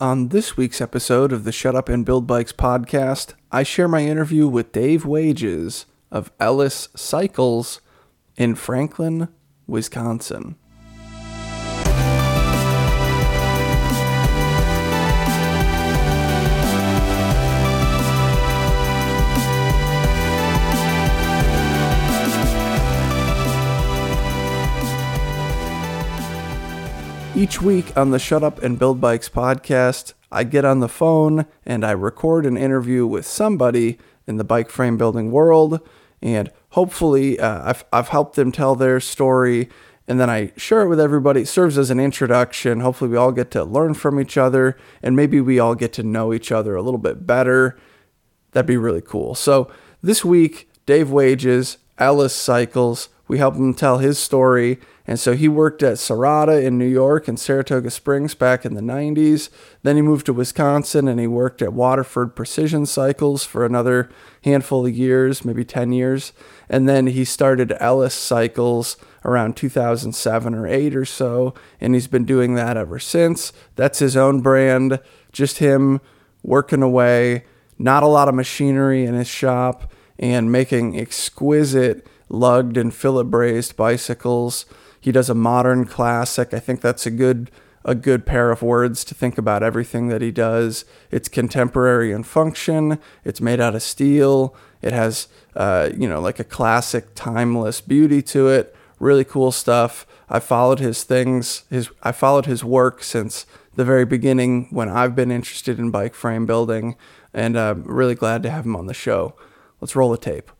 On this week's episode of the Shut Up and Build Bikes podcast, I share my interview with Dave Wages of Ellis Cycles in Franklin, Wisconsin. Each week on the Shut Up and Build Bikes podcast, I get on the phone and I record an interview with somebody in the bike frame building world. And hopefully, uh, I've, I've helped them tell their story. And then I share it with everybody. It serves as an introduction. Hopefully, we all get to learn from each other and maybe we all get to know each other a little bit better. That'd be really cool. So, this week, Dave Wages, Ellis Cycles, we helped him tell his story and so he worked at Serotta in New York and Saratoga Springs back in the 90s. Then he moved to Wisconsin and he worked at Waterford Precision Cycles for another handful of years, maybe 10 years. And then he started Ellis Cycles around 2007 or 8 or so. And he's been doing that ever since. That's his own brand, just him working away, not a lot of machinery in his shop, and making exquisite lugged and fillet brazed bicycles. He does a modern classic. I think that's a good a good pair of words to think about everything that he does. It's contemporary in function. It's made out of steel. It has uh, you know like a classic, timeless beauty to it. Really cool stuff. I followed his things. His I followed his work since the very beginning when I've been interested in bike frame building, and I'm really glad to have him on the show. Let's roll the tape.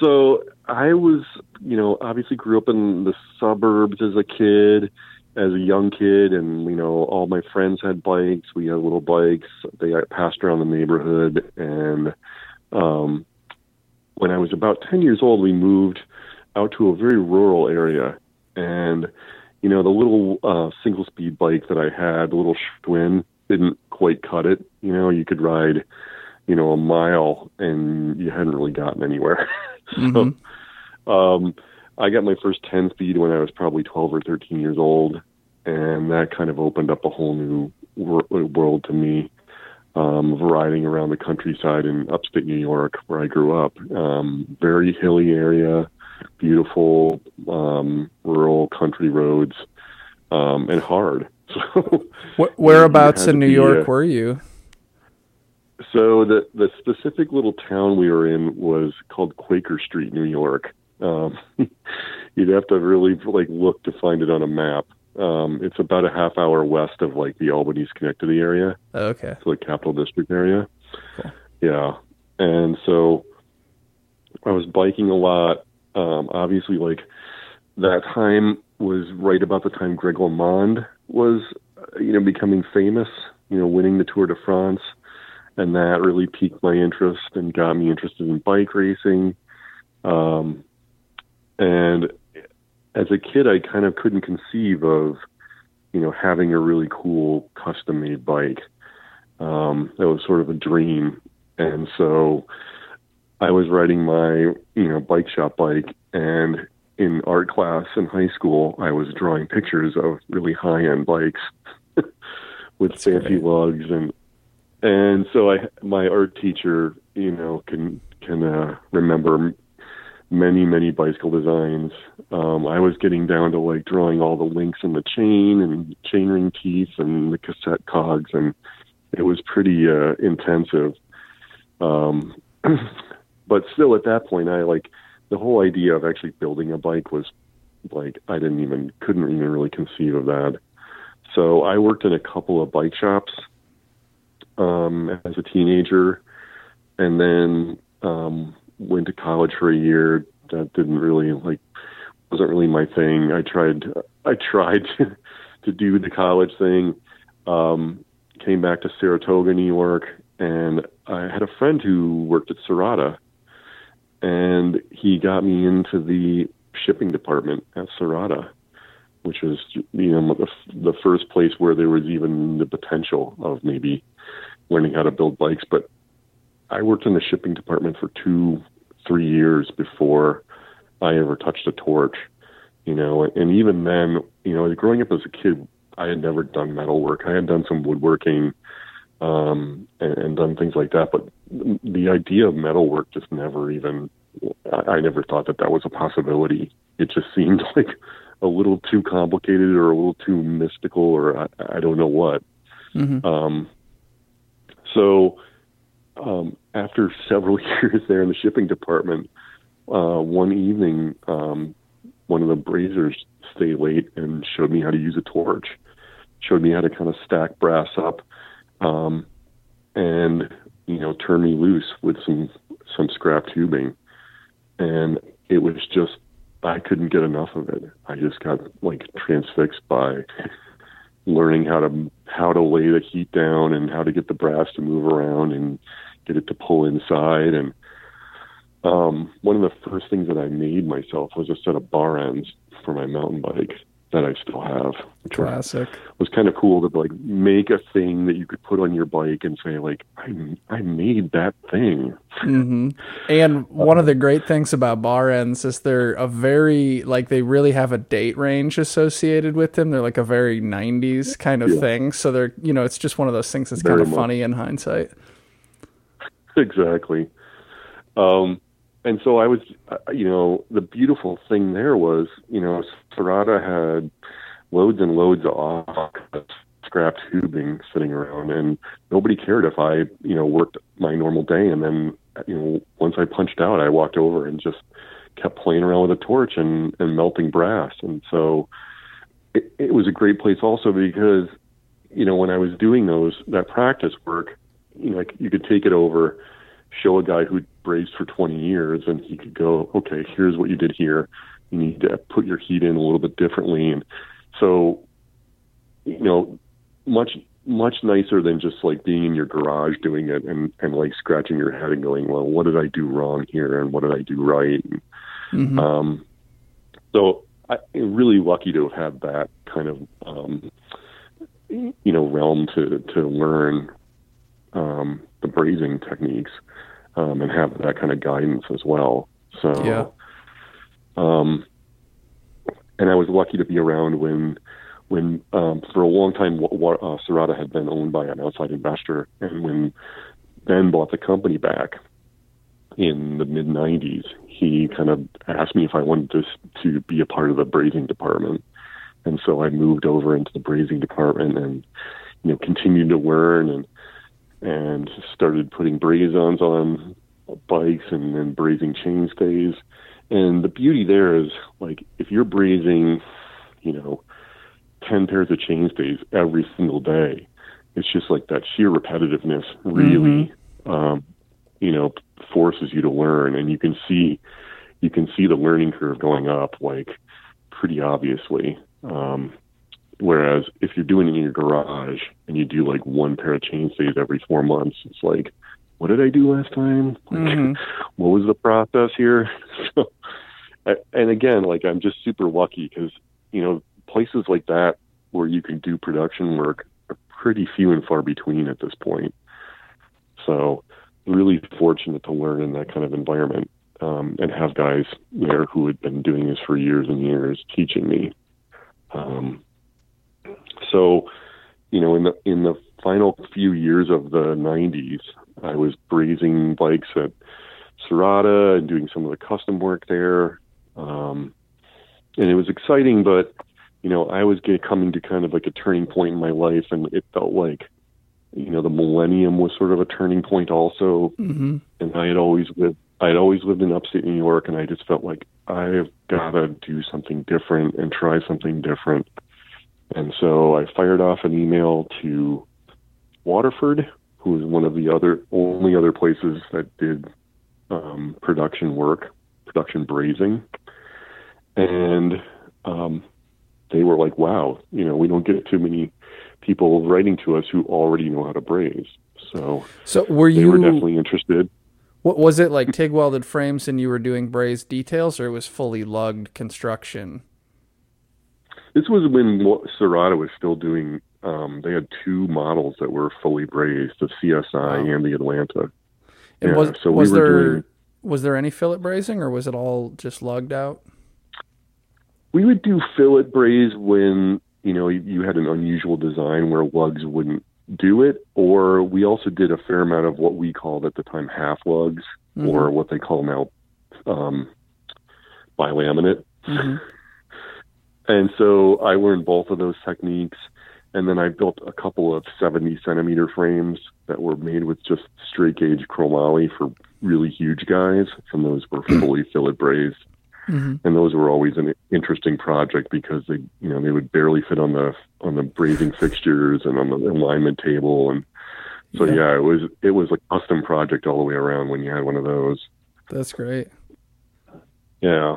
So I was, you know, obviously grew up in the suburbs as a kid, as a young kid, and you know, all my friends had bikes. We had little bikes. They passed around the neighborhood, and um, when I was about ten years old, we moved out to a very rural area, and you know, the little uh, single speed bike that I had, the little Schwinn, didn't quite cut it. You know, you could ride, you know, a mile, and you hadn't really gotten anywhere. so. Mm-hmm um, I got my first 10 speed when I was probably 12 or 13 years old, and that kind of opened up a whole new wor- world to me. Um, of riding around the countryside in upstate New York, where I grew up, um, very hilly area, beautiful um, rural country roads, um, and hard. So, whereabouts in New York uh, were you? So the the specific little town we were in was called Quaker Street, New York, um, you'd have to really like look to find it on a map. Um, it's about a half hour west of like the Albany Schenectady area. okay. So the Capital District area. Cool. Yeah. And so I was biking a lot. Um, obviously, like that time was right about the time Greg LeMond was, you know, becoming famous, you know, winning the Tour de France. And that really piqued my interest and got me interested in bike racing. Um, and as a kid, I kind of couldn't conceive of, you know, having a really cool custom made bike. Um, that was sort of a dream. And so I was riding my, you know, bike shop bike and in art class in high school, I was drawing pictures of really high end bikes with That's fancy great. lugs and and so I my art teacher, you know, can can uh, remember many many bicycle designs. Um, I was getting down to like drawing all the links in the chain and chainring teeth and the cassette cogs, and it was pretty uh, intensive. Um, but still, at that point, I like the whole idea of actually building a bike was like I didn't even couldn't even really conceive of that. So I worked in a couple of bike shops um, as a teenager, and then um, went to college for a year. That didn't really like wasn't really my thing. I tried I tried to, to do the college thing. Um, came back to Saratoga, New York, and I had a friend who worked at Serotta, and he got me into the shipping department at Serotta, which was you know the, the first place where there was even the potential of maybe learning how to build bikes. But I worked in the shipping department for two, three years before I ever touched a torch, you know, and even then, you know, growing up as a kid, I had never done metal work. I had done some woodworking um, and, and done things like that, but the idea of metal work just never even. I, I never thought that that was a possibility. It just seemed like a little too complicated or a little too mystical or I, I don't know what. Mm-hmm. Um, so um, after several years there in the shipping department, uh, one evening, um, one of the brazers stayed late and showed me how to use a torch, showed me how to kind of stack brass up, um, and you know turn me loose with some some scrap tubing, and it was just I couldn't get enough of it. I just got like transfixed by learning how to how to lay the heat down and how to get the brass to move around and get it to pull inside and um, one of the first things that I made myself was a set of bar ends for my mountain bike that I still have. Which Classic. Was, was kind of cool to like make a thing that you could put on your bike and say like I I made that thing. Mm-hmm. And one of the great things about bar ends is they're a very like they really have a date range associated with them. They're like a very '90s kind of Yeah. thing. So they're you know it's just one of those things that's Very kind of much. funny in hindsight. Exactly. Um, and so I was, uh, you know, the beautiful thing there was, you know, Serotta had loads and loads of scrap tubing sitting around, and nobody cared if I, you know, worked my normal day. And then, you know, once I punched out, I walked over and just kept playing around with a torch and, and melting brass. And so it, it was a great place also because, you know, when I was doing those, that practice work, you know, like you could take it over, show a guy who brazed for 20 years, and he could go, okay, here's what you did here. You need to put your heat in a little bit differently. And so, you know, much, much nicer than just like being in your garage doing it and, and like scratching your head and going, well, what did I do wrong here? And what did I do right? And, Mhm. um, so I, I'm really lucky to have had that kind of, um, you know, realm to, to learn, um, the brazing techniques, um, and have that kind of guidance as well. So, Yeah. um, and I was lucky to be around when, when, um, for a long time, uh, Serotta had been owned by an outside investor. And when Ben bought the company back in the mid 90s, he kind of asked me if I wanted to, to be a part of the brazing department. And so I moved over into the brazing department and, you know, continued to learn and, and started putting braze-ons on bikes and then brazing chainstays. And the beauty there is like if you're brazing, you know, ten pairs of chainstays every single day, it's just like that sheer repetitiveness really um, you know, forces you to learn and you can see you can see the learning curve going up like pretty obviously. Um Whereas if you're doing it in your garage and you do like one pair of chainstays every four months, it's like, what did I do last time? Mhm. what was the process here? so, I- and again, like I'm just super lucky because you know places like that where you can do production work are pretty few and far between at this point. So, really fortunate to learn in that kind of environment um, and have guys there who had been doing this for years and years teaching me. Um, so, you know, in the in the final few years of the '90s, I was brazing bikes at Serotta and doing some of the custom work there, um, and it was exciting. But you know, I was get, coming to kind of like a turning point in my life, and it felt like, you know, the millennium was sort of a turning point also Mhm. and I had always lived I had always lived in upstate New York and I just felt like I've gotta do something different and try something different. And so I fired off an email to Waterford, who was one of the other only other places that did um, production work, production brazing. And um, they were like, Wow, you know, we don't get too many people writing to us who already know how to braze. So So were you? they were definitely interested. what was it like TIG welded frames and you were doing brazed details or it was fully lugged construction? This was when Serotta was still doing. Um, they had two models that were fully brazed, the CSI Wow. and the Atlanta. And Yeah, was so was were there doing- was there any fillet brazing or was it all just lugged out? We would do fillet braze when you know, you, you had an unusual design where lugs wouldn't do it, or we also did a fair amount of what we called at the time half lugs, Mhm. or what they call now um, bilaminate. hmm And so I learned both of those techniques. And then I built a couple of 70 centimeter frames that were made with just straight gauge chromoly for really huge guys. And those were fully fillet brazed. hmm And those were always an interesting project because they, you know, they would barely fit on the, on the brazing fixtures and on the alignment table. And so, Yeah. yeah, it was, it was a custom project all the way around when you had one of those. That's great. Yeah.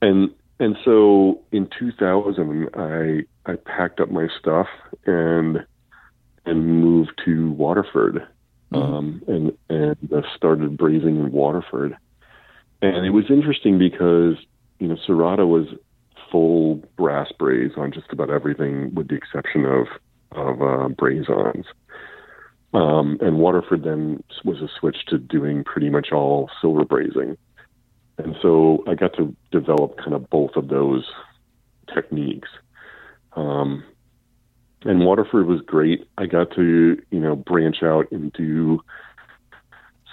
And and so in 2000 I I packed up my stuff and and moved to Waterford. Mhm. Um and and uh, started brazing in Waterford. And it was interesting because you know Serotta was full brass braze on just about everything with the exception of of uh. Um, and Waterford then was a switch to doing pretty much all silver brazing. And so I got to develop kind of both of those techniques. Um, and Waterford was great. I got to, you know, branch out and do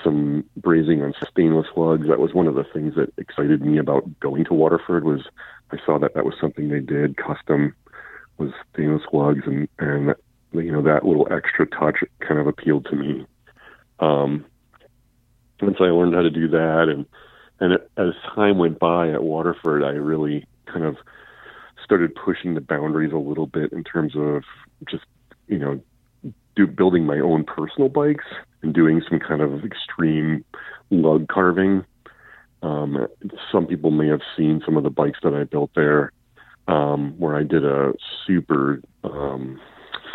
some brazing on stainless lugs. That was one of the things that excited me about going to Waterford was I saw that that was something they did custom was stainless lugs and, and, you know, that little extra touch kind of appealed to me. Um, once I learned how to do that and, and as time went by at Waterford, I really kind of started pushing the boundaries a little bit in terms of just, you know, do building my own personal bikes and doing some kind of extreme lug carving. Um, some people may have seen some of the bikes that I built there, um, where I did a super um,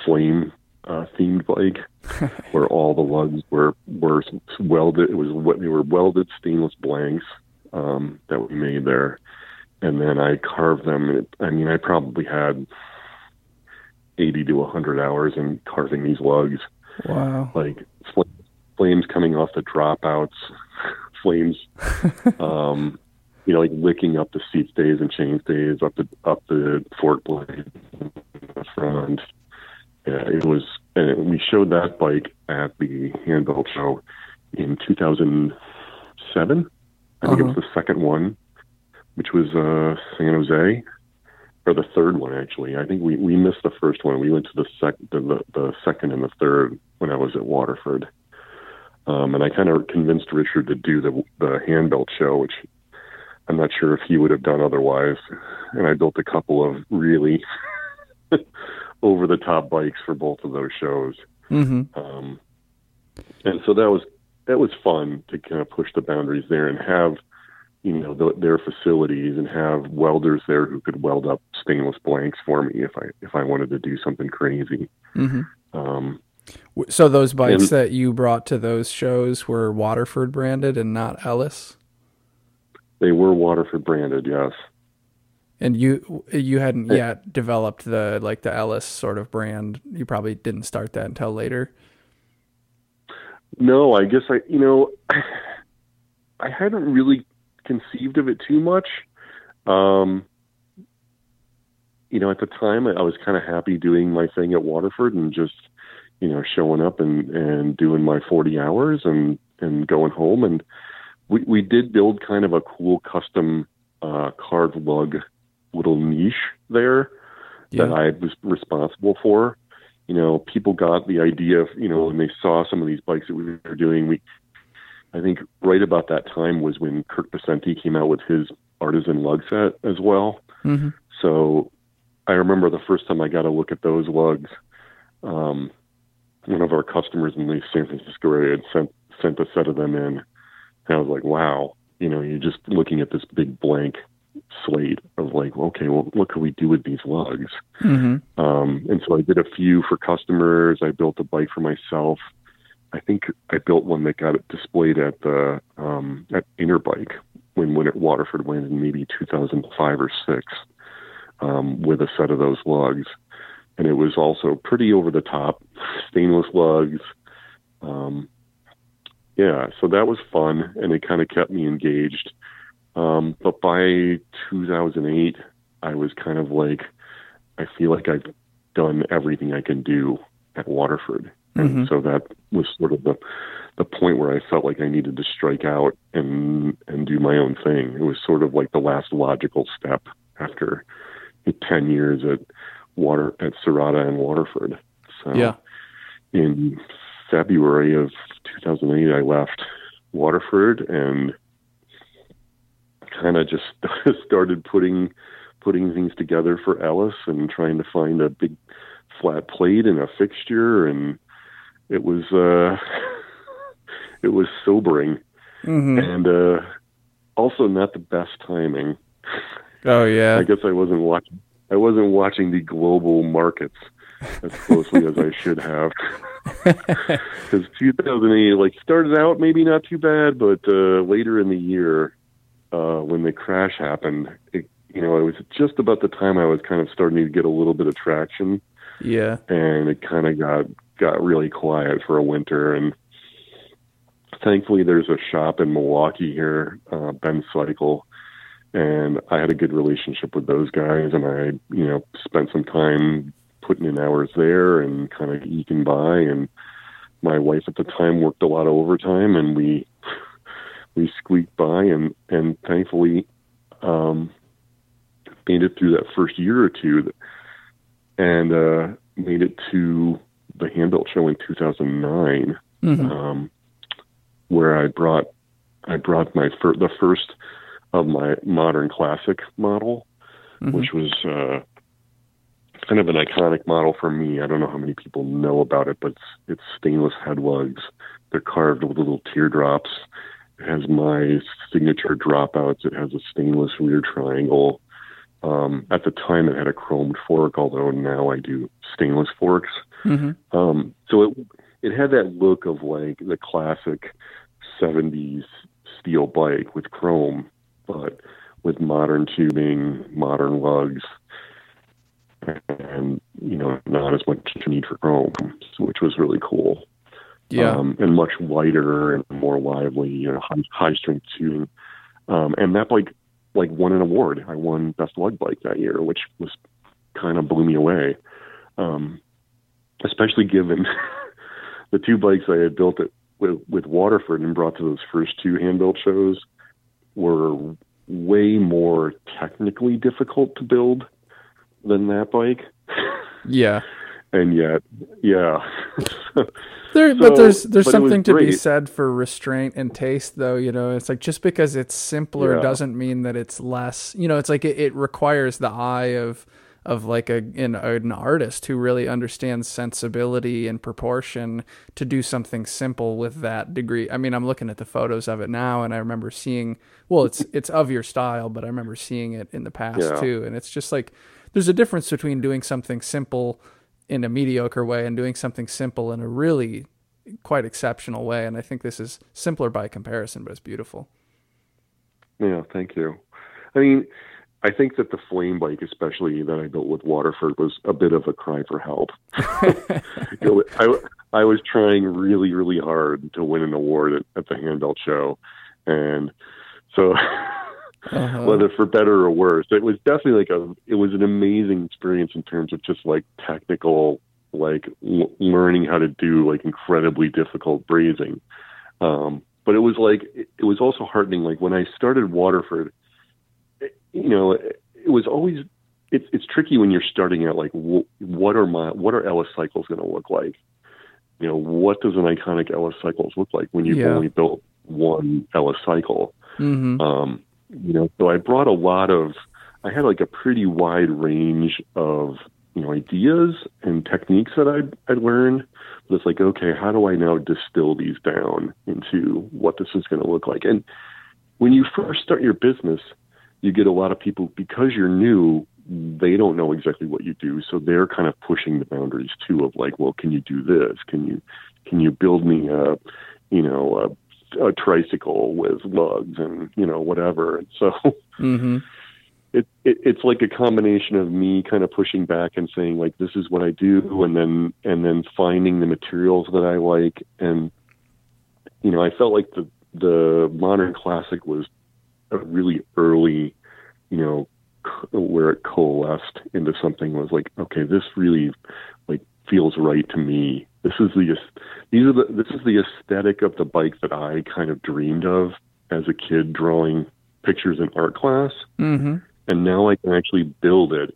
flame uh, themed bike where all the lugs were were welded. It was what they were welded stainless blanks um, that we made there, and then I carved them. It, I mean, I probably had eighty to hundred hours in carving these lugs, Wow. like fl- flames coming off the dropouts, flames, um, you know, like licking up the seat stays and chain stays up the up the fork blade in the front. Yeah, it was, and we showed that bike at the handbuilt show in 2007. I think it was the second one, which was uh, San Jose, or the third one actually. I think we, we missed the first one. We went to the second, the, the, the second and the third when I was at Waterford. Um, and I kind of convinced Richard to do the the handbuilt show, which I'm not sure if he would have done otherwise. And I built a couple of really over the top bikes for both of those shows. hmm Um, and so that was that was fun to kind of push the boundaries there and have you know the, their facilities and have welders there who could weld up stainless blanks for me if I if I wanted to do something crazy. hmm Um, So those bikes And- that you brought to those shows were Waterford branded and not Ellis. they were Waterford branded, yes. And you you hadn't yet developed the like the Ellis sort of brand. You probably didn't start that until later. No, I guess I, you know, I hadn't really conceived of it too much. Um, you know, at the time, I was kind of happy doing my thing at Waterford and just, you know, showing up and and doing my forty hours and and going home. And we we did build kind of a cool custom uh, carved lug little niche there that I was responsible for. You know, people got the idea of, you know, when they saw some of these bikes that we were doing, we, I think right about that time was when Kirk Pacenti came out with his artisan lug set as well. hmm So I remember the first time I got a look at those lugs, um, one of our customers in the San Francisco area had sent, sent a set of them in. And I was like, wow, you know, you're just looking at this big blank slate of like, okay, well, what could we do with these lugs? hmm Um, and so I did a few for customers. I built a bike for myself. I think I built one that got it displayed at the um, at Interbike when when at Waterford went in maybe 2005 or six um, with a set of those lugs, and it was also pretty over the top, stainless lugs. Um, yeah, so that was fun, and it kind of kept me engaged. Um, but by 2008, I was kind of like I feel like I've done everything I can do at Waterford. And Mm-hmm. so that was sort of the the point where I felt like I needed to strike out and and do my own thing. It was sort of like the last logical step after ten years at water at Serotta and Waterford. So Yeah. in February of 2008, I left Waterford and kind of just started putting putting things together for Ellis and trying to find a big flat plate and a fixture and it was uh it was sobering Mm-hmm. and uh also not the best timing. Oh yeah. I guess I wasn't watching I wasn't watching the global markets as closely as I should have. Because 2008 like started out maybe not too bad, but uh, later in the year, uh, when the crash happened, it, you know, it was just about the time I was kind of starting to get a little bit of traction, yeah. and it kind of got got really quiet for a winter. And thankfully, there's a shop in Milwaukee here, uh, Ben Cycle, and I had a good relationship with those guys, and I, you know, spent some time putting in hours there and kind of eking by. And my wife at the time worked a lot of overtime, and we we squeaked by, and and thankfully um, made it through that first year or two, and uh, made it to the handbuilt show in 2009 Mhm. um, where I brought I brought my fir- the first of my modern classic model, Mhm. which was uh, kind of an iconic model for me. I don't know how many people know about it, but it's, it's stainless head lugs. They're carved with little teardrops. Has my signature dropouts. It has a stainless rear triangle. Um, at the time, it had a chromed fork, although now I do stainless forks. Mhm. Um, so it it had that look of like the classic '70s steel bike with chrome, but with modern tubing, modern lugs, and you know not as much need for chrome, which was really cool. Yeah. Um, and much lighter and more lively, you know, high, high strength tubing. Um, and that bike like won an award. I won best lug bike that year, which was kind of blew me away. Um, especially given the two bikes I had built it with, with Waterford and brought to those first two hand built shows were way more technically difficult to build than that bike. yeah. And yet, yeah. There, So, but there's there's but something to be said for restraint and taste, though. You know, it's like just because it's simpler Yeah. doesn't mean that it's less. You know, it's like it, it requires the eye of of like a an, an artist who really understands sensibility and proportion to do something simple with that degree. I mean, I'm looking at the photos of it now, and I remember seeing. Well, it's it's of your style, but I remember seeing it in the past Yeah. too, and it's just like there's a difference between doing something simple in a mediocre way and doing something simple in a really quite exceptional way. And I think this is simpler by comparison, but it's beautiful. Yeah, thank you. I mean, I think that the flame bike, especially that I built with Waterford, was a bit of a cry for help. You know, I, I was trying really, really hard to win an award at, at the Handbuilt Show, and so Uh-huh. whether for better or worse, it was definitely like a. It was an amazing experience in terms of just like technical, like l- learning how to do like incredibly difficult brazing. Um, but it was like it, it was also heartening. Like when I started Waterford, it, you know, it, it was always it's it's tricky when you're starting out. Like wh- what are my what are Ellis cycles going to look like? You know, what does an iconic Ellis cycles look like when you've Yeah. only built one Ellis cycle? hmm Um, you know, so I brought a lot of, I had like a pretty wide range of, you know, ideas and techniques that I'd, I'd learned. But it's like, okay, how do I now distill these down into what this is going to look like? And when you first start your business, you get a lot of people because you're new, they don't know exactly what you do. So they're kind of pushing the boundaries too of like, well, can you do this? Can you, can you build me a, you know, a, a tricycle with lugs and you know whatever. And so hmm it, it it's like a combination of me kind of pushing back and saying like this is what I do and then and then finding the materials that I like. And you know I felt like the the modern classic was a really early you know where it coalesced into something was like, okay, this really like feels right to me. This is the these are the this is the aesthetic of the bike that I kind of dreamed of as a kid drawing pictures in art class. Mm-hmm. And now I can actually build it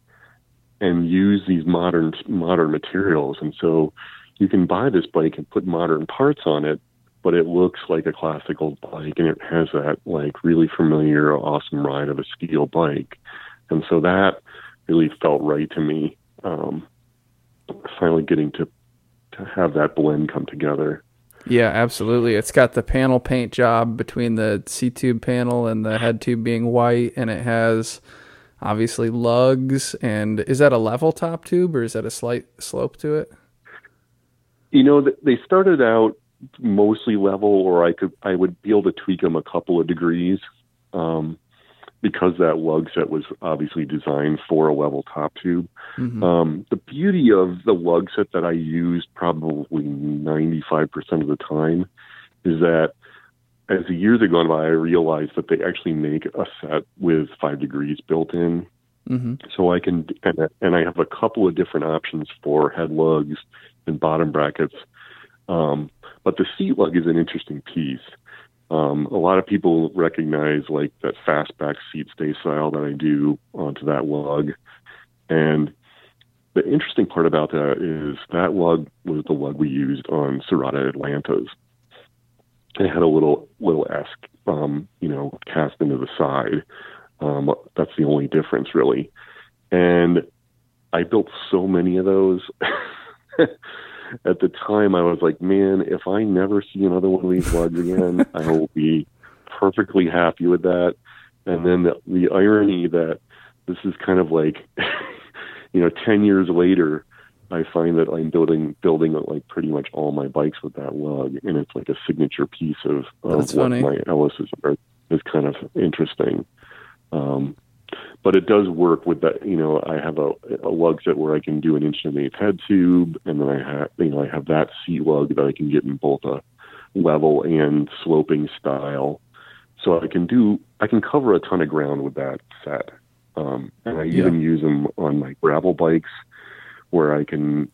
and use these modern modern materials. And so you can buy this bike and put modern parts on it, but it looks like a classical bike and it has that like really familiar, awesome ride of a steel bike. And so that really felt right to me. Um, finally getting to have that blend come together. Yeah, absolutely. It's got the panel paint job between the seat tube panel and the head tube being white, and it has obviously lugs. And is that a level top tube or is that a slight slope to it? You know, they started out mostly level, or I could I would be able to tweak them a couple of degrees. Um, because that lug set was obviously designed for a level top tube. Mm-hmm. Um, the beauty of the lug set that I use probably 95% of the time is that as the years have gone by, I realized that they actually make a set with five degrees built in. Mm-hmm. So I can, and, and I have a couple of different options for head lugs and bottom brackets. Um, but the seat lug is an interesting piece. Um, a lot of people recognize like that fastback seat stay style that I do onto that lug. And the interesting part about that is that lug was the lug we used on Serotta Atlantas. It had a little little S, um, you know, cast into the side. Um, that's the only difference, really. And I built so many of those. at the time I was like, man, if I never see another one of these lugs again, I will be perfectly happy with that. And then the, the irony that this is kind of like, you know, 10 years later, I find that I'm building building like pretty much all my bikes with that lug, and it's like a signature piece of, of what funny. my Ellis are. Is kind of interesting. Um, but it does work with that. You know, I have a, a lug set where I can do an inch and an eighth head tube, and then I have you know I have that seat lug that I can get in both a level and sloping style. So I can do I can cover a ton of ground with that set, um, and I yeah. even use them on my gravel bikes where I can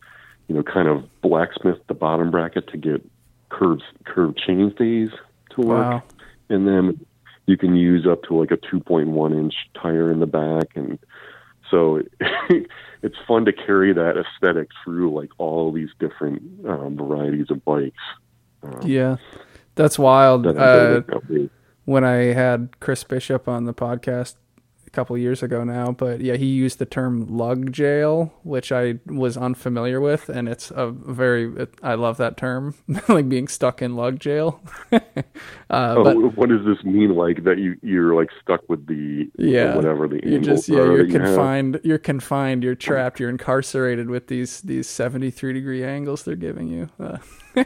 you know kind of blacksmith the bottom bracket to get curves curved curved chainstays to work, wow. and then you can use up to like a 2.1 inch tire in the back and so it's fun to carry that aesthetic through like all these different um, varieties of bikes. Um, yeah. That's wild. uh, when i had chris bishop on the podcast a couple years ago now, but yeah, he used the term lug jail, which I was unfamiliar with, and it's a very I love that term, like being stuck in lug jail. uh, oh, but, what does this mean? Like that you you're like stuck with the yeah whatever the you just yeah you're confined you are confined you're trapped you're incarcerated with these these seventy three degree angles they're giving you. Uh,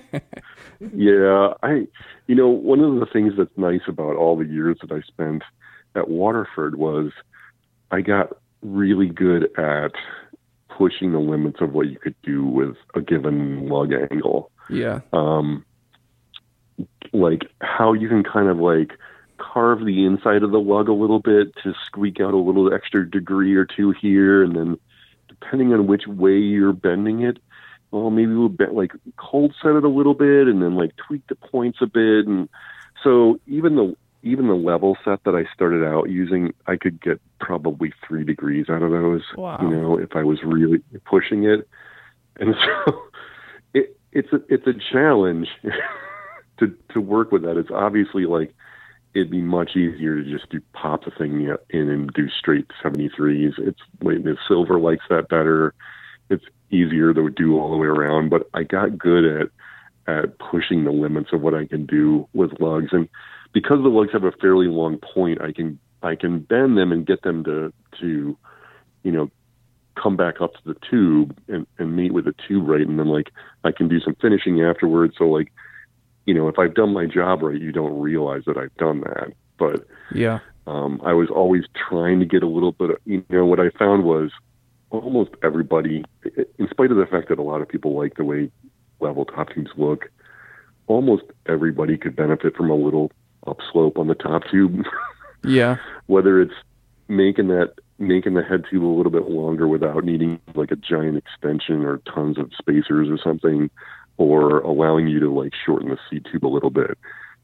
yeah, I you know one of the things that's nice about all the years that I spent at Waterford was I got really good at pushing the limits of what you could do with a given lug angle. Yeah. Um, like how you can kind of like carve the inside of the lug a little bit to squeak out a little extra degree or two here, and then depending on which way you're bending it, well, maybe we'll be, like cold set it a little bit, and then like tweak the points a bit, and so even the even the level set that I started out using, I could get probably three degrees out of those. Wow. You know, if I was really pushing it, and so it, it's a it's a challenge to to work with that. It's obviously like it'd be much easier to just do pop the thing in and do straight 73s. It's the silver likes that better. It's easier to do all the way around, but I got good at at pushing the limits of what I can do with lugs and because the lugs have a fairly long point, I can I can bend them and get them to to you know come back up to the tube and, and meet with the tube right and then like I can do some finishing afterwards. So like, you know, if I've done my job right, you don't realize that I've done that. But yeah, um, I was always trying to get a little bit of, you know, what I found was almost everybody, in spite of the fact that a lot of people like the way level top tubes look, almost everybody could benefit from a little upslope on the top tube. yeah. Whether it's making that making the head tube a little bit longer without needing like a giant extension or tons of spacers or something, or allowing you to like shorten the seat tube a little bit.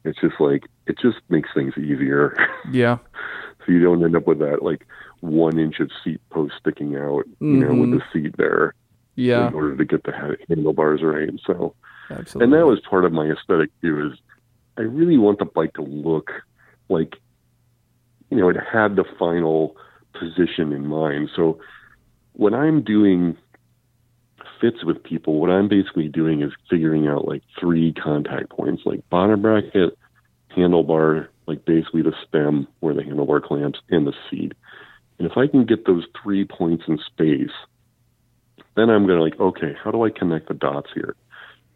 It's just like it just makes things easier. Yeah. so you don't end up with that like one inch of seat post sticking out, you know, with mm-hmm. the seat there Yeah. in order to get the handlebars right. So, Absolutely. and that was part of my aesthetic too. Is I really want the bike to look like, you know, it had the final position in mind. So when I'm doing fits with people, what I'm basically doing is figuring out like three contact points, like bottom bracket, handlebar, like basically the stem where the handlebar clamps, and the seat. And if I can get those three points in space, then I'm going to like, okay, how do I connect the dots here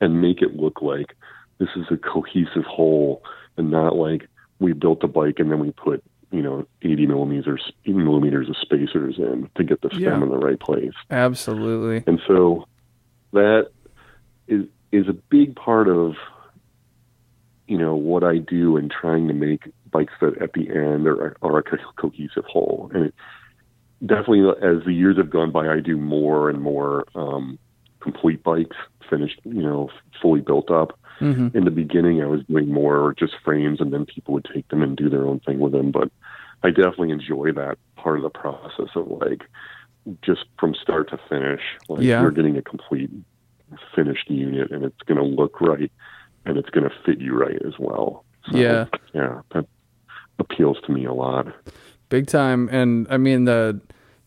and make it look like this is a cohesive whole and not like we built a bike and then we put, you know, 80 millimeters, 80 millimeters of spacers in to get the stem Yeah. in the right place. Absolutely. And so that is is a big part of you know what I do in trying to make bikes that at the end are, are a co- cohesive whole. And it, definitely, as the years have gone by, I do more and more um, complete bikes, finished, you know, fully built up. Hmm In the beginning, I was doing more just frames, and then people would take them and do their own thing with them. But I definitely enjoy that part of the process of like just from start to finish. Like Yeah. you're getting a complete finished unit, and it's going to look right, and it's going to fit you right as well. So, Yeah. yeah, that appeals to me a lot. big time and i mean the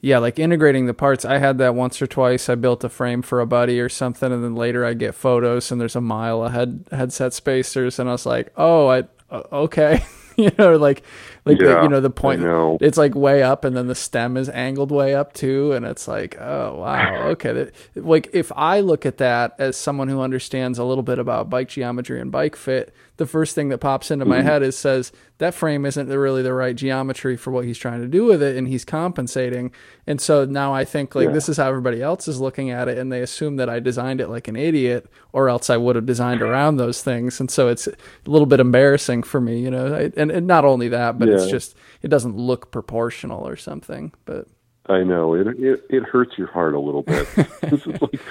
yeah like integrating the parts. I had that once or twice. I built a frame for a buddy or something and then later i get photos and there's a mile of head headset spacers and i was like oh i uh, okay. You know like like the, you know the point know. it's like way up and then the stem is angled way up too and it's like oh wow okay That- like if i look at that as someone who understands a little bit about bike geometry and bike fit the first thing that pops into Mm-hmm. my head is says that frame isn't really the right geometry for what he's trying to do with it and he's compensating and so now i think like Yeah. this is how everybody else is looking at it and they assume that i designed it like an idiot or else i would have designed around those things and so it's a little bit embarrassing for me you know I- and, and not only that but it's Yeah. just it doesn't look proportional or something but I know it, it it hurts your heart a little bit. this is like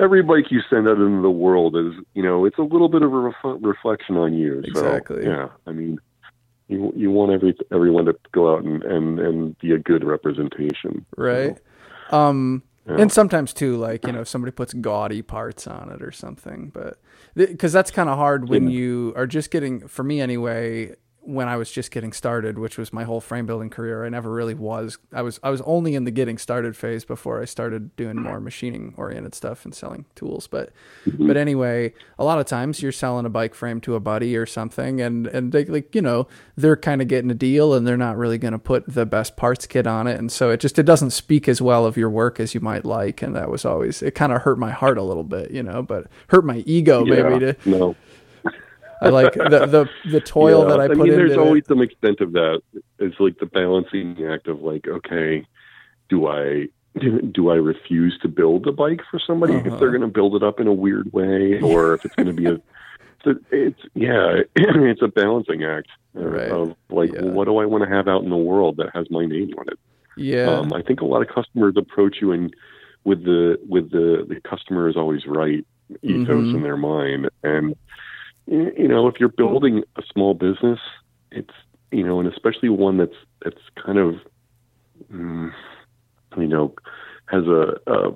every bike you send out into the world is, you know, it's a little bit of a ref- reflection on you. Exactly. So, yeah, I mean, you you want every everyone to go out and and and be a good representation. right um Yeah. and sometimes too like you know if somebody puts gaudy parts on it or something but because that's kind of hard when Yeah. you are just getting for me anyway when I was just getting started, which was my whole frame building career, I never really was. I was I was only in the getting started phase before I started doing more machining oriented stuff and selling tools. But mm-hmm. but anyway, a lot of times you're selling a bike frame to a buddy or something, and and they like you know they're kind of getting a deal, and they're not really going to put the best parts kit on it, and so it just it doesn't speak as well of your work as you might like, and that was always it kind of hurt my heart a little bit, you know, but hurt my ego maybe to no. I like the the the toil Yeah, that I put mean, there's always it. some extent of that. It's like the balancing act of like, okay, do I do I refuse to build a bike for somebody Uh-huh. if they're going to build it up in a weird way, or if it's going to be a it's, it's yeah, it's a balancing act of, Right. of like, Yeah. well, what do I want to have out in the world that has my name on it? Yeah, Um, I think a lot of customers approach you and with the with the the customer is always right ethos Mhm. in their mind, and you know if you're building a small business, it's you know, and especially one that's that's kind of mm, you know has a, a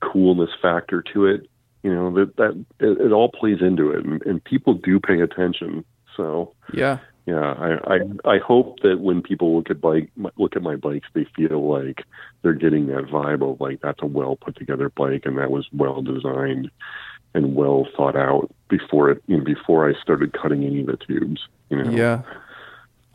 coolness factor to it. You know that that it, it all plays into it, and, and people do pay attention. So yeah, yeah, I, I I hope that when people look at bike look at my bikes, they feel like they're getting that vibe of like that's a well put together bike and that was well designed and well thought out before it you know, before I started cutting any of the tubes. You know, yeah.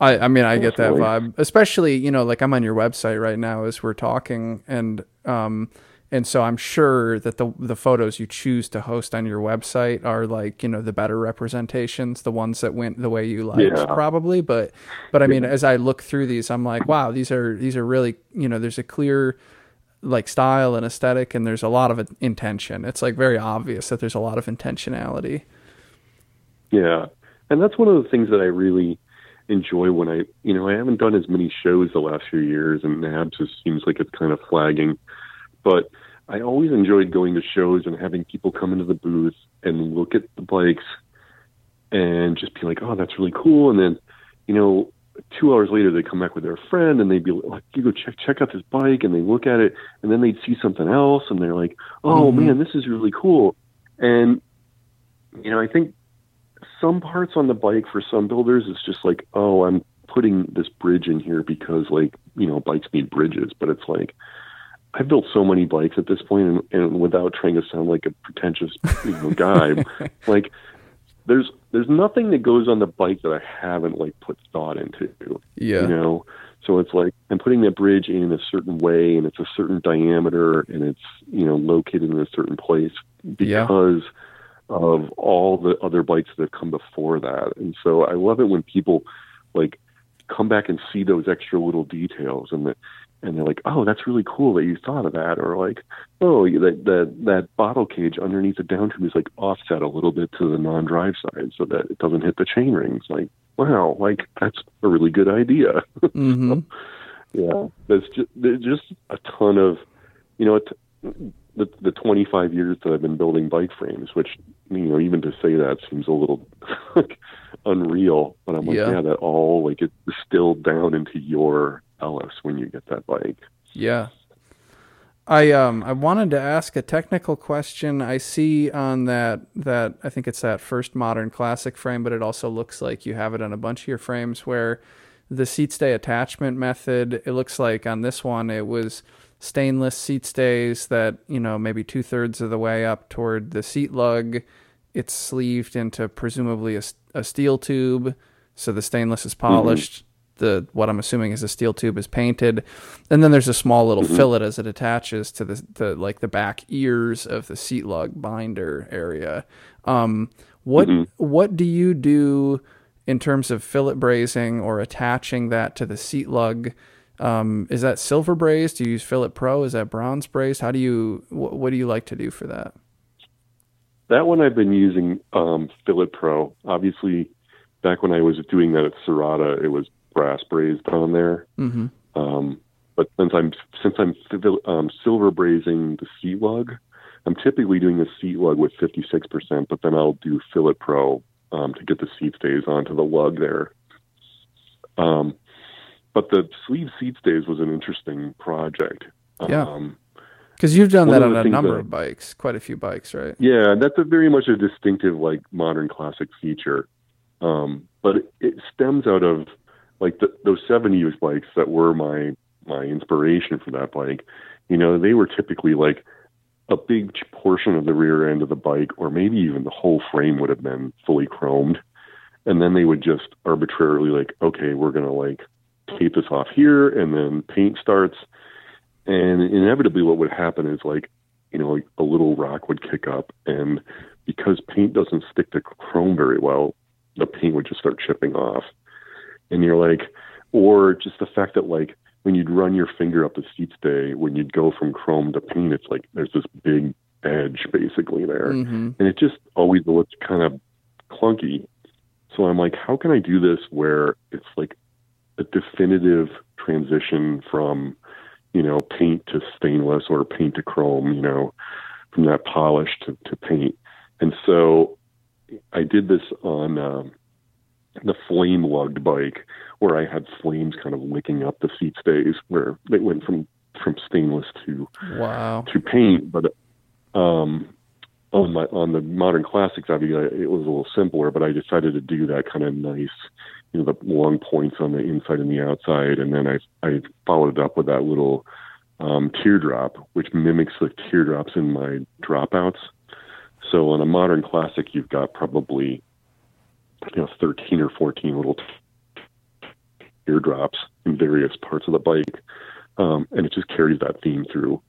I I mean I get that vibe, especially you know like I'm on your website right now as we're talking, and um and so I'm sure that the the photos you choose to host on your website are like you know the better representations, the ones that went the way you liked Yeah. probably. But but I mean as I look through these, I'm like wow these are these are really you know there's a clear like style and aesthetic and there's a lot of intention. It's like very obvious that there's a lot of intentionality. Yeah, and that's one of the things that I really enjoy when I, you know, I haven't done as many shows the last few years, and NAHBS just seems like it's kind of flagging. But I always enjoyed going to shows and having people come into the booth and look at the bikes and just be like, "Oh, that's really cool," and then, you know, two hours later they come back with their friend and they'd be like, "You go check check out this bike," and they look at it, and then they'd see something else, and they're like, "Oh Mhm. man, this is really cool," and you know, I think some parts on the bike for some builders it's just like oh i'm putting this bridge in here because like you know bikes need bridges but it's like i've built so many bikes at this point and, and without trying to sound like a pretentious you know guy like there's there's nothing that goes on the bike that i haven't like put thought into Yeah. you know so it's like i'm putting that bridge in a certain way and it's a certain diameter and it's you know located in a certain place Yeah. because of all the other bikes that have come before that and so i love it when people like come back and see those extra little details and that and they're like oh that's really cool that you thought of that or like oh that that that bottle cage underneath the down tube is like offset a little bit to the non-drive side so that it doesn't hit the chain rings like wow like that's a really good idea hmm yeah, there's just there's just a ton of, you know, it, the the 25 years that I've been building bike frames, which you know, even to say that seems a little like unreal. But I'm like, Yeah. yeah, that all like it's distilled down into your Ellis when you get that bike. Yeah. I um I wanted to ask a technical question. I see on that that I think it's that first modern classic frame, but it also looks like you have it on a bunch of your frames where the seat stay attachment method, it looks like on this one it was stainless seat stays that, you know, maybe two thirds of the way up toward the seat lug. It's sleeved into presumably a steel tube, so the stainless is polished. The what I'm assuming is a steel tube is painted, and then there's a small little fillet as it attaches to the, the like the back ears of the seat lug binder area. Um, what what do you do in terms of fillet brazing or attaching that to the seat lug? Um, is that silver brazed? Do you use Fillet Pro? Is that bronze brazed? How do you wh- what do you like to do for that? That one I've been using um, Fillet Pro. Obviously, back when I was doing that at Serotta, it was brass brazed on there. Mm-hmm. Um, but since I'm since I'm um, silver brazing the seat lug, I'm typically doing a seat lug with 56%, but then I'll do Fillet Pro um, to get the seat stays onto the lug there. Um, but the sleeve seat stays was an interesting project. Yeah. Um, Because you've done that on a number that- of bikes, quite a few bikes, right? yeah, that's a very much a distinctive like modern classic feature. Um, but it, it stems out of like the, those 70s bikes that were my my inspiration for that bike. You know, they were typically like a big portion of the rear end of the bike, or maybe even the whole frame would have been fully chromed, and then they would just arbitrarily like, okay, we're gonna like tape this off here, and then paint starts, and inevitably what would happen is like you know, like a little rock would kick up, and because paint doesn't stick to chrome very well, the paint would just start chipping off. And you're like, or just the fact that like when you'd run your finger up the seat stay, when you'd go from chrome to paint, it's like there's this big edge basically there, Mm-hmm. and it just always looks kind of clunky. So I'm like, how can I do this where it's like a definitive transition from you know, paint to stainless or paint to chrome, you know, from that polish to, to paint. And so I did this on um, the flame lugged bike where I had flames kind of licking up the seat stays where they went from, from stainless to, Wow. to paint. But um, on my, on the modern classics, obviously it was a little simpler, but I decided to do that kind of nice, you know, the long points on the inside and the outside. And then I, I followed it up with that little um, teardrop, which mimics the teardrops in my dropouts. So on a modern classic, you've got probably, you know, 13 or 14 little teardrops in various parts of the bike. Um, and it just carries that theme through.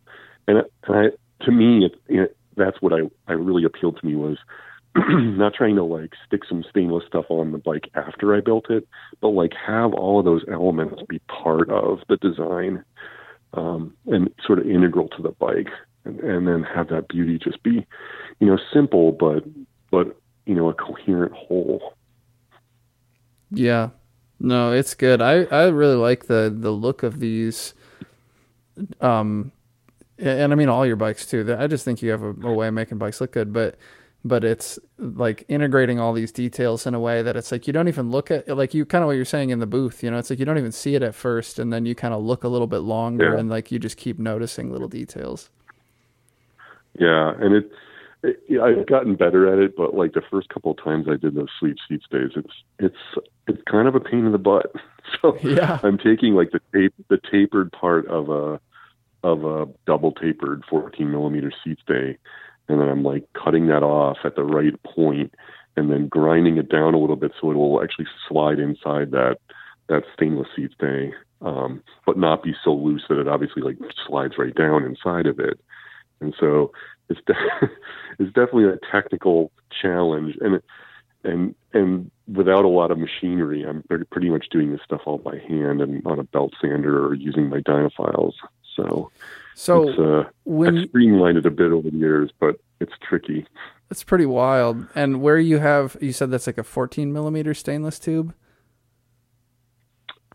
And, and I, to me, it, it, that's what I, I really appealed to me was not trying to like stick some stainless stuff on the bike after I built it, but like have all of those elements be part of the design um, and sort of integral to the bike, and, and then have that beauty just be, you know, simple but but you know a coherent whole. Yeah. No, it's good. I, I really like the the look of these. Um, and I mean all your bikes too. I just think you have a, a way of making bikes look good, but but it's like integrating all these details in a way that it's like you don't even look at like you kind of what you're saying in the booth you know it's like you don't even see it at first and then you kind of look a little bit longer Yeah. and like you just keep noticing little details Yeah, and it, it yeah, I've gotten better at it, but like the first couple of times I did those sleep seat stays, it's it's it's kind of a pain in the butt. So yeah I'm taking like the tape the tapered part of a of a double tapered 14 millimeter seat stay, and then I'm like cutting that off at the right point, and then grinding it down a little bit so it will actually slide inside that that stainless seat stay, um, but not be so loose that it obviously like slides right down inside of it. And so it's de- it's definitely a technical challenge, and and and without a lot of machinery, I'm pretty, pretty much doing this stuff all by hand and on a belt sander or using my Dynafiles. So so it's uh, when I've streamlined it a bit over the years, but it's tricky. it's pretty wild and where you have you said that's like a 14 millimeter stainless tube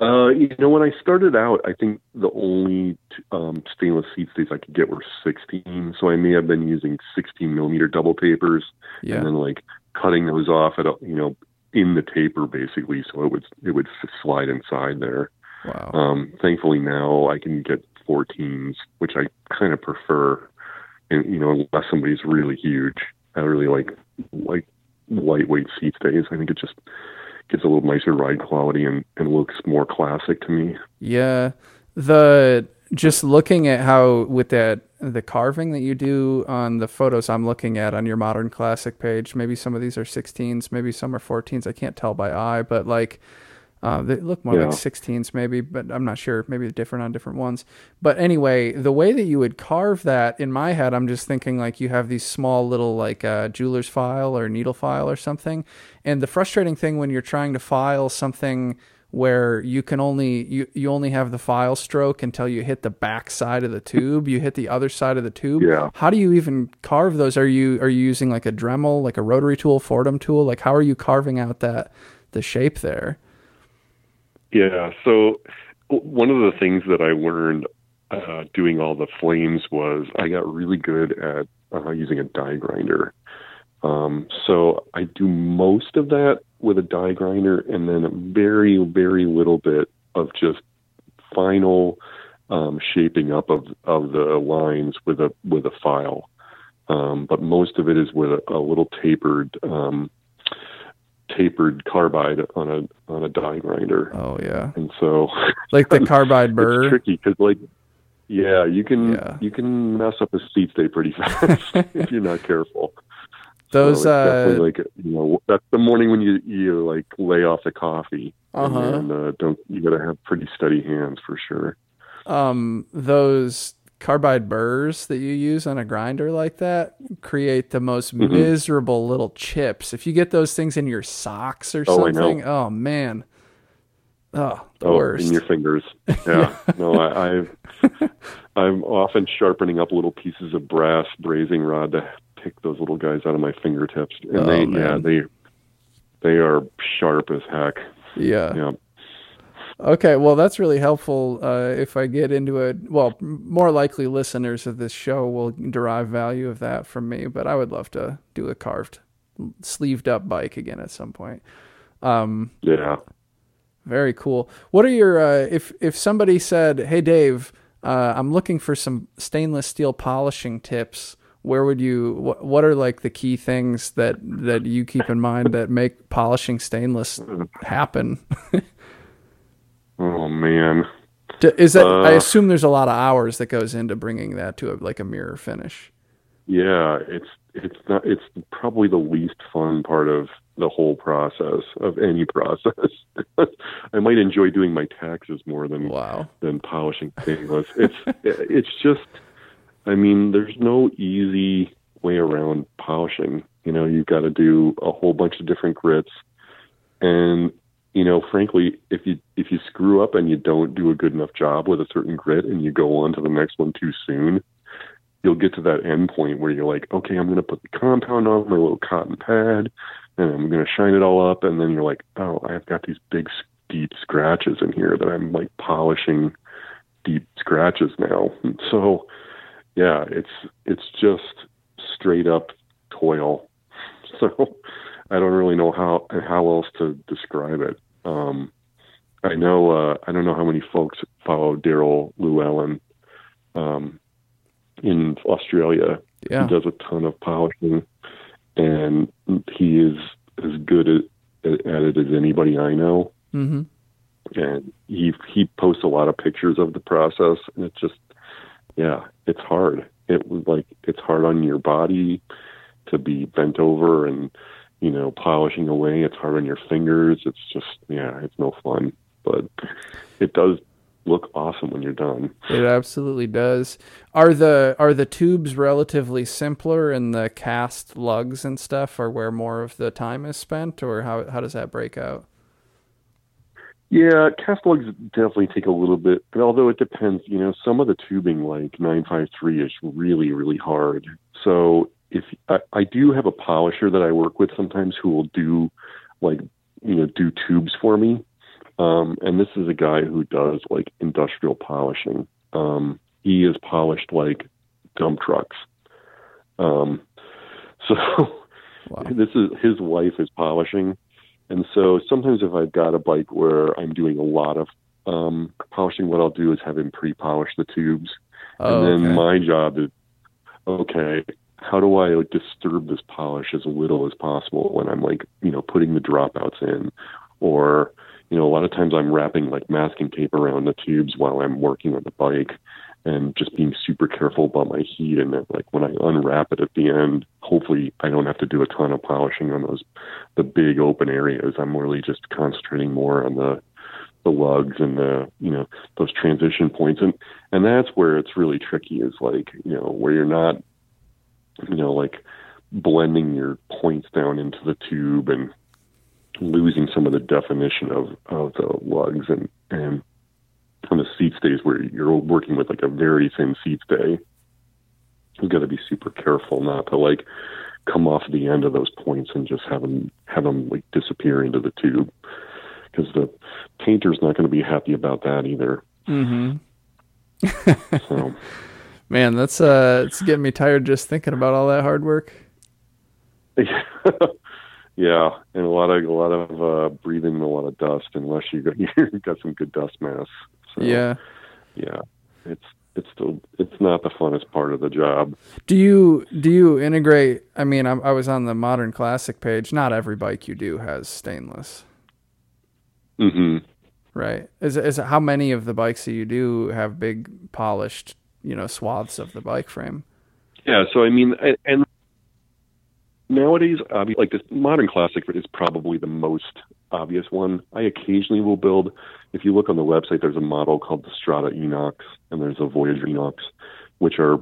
Uh, you know, when I started out, I think the only um, stainless seat stays I could get were 16. So I may have been using 16 millimeter double tapers yeah and then like cutting those off at a, you know in the taper basically, so it would it would slide inside there. wow Um, thankfully now I can get 14s, which I kind of prefer, and you know unless somebody's really huge. I really like like lightweight seat stays. I think it just gives a little nicer ride quality and, and looks more classic to me. Yeah. The just looking at how with that the carving that you do on the photos I'm looking at on your modern classic page, maybe some of these are 16s, maybe some are 14s. I can't tell by eye, but like uh, they look more Yeah. like 16s maybe, but I'm not sure. Maybe different on different ones. But anyway, the way that you would carve that in my head, I'm just thinking like you have these small little like uh, jeweler's file or needle file or something. And the frustrating thing when you're trying to file something where you can only you, you only have the file stroke until you hit the back side of the tube you hit the other side of the tube Yeah. how do you even carve those are you are you using like a dremel like a rotary tool Foredom tool like how are you carving out that the shape there Yeah. So one of the things that I learned uh, doing all the flames was I got really good at uh, using a die grinder. Um, so I do most of that with a die grinder, and then a very, very little bit of just final um, shaping up of, of the lines with a with a file. Um, but most of it is with a, a little tapered um, tapered carbide on a on a die grinder. oh yeah And so like the carbide it's burr tricky because, like, yeah, you can Yeah. you can mess up a seat stay pretty fast if you're not careful. those so uh definitely like you know that's the morning when you you like lay off the coffee. Uh-huh. And uh, don't you got to have pretty steady hands for sure. um those carbide burrs that you use on a grinder like that create the most Mhm. miserable little chips if you get those things in your socks or Oh, something oh man oh the oh, worst in your fingers. Yeah. no, I, I've I'm often sharpening up little pieces of brass brazing rod to pick those little guys out of my fingertips, and Oh, they yeah they they are sharp as heck. yeah Yeah. Okay, well, that's really helpful. Uh, if I get into it, well, more likely listeners of this show will derive value of that from me. But I would love to do a carved, sleeved up bike again at some point. Um, Yeah. very cool. What are your uh, if if somebody said, "Hey, Dave, uh, I'm looking for some stainless steel polishing tips." Where would you? What, what are like the key things that that you keep in mind that make polishing stainless happen? Oh man. D- Is that? I Uh, assume there's a lot of hours that goes into bringing that to a, like a mirror finish. Yeah, it's it's not it's probably the least fun part of the whole process of any process. I might enjoy doing my taxes more than Wow. than polishing stainless. It's it's just I mean, there's no easy way around polishing. You know, you've got to do a whole bunch of different grits and you know, frankly, if you if you screw up and you don't do a good enough job with a certain grit and you go on to the next one too soon, you'll get to that end point where you're like, okay, I'm going to put the compound on my little cotton pad and I'm going to shine it all up. And then you're like, oh, I've got these big deep scratches in here that I'm like polishing deep scratches now. And so, yeah, it's it's just straight up toil. So I don't really know how how else to describe it. Um, I know uh, I don't know how many folks follow Daryl Llewellyn um, in Australia. Yeah. He does a ton of polishing, and he is as good at, at it as anybody I know. Mm-hmm. And he he posts a lot of pictures of the process, and it's just yeah, it's hard. It was like it's hard on your body to be bent over and you know polishing away. It's hard on your fingers. It's just yeah, it's no fun, but it does look awesome when you're done. It absolutely does. Are the are the tubes relatively simpler and the cast lugs and stuff are where more of the time is spent or how how does that break out? Yeah, cast lugs definitely take a little bit, but although it depends, you know, some of the tubing like 953 is really, really hard. So if I, I do have a polisher that I work with sometimes who will do like, you know, do tubes for me. Um, and this is a guy who does like industrial polishing. Um, he has polished like dump trucks. Um, so Wow. this is his wife is polishing and so sometimes if I've got a bike where I'm doing a lot of um, polishing, what I'll do is have him pre-polish the tubes, Oh, and then okay. my job is okay. How do I disturb this polish as little as possible when I'm like you know putting the dropouts in, or you know a lot of times I'm wrapping like masking tape around the tubes while I'm working on the bike, and just being super careful about my heat and then like when I unwrap it at the end, hopefully I don't have to do a ton of polishing on those the big open areas. I'm really just concentrating more on the the lugs and the you know those transition points and and that's where it's really tricky is like you know where you're not you know like blending your points down into the tube and losing some of the definition of of the lugs and and on the seat stays where you're working with like a very thin seat stay you've got to be super careful not to like come off the end of those points and just have them have them like disappear into the tube because the painter's not going to be happy about that either. Mhm. So Man, that's uh it's getting me tired just thinking about all that hard work. yeah, and a lot of a lot of uh, breathing a lot of dust unless you got you got some good dust masks. So, Yeah. yeah, it's it's still it's not the funnest part of the job. Do you do you integrate? I mean, I, I was on the modern classic page. Not every bike you do has stainless, Mm-hmm. right? Is is how many of the bikes that you do have big polished, you know, swaths of the bike frame? Yeah, so I mean, and, nowadays, obvi- like this modern classic is probably the most obvious one. I occasionally will build. If you look on the website, there's a model called the Strata Inox, and there's a Voyager Inox, which are,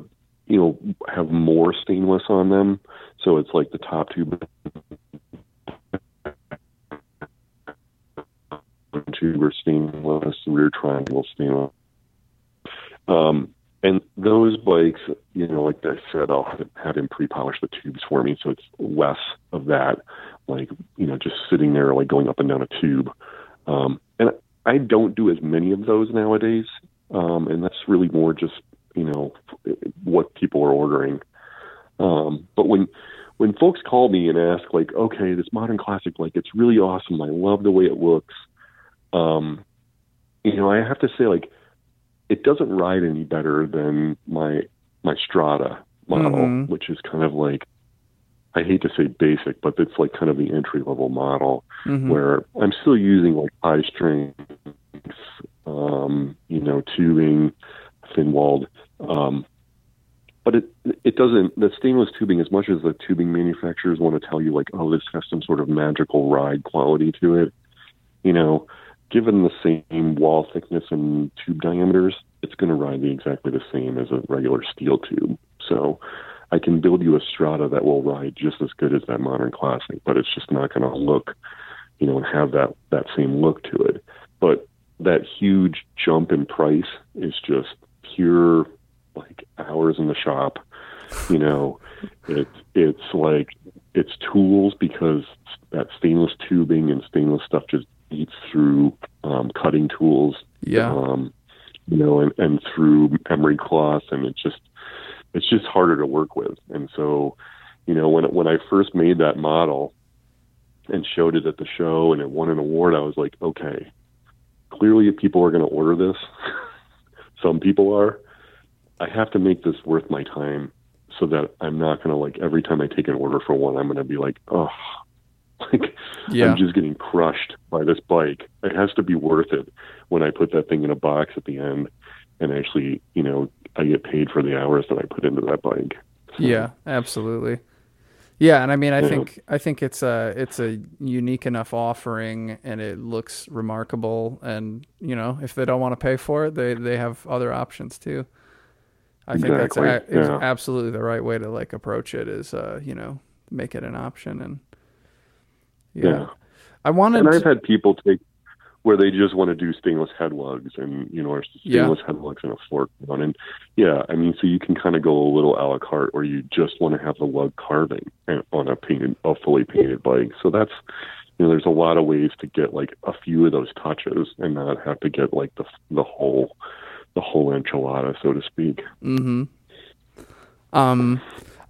you know, have more stainless on them. So it's like the top tube tube are stainless, rear triangle stainless. Um, and those bikes, you know, like I said, I'll have, him pre-polish the tubes for me, so it's less of that, like you know, just sitting there, like going up and down a tube. Um, and I don't do as many of those nowadays, um, and that's really more just you know what people are ordering. Um, but when when folks call me and ask, like, okay, this modern classic, like, it's really awesome. I love the way it looks. Um, you know, I have to say, like, it doesn't ride any better than my my Strata model, Mhm. which is kind of like I hate to say basic, but it's like kind of the entry level model Mhm. where I'm still using like high strength, um, you know, tubing, thin walled, um, but it it doesn't. The stainless tubing, as much as the tubing manufacturers want to tell you like, oh, this has some sort of magical ride quality to it, you know, given the same wall thickness and tube diameters, it's going to ride exactly the same as a regular steel tube. So I can build you a Strata that will ride just as good as that modern classic, but it's just not going to look, you know, and have that that same look to it. But that huge jump in price is just pure like hours in the shop. You know, it it's like it's tools because that stainless tubing and stainless stuff just eats through um, cutting tools. Yeah. Um, you know, and, and through emery cloth, and it's just it's just harder to work with. And so, you know, when when I first made that model and showed it at the show and it won an award, I was like, okay, clearly people are going to order this. Some people are. I have to make this worth my time so that I'm not going to like every time I take an order for one, I'm going to be like, oh, like Yeah. I'm just getting crushed by this bike. It has to be worth it when I put that thing in a box at the end and actually, you know, I get paid for the hours that I put into that bike. So, Yeah, absolutely. Yeah, and I mean, I Yeah. think I think it's a it's a unique enough offering, and it looks remarkable. And you know, if they don't want to pay for it, they they have other options too. I think that's a, Exactly, is yeah. absolutely the right way to like approach it. Is uh, you know, make it an option, and yeah, Yeah. I wanted. And I've had people take where they just want to do stainless head lugs and you know or Yeah. stainless head lugs and a fork on and yeah i mean so you can kind of go a little a la carte or you just want to have the lug carving on a painted a fully painted bike so that's you know there's a lot of ways to get like a few of those touches and not have to get like the the whole the whole enchilada so to speak Mm-hmm. Um,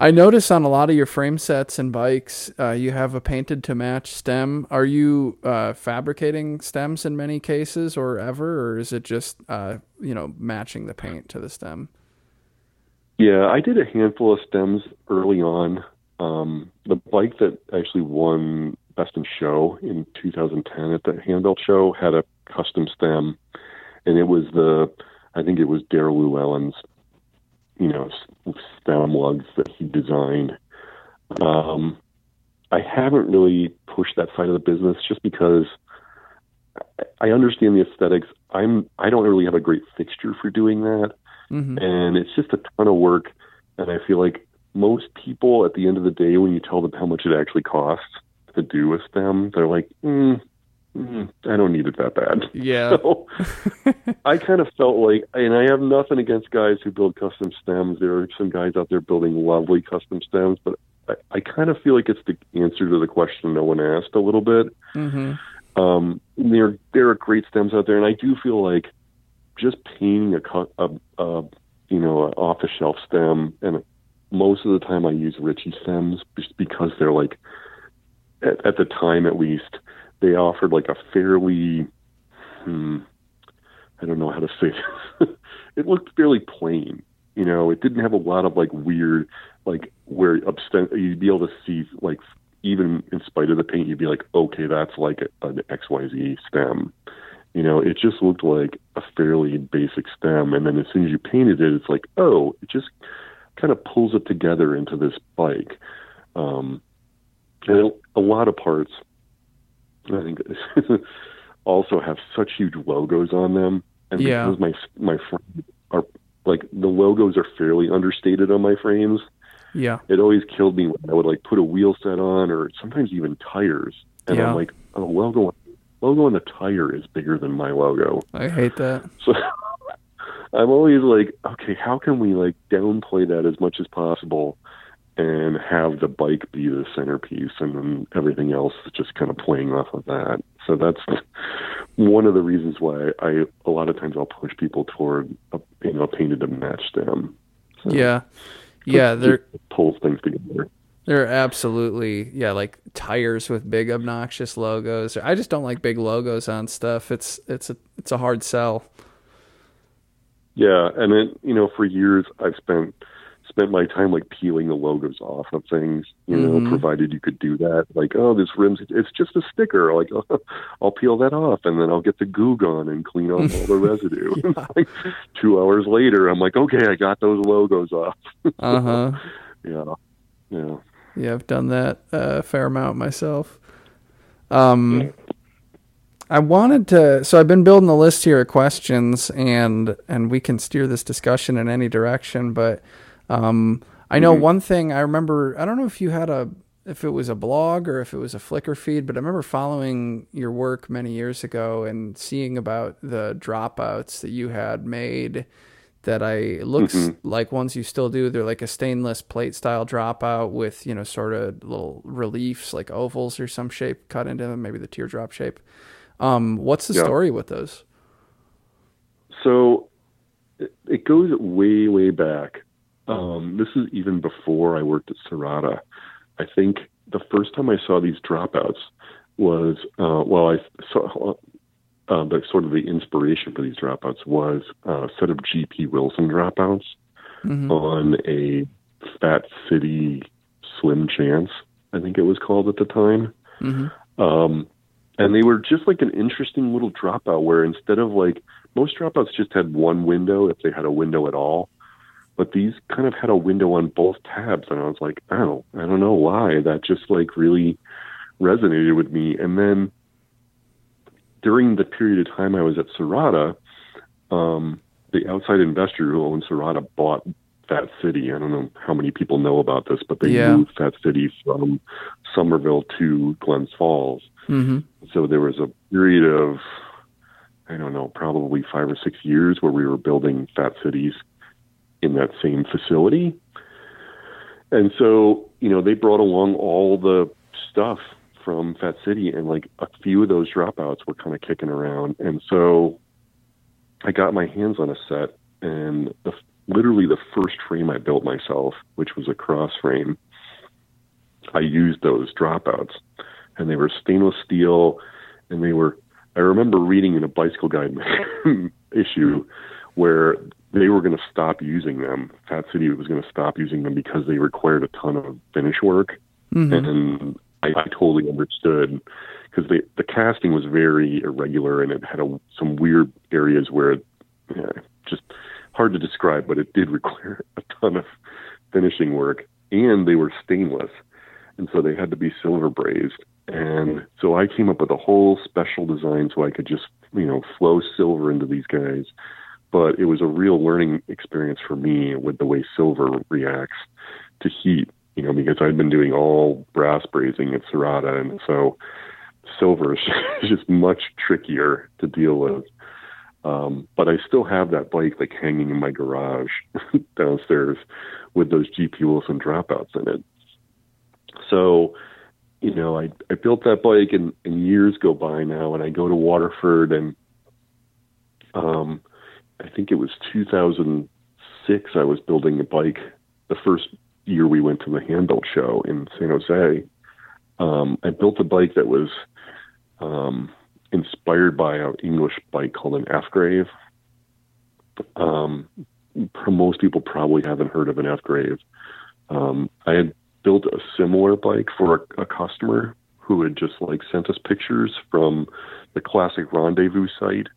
I notice on a lot of your frame sets and bikes, uh, you have a painted to match stem. Are you uh, fabricating stems in many cases, or ever, or is it just uh, you know matching the paint to the stem? Yeah, I did a handful of stems early on. Um, the bike that actually won Best in Show in 2010 at the Handbuilt Show had a custom stem, and it was the, I think it was Daryl Llewellyn's, you know, stem lugs that he designed. Um, I haven't really pushed that side of the business just because I- understand the aesthetics. I'm I don't really have a great fixture for doing that Mm-hmm. and it's just a ton of work. And I feel like most people, at the end of the day, when you tell them how much it actually costs to do a stem, they're like, mm, "I don't need it that bad." Yeah. So I kind of felt like, and I have nothing against guys who build custom stems. There are some guys out there building lovely custom stems, but I, I kind of feel like it's the answer to the question no one asked a little bit Mm-hmm. um, there there are great stems out there, and I do feel like just painting a, a, a you know an off the shelf stem, and most of the time I use Ritchey stems just because they're like at, at the time at least they offered like a fairly hmm, I don't know how to say this. it looked fairly plain. You know, it didn't have a lot of like weird, like where you'd be able to see like even in spite of the paint, you'd be like, okay, that's like an XYZ stem. You know, it just looked like a fairly basic stem. And then as soon as you painted it, it's like, oh, it just kind of pulls it together into this bike. Um, and a lot of parts, I think, also have such huge logos on them. And Yeah. because my my frames are like the logos are fairly understated on my frames, Yeah. it always killed me when I would like put a wheel set on or sometimes even tires. And Yeah. I'm like, oh, logo, logo on the tire is bigger than my logo. I hate that. So I'm always like, okay, how can we like downplay that as much as possible and have the bike be the centerpiece and then everything else is just kind of playing off of that. So that's one of the reasons why I a lot of times I'll push people toward a you know painted to match them So Yeah. Yeah. They're pulls things together. They're absolutely yeah, like tires with big obnoxious logos. I just don't like big logos on stuff. It's it's a it's a hard sell. Yeah, and then you know, for years I've spent spent my time like peeling the logos off of things. You know, Mhm. provided you could do that. Like, oh, this rim's it's just a sticker. Like, oh, I'll peel that off, and then I'll get the goo gone and clean off all the residue. like, two hours later, I'm like, okay, I got those logos off. Uh huh. Yeah, yeah. Yeah, I've done that uh, a fair amount myself. Um, I wanted to, so I've been building a list here of questions, and and we can steer this discussion in any direction. But um, I know Mhm. one thing. I remember. I don't know if you had a, if it was a blog or if it was a Flickr feed, but I remember following your work many years ago and seeing about the dropouts that you had made that I it looks Mhm. like ones you still do. They're like a stainless plate style dropout with you know sort of little reliefs like ovals or some shape cut into them, maybe the teardrop shape. Um, what's the Yeah. story with those? So it, it goes way, way back. Um, this is even before I worked at Serotta. I think the first time I saw these dropouts was, uh, well, I saw uh, the sort of the inspiration for these dropouts was uh, a set of GP Wilson dropouts Mhm. on a Fat City Slim Chance, I think it was called at the time. Mhm. Um, and they were just like an interesting little dropout where instead of like most dropouts just had one window if they had a window at all, but these kind of had a window on both tabs, and I was like, oh, I don't know why that just like really resonated with me. And then during the period of time I was at Serotta, um, the outside investor who owned Serotta bought Fat City. I don't know how many people know about this, but they Yeah. moved Fat City from Somerville to Glens Falls. Mhm. So there was a period of, I don't know, probably five or six years where we were building Fat Cities in that same facility. And so, you know, they brought along all the stuff from Fat City, and like a few of those dropouts were kind of kicking around. And so I got my hands on a set, and the, literally the first frame I built myself, which was a cross frame, I used those dropouts, and they were stainless steel, and they were. I remember reading in a bicycle guide issue where they were going to stop using them. Fat City was going to stop using them because they required a ton of finish work, Mhm. and I, I totally understood because the the casting was very irregular and it had a, some weird areas where it, yeah, just hard to describe, but it did require a ton of finishing work, and they were stainless, and so they had to be silver brazed. And so I came up with a whole special design so I could just you know flow silver into these guys. But it was a real learning experience for me with the way silver reacts to heat you know, because I'd been doing all brass brazing at Serotta, and so silver is just much trickier to deal with. Um, but I still have that bike like hanging in my garage downstairs with those GP Wilson dropouts in it. So, you know, I, I built that bike and, and years go by now and I go to Waterford and um, I think it was 2006 I was building a bike the first year we went to the Handbuilt show in San Jose, um, I built a bike that was um, inspired by an English bike called an Ephgrave. Um, most people probably haven't heard of an Ephgrave. Um, I had built a similar bike for a, a customer who had just like sent us pictures from the classic rendezvous site,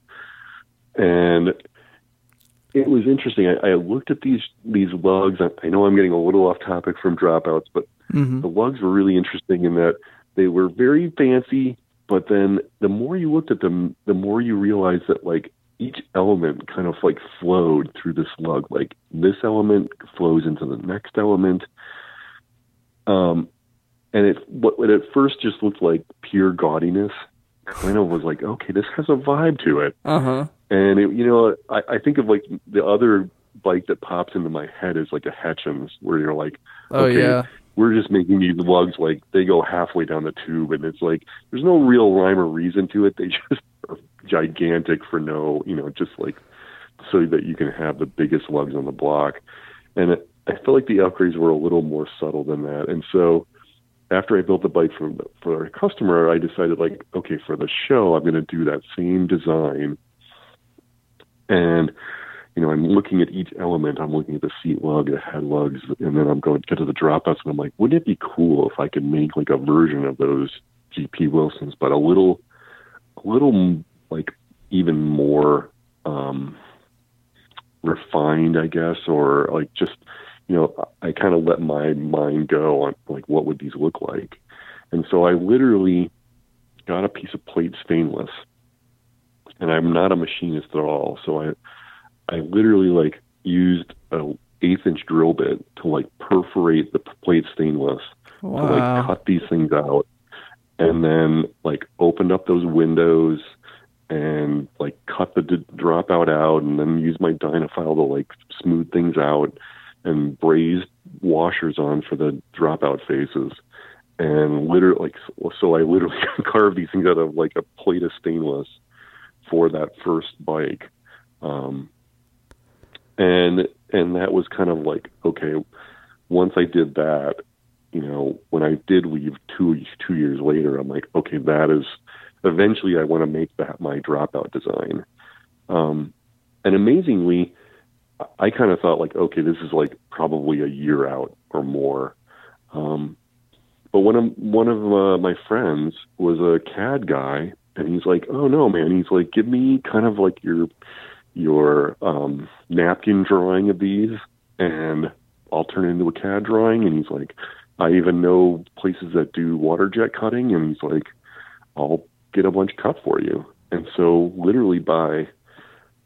and it was interesting. I, I looked at these these lugs. I, I know I'm getting a little off topic from dropouts, but Mhm. the lugs were really interesting in that they were very fancy. But then the more you looked at them, the more you realized that like each element kind of like flowed through this lug. Like this element flows into the next element. Um, and it what what at first just looked like pure gaudiness, kind of was like, okay, this has a vibe to it. Uh-huh. And it, you know, I, I think of like the other bike that pops into my head is like a Hetchins, where you're like, Oh Okay. yeah. we're just making these lugs like they go halfway down the tube, and it's like there's no real rhyme or reason to it. They just are gigantic for no, you know, just like so that you can have the biggest lugs on the block. And it, I feel like the Ephgraves were a little more subtle than that. And so after I built the bike for for our customer, I decided like, okay, for the show, I'm going to do that same design. And you know, I'm looking at each element. I'm looking at the seat lug, the head lugs, and then I'm going to get to the dropouts, and I'm like, wouldn't it be cool if I could make like a version of those GP Wilsons, but a little, a little like even more um, refined, I guess, or like just, you know, I kind of let my mind go on like what would these look like, and so I literally got a piece of plate stainless, and I'm not a machinist at all, so I I literally like used a eighth inch drill bit to like perforate the plate stainless to like cut these things out and then like opened up those windows and like cut the d- dropout out and then use my dynafile to like smooth things out and brazed washers on for the dropout faces. And literally, like, so I literally carved these things out of like a plate of stainless for that first bike. Um, and and that was kind of like okay once i did that you know when i did leave two two years later i'm like okay that is eventually i want to make that my dropout design um, and amazingly i kind of thought like okay this is like probably a year out or more um, but one of one of uh, my friends was a cad guy and he's like oh no man he's like give me kind of like your your um, napkin drawing of these, and I'll turn it into a CAD drawing. And he's like, I even know places that do water jet cutting, and he's like, I'll get a bunch cut for you. And so, literally by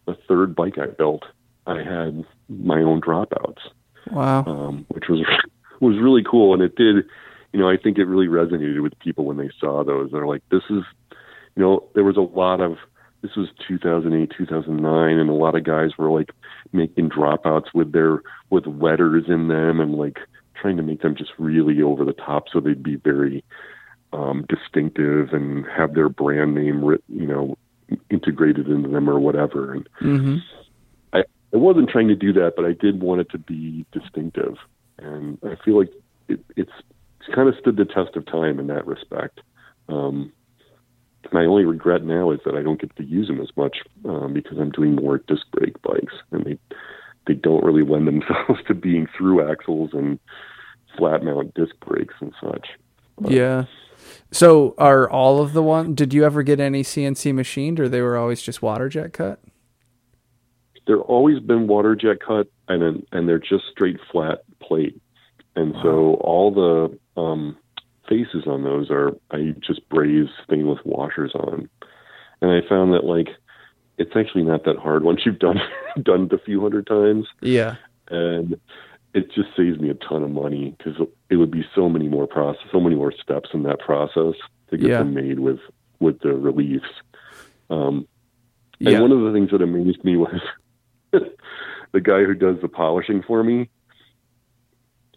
the third bike I built, I had my own dropouts. Wow, um, which was was really cool, and it did. You know, I think it really resonated with people when they saw those. They're like, "This is," you know, there was a lot of this was 2008 2009 and a lot of guys were like making dropouts with their with letters in them and like trying to make them just really over the top so they'd be very um distinctive and have their brand name writ, you know integrated into them or whatever. And mm-hmm. i i wasn't trying to do that but i did want it to be distinctive. And i feel like it, it's it's kind of stood the test of time in that respect. Um my only regret now is that I don't get to use them as much um, because I'm doing more disc brake bikes, and they they don't really lend themselves to being through axles and flat mount disc brakes and such. But, yeah. So are all of the one? Did you ever get any CNC machined, or they were always just water jet cut? They're always been water jet cut, and and they're just straight flat plate, and wow. so all the um, faces on those are I just braze stainless washers on, and I found that like it's actually not that hard once you've done done it a few hundred times. Yeah, and it just saves me a ton of money because it would be so many more process, so many more steps in that process to get yeah. them made with with the reliefs. Um, and yeah. one of the things that amazed me was the guy who does the polishing for me.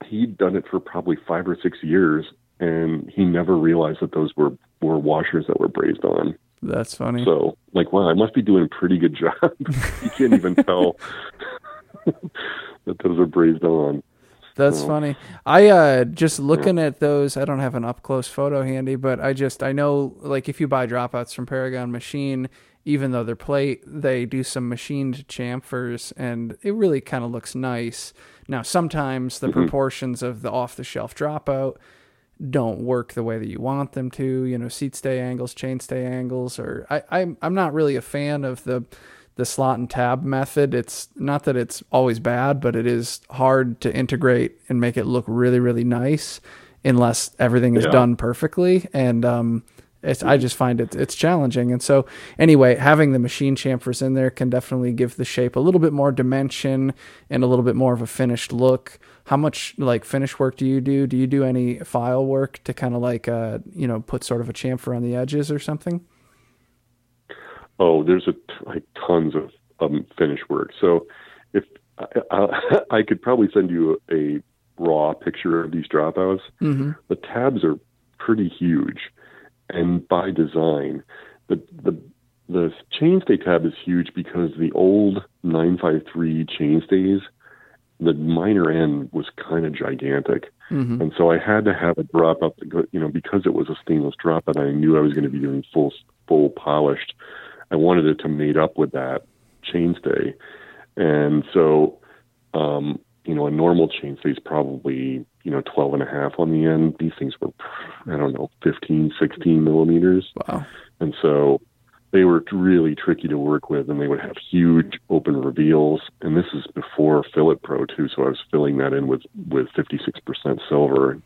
He'd done it for probably five or six years, and he never realized that those were were washers that were brazed on. That's funny. So, like, wow, I must be doing a pretty good job. you can't even tell that those are brazed on. That's so. funny. I uh just looking yeah. at those, I don't have an up close photo handy, but I just I know like if you buy dropouts from Paragon Machine, even though they're plate, they do some machined chamfers and it really kind of looks nice. Now sometimes the mm-hmm. proportions of the off the shelf dropout don't work the way that you want them to. You know, seat stay angles, chain stay angles, or I, I'm I'm not really a fan of the the slot and tab method. It's not that it's always bad, but it is hard to integrate and make it look really really nice unless everything is yeah. done perfectly. And um, it's I just find it it's challenging. And so anyway, having the machine chamfers in there can definitely give the shape a little bit more dimension and a little bit more of a finished look. How much like finish work do you do? Do you do any file work to kind of like uh you know put sort of a chamfer on the edges or something? Oh, there's a like tons of um, finish work. So if I, I, I could probably send you a, a raw picture of these dropouts. Mm-hmm. The tabs are pretty huge and by design. The the the chainstay tab is huge because the old 953 chainstays, the minor end was kind of gigantic. Mm-hmm. And so I had to have a drop up, you know, because it was a stainless drop and I knew I was going to be doing full, full polished. I wanted it to mate up with that chainstay. And so, um, you know, a normal chainstay is probably you know 12 and a half on the end these things were i don't know 15 16 millimeters wow and so they were really tricky to work with and they would have huge open reveals. And this is before fillet pro too so i was filling that in with with 56% silver.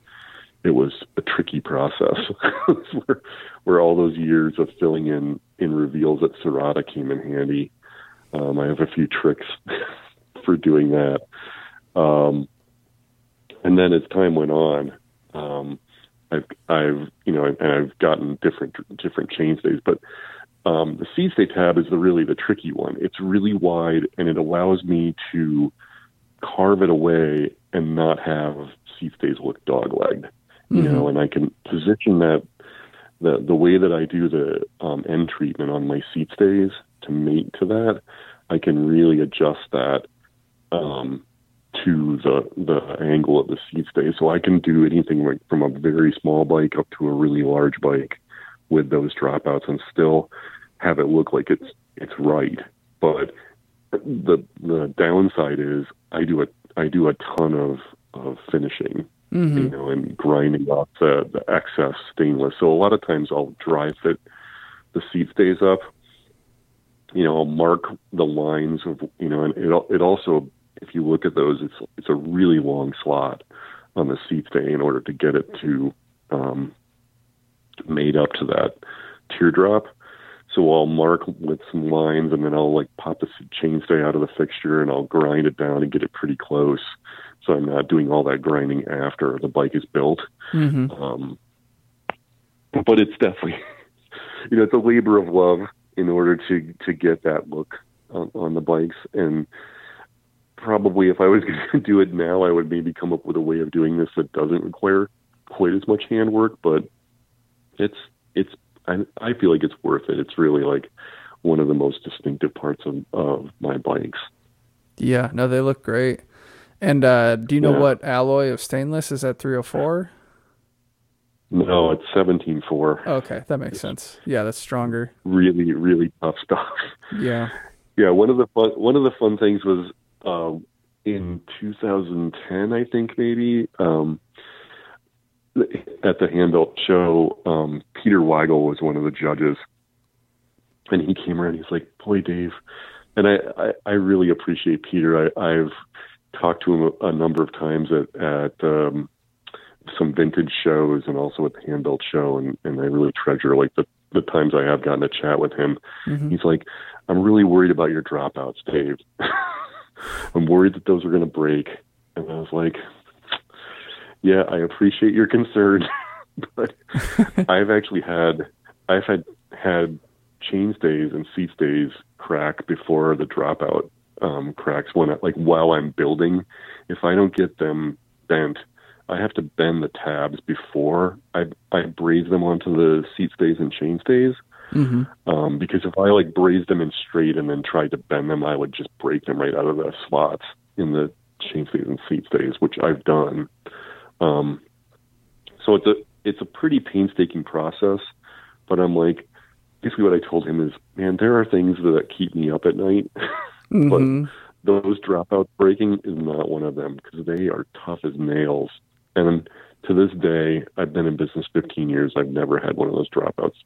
It was a tricky process. Where, where all those years of filling in in reveals at Serotta came in handy. Um, i have a few tricks for doing that. Um, and then as time went on, um, I've I've you know and I've gotten different different chainstays, but um, the seat stay tab is the really the tricky one. It's really wide and it allows me to carve it away and not have seat stays look dog legged. you know, and I can position that the the way that I do the um, end treatment on my seat stays to mate to that. I can really adjust that um, to the the angle of the seat stay, so I can do anything like from a very small bike up to a really large bike with those dropouts and still have it look like it's it's right. But the the downside is I do a I do a ton of of finishing, Mm-hmm. you know, and grinding off the the excess stainless. So a lot of times I'll dry fit the seat stays up. You know, I'll mark the lines of you know, and it it also if you look at those, it's it's a really long slot on the seat stay in order to get it to um, made up to that teardrop. So I'll mark with some lines, and then I'll like pop the chainstay out of the fixture, and I'll grind it down and get it pretty close. So I'm not doing all that grinding after the bike is built. Mm-hmm. Um, but it's definitely, you know, it's a labor of love in order to to get that look on, on the bikes. And probably, if I was going to do it now, I would maybe come up with a way of doing this that doesn't require quite as much handwork. But it's it's I I feel like it's worth it. It's really like one of the most distinctive parts of of my bikes. Yeah, no, they look great. And uh, do you know Yeah. what alloy of stainless is that 304? No, it's seventeen four. Okay, that makes sense. Yeah, that's stronger. Really, really tough stuff. Yeah. Yeah, one of the fun one of the fun things was um, in 2010, I think maybe um, at the Handbuilt show, um, Peter Weigle was one of the judges, and he came around. He's like, "Boy, Dave," and I I, I really appreciate Peter. I, I've talked to him a, a number of times at at um, some vintage shows and also at the Handbuilt show, and and I really treasure like the the times I have gotten to chat with him. Mhm. He's like, I'm really worried about your dropouts, Dave. I'm worried that those are going to break. And I was like, yeah, I appreciate your concern, but I've actually had, I've had, had chain stays and seat stays crack before the dropout um, cracks when, I, like, while I'm building. If I don't get them bent, I have to bend the tabs before I, I braze them onto the seat stays and chain stays Mm-hmm. um, because if I like brazed them in straight and then tried to bend them, I would just break them right out of the slots in the chain stays and seat stays, which I've done. Um, so it's a it's a pretty painstaking process, but I'm like, basically what I told him is, man, there are things that keep me up at night. Mm-hmm. Those dropouts breaking is not one of them because they are tough as nails. And to this day, I've been in business 15 years. I've never had one of those dropouts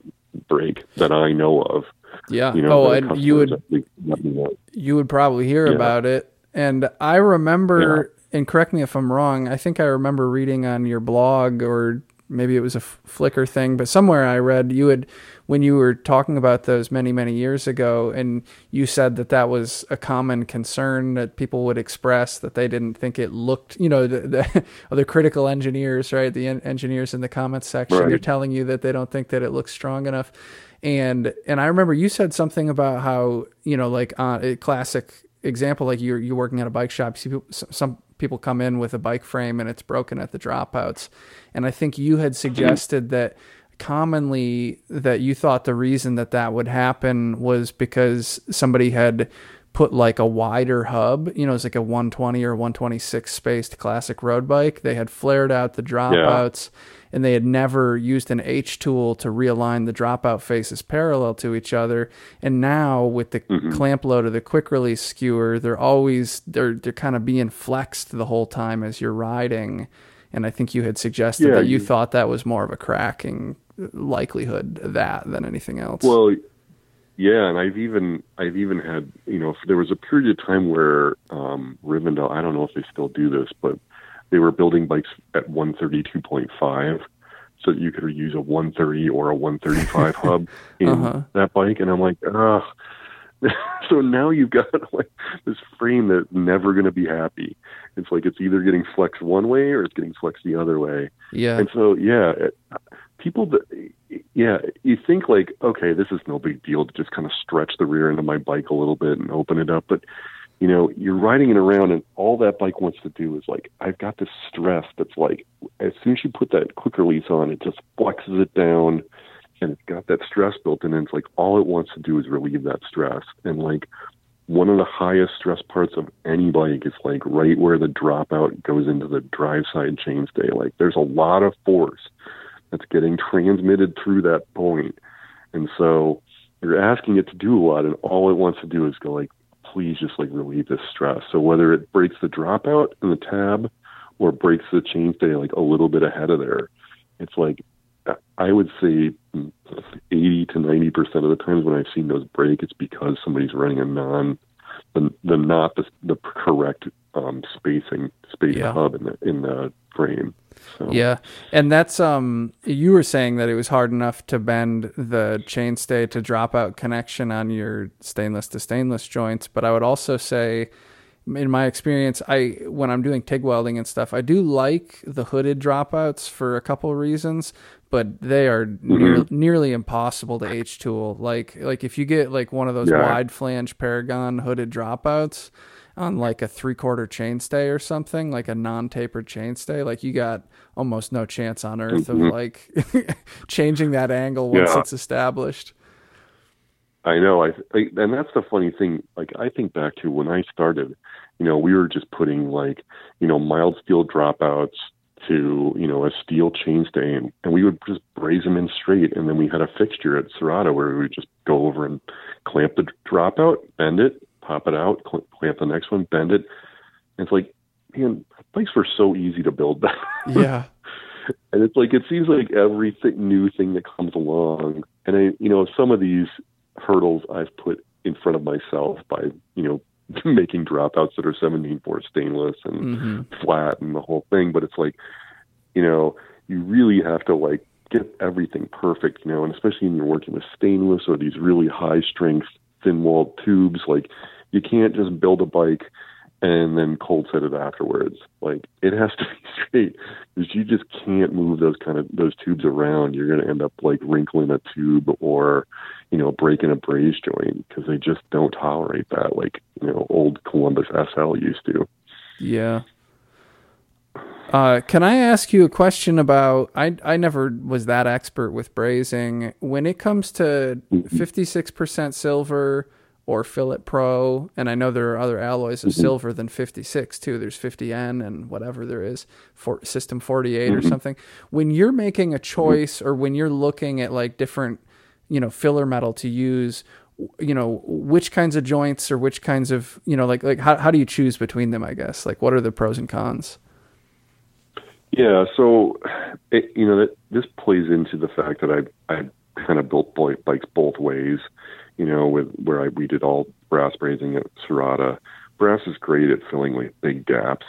break that I know of. Yeah. You know, oh, and you would actually let me know. you would probably hear Yeah. about it. And I remember, and correct me if I'm wrong, I think I remember reading on your blog or maybe it was a F- Flickr thing, but somewhere I read you had, when you were talking about those many, many years ago, and you said that that was a common concern that people would express that they didn't think it looked, you know, the, the other critical engineers, right? The en- engineers in the comments section, Right. they're telling you that they don't think that it looks strong enough. And, and I remember you said something about how, you know, like uh, a classic example, like you're, you're working at a bike shop, see some people come in with a bike frame and it's broken at the dropouts. And I think you had suggested that commonly that you thought the reason that that would happen was because somebody had put like a wider hub, you know, it's like a 120 or 126 spaced classic road bike. They had flared out the dropouts and they had never used an H tool to realign the dropout faces parallel to each other. And now with the mm-hmm. clamp load of the quick release skewer, they're always they're they're kind of being flexed the whole time as you're riding. And I think you had suggested Yeah, that you you- thought that was more of a cracking uh, likelihood of that than anything else. Well, yeah, and I've even I've even had you know there was a period of time where um, Rivendell I don't know if they still do this, but they were building bikes at 132.5, so that you could use a 130 or a 135 hub in Uh-huh. that bike, and I'm like, ugh. so now you've got like this frame that's never going to be happy. It's like it's either getting flexed one way or it's getting flexed the other way. yeah. And so, yeah, it, people, that, yeah, you think like, okay, this is no big deal to just kind of stretch the rear end of my bike a little bit and open it up, but you know, you're riding it around and all that bike wants to do is like, I've got this stress that's like, as soon as you put that quick release on, it just flexes it down and it's got that stress built in. And it's like, all it wants to do is relieve that stress. And like, one of the highest stress parts of any bike is like right where the dropout goes into the drive side chainstay. Like, there's a lot of force that's getting transmitted through that point. And so you're asking it to do a lot, and all it wants to do is go like, please just like relieve this stress. So whether it breaks the dropout in the tab or breaks the change chainstay like a little bit ahead of there, it's like I would say 80 to 90 percent of the times when I've seen those break, it's because somebody's running a non, the, the not the, the correct um, spacing space yeah. hub in the in the frame. So. Yeah, and that's um. You were saying that it was hard enough to bend the chainstay to dropout connection on your stainless to stainless joints, but I would also say, in my experience, I when I'm doing TIG welding and stuff, I do like the hooded dropouts for a couple of reasons, but they are mm-hmm. near, nearly impossible to H tool. Like like if you get like one of those yeah. wide flange Paragon hooded dropouts on like a three quarter chainstay or something, like a non tapered chainstay, like you got almost no chance on earth mm-hmm. of like changing that angle once yeah. it's established. I know. I, I and that's the funny thing. Like I think back to when I started, you know, we were just putting like, you know, mild steel dropouts to, you know, a steel chainstay and, and we would just braze them in straight and then we had a fixture at Serotta where we would just go over and clamp the dropout, bend it, pop it out, clamp the next one, bend it. And it's like, man, bikes were so easy to build. That. Yeah. and it's like it seems like every new thing that comes along, and I, you know, some of these hurdles I've put in front of myself by, you know, making dropouts that are 17.4 stainless and mm-hmm. flat and the whole thing. But it's like, you know, you really have to like get everything perfect, you know, and especially when you're working with stainless or these really high strength thin walled tubes. Like you can't just build a bike and then cold set it afterwards. Like it has to be straight because you just can't move those kind of those tubes around. You're going to end up like wrinkling a tube or, you know, breaking a braze joint because they just don't tolerate that like you know old Columbus SL used to. Yeah. Uh, can I ask you a question about? I I never was that expert with brazing. When it comes to mm-hmm. fifty six percent silver or Fillet Pro, and I know there are other alloys of mm-hmm. silver than fifty six too. There's fifty N and whatever there is for System forty eight mm-hmm. or something. When you're making a mm-hmm. choice, or when you're looking at like different, you know, filler metal to use, you know which kinds of joints or which kinds of you know like like how, how do you choose between them i guess like what are the pros and cons yeah, so it, you know that this plays into the fact that I I kind of built bikes both ways. You know, with where I we did all brass brazing at Serotta. Brass is great at filling like big gaps,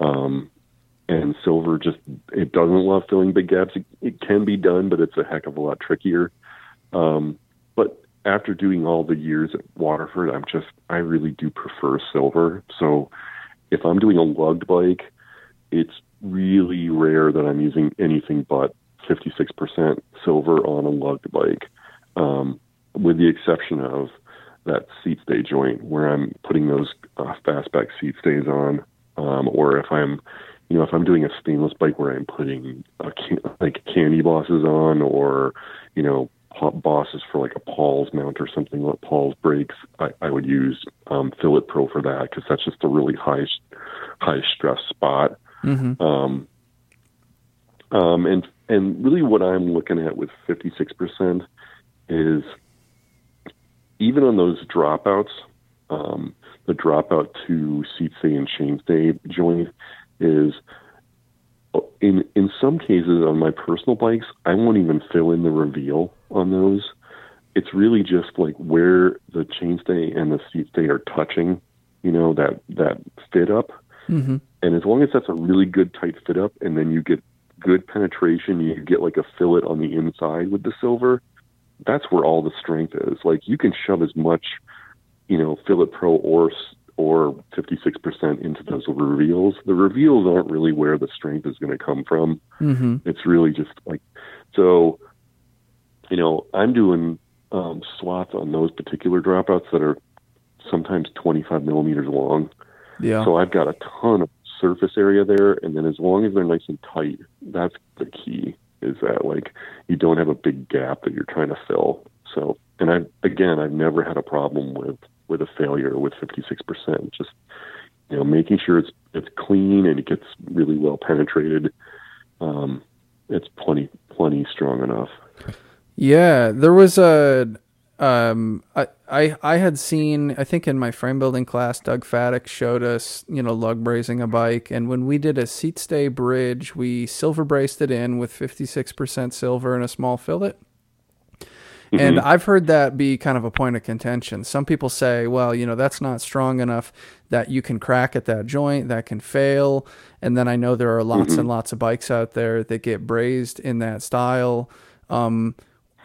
um, and silver just it doesn't love filling big gaps. It, it can be done, but it's a heck of a lot trickier. Um, but after doing all the years at Waterford, I'm just I really do prefer silver. So if I'm doing a lugged bike, it's really rare that I'm using anything but 56% silver on a lugged bike, um, with the exception of that seat stay joint where I'm putting those uh, fastback seat stays on, um, or if I'm, you know, if I'm doing a stainless bike where I'm putting a can- like candy bosses on, or you know, bosses for like a Paul's mount or something like Paul's brakes, I, I would use um, Fillet Pro for that because that's just a really high high stress spot. Mm-hmm. Um, um, and and really, what I'm looking at with 56% is even on those dropouts, um, the dropout to seat stay and chain stay joint is in in some cases on my personal bikes, I won't even fill in the reveal on those. It's really just like where the chainstay and the seat stay are touching, you know, that that fit up. Mm-hmm. And as long as that's a really good tight fit up, and then you get good penetration, you get like a fillet on the inside with the silver. That's where all the strength is. Like you can shove as much, you know, Fillet Pro or or 56% into those reveals. The reveals aren't really where the strength is going to come from. Mm-hmm. It's really just like so. You know, I'm doing um, slots on those particular dropouts that are sometimes 25 millimeters long. Yeah. So I've got a ton of surface area there, and then as long as they're nice and tight, that's the key. Is that like you don't have a big gap that you're trying to fill. So, and I again, I've never had a problem with with a failure with 56%. Just you know, making sure it's it's clean and it gets really well penetrated. Um, it's plenty plenty strong enough. Yeah, there was a um I, I I had seen I think in my frame building class Doug Fattic showed us, you know, lug brazing a bike and when we did a seat stay bridge, we silver braced it in with 56% silver and a small fillet. And I've heard that be kind of a point of contention. Some people say, well, you know, that's not strong enough that you can crack at that joint, that can fail. And then I know there are lots and lots of bikes out there that get brazed in that style. Um,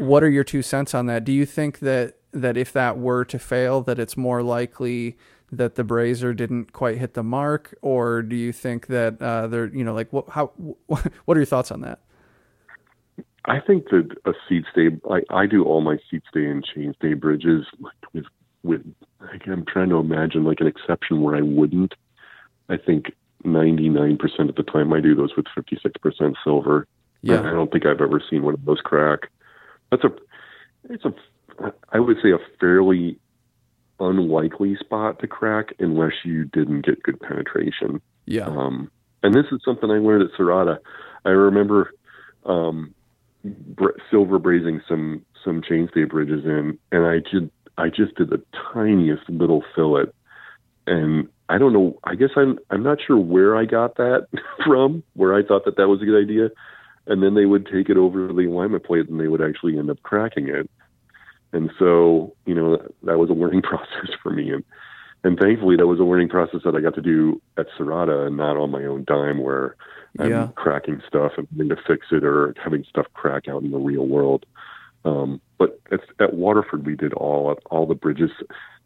what are your two cents on that? Do you think that that if that were to fail, that it's more likely that the brazier didn't quite hit the mark, or do you think that uh, they're, you know, like what, how, what are your thoughts on that? I think that a seat stay, I, I do all my seat stay and chain stay bridges with, with, like, I'm trying to imagine like an exception where I wouldn't. I think 99% of the time I do those with 56% silver. Yeah. I don't think I've ever seen one of those crack. That's a, it's a, I would say a fairly unlikely spot to crack unless you didn't get good penetration. Yeah. Um, and this is something I learned at Serotta. I remember um, br- silver brazing some some chainstay bridges in, and I just I just did the tiniest little fillet, and I don't know. I guess I'm I'm not sure where I got that from. Where I thought that that was a good idea, and then they would take it over to the alignment plate, and they would actually end up cracking it. And so, you know, that, that was a learning process for me, and and thankfully that was a learning process that I got to do at Serotta and not on my own dime, where I'm cracking stuff and having to fix it or having stuff crack out in the real world. Um, but at, at Waterford, we did all all the bridges.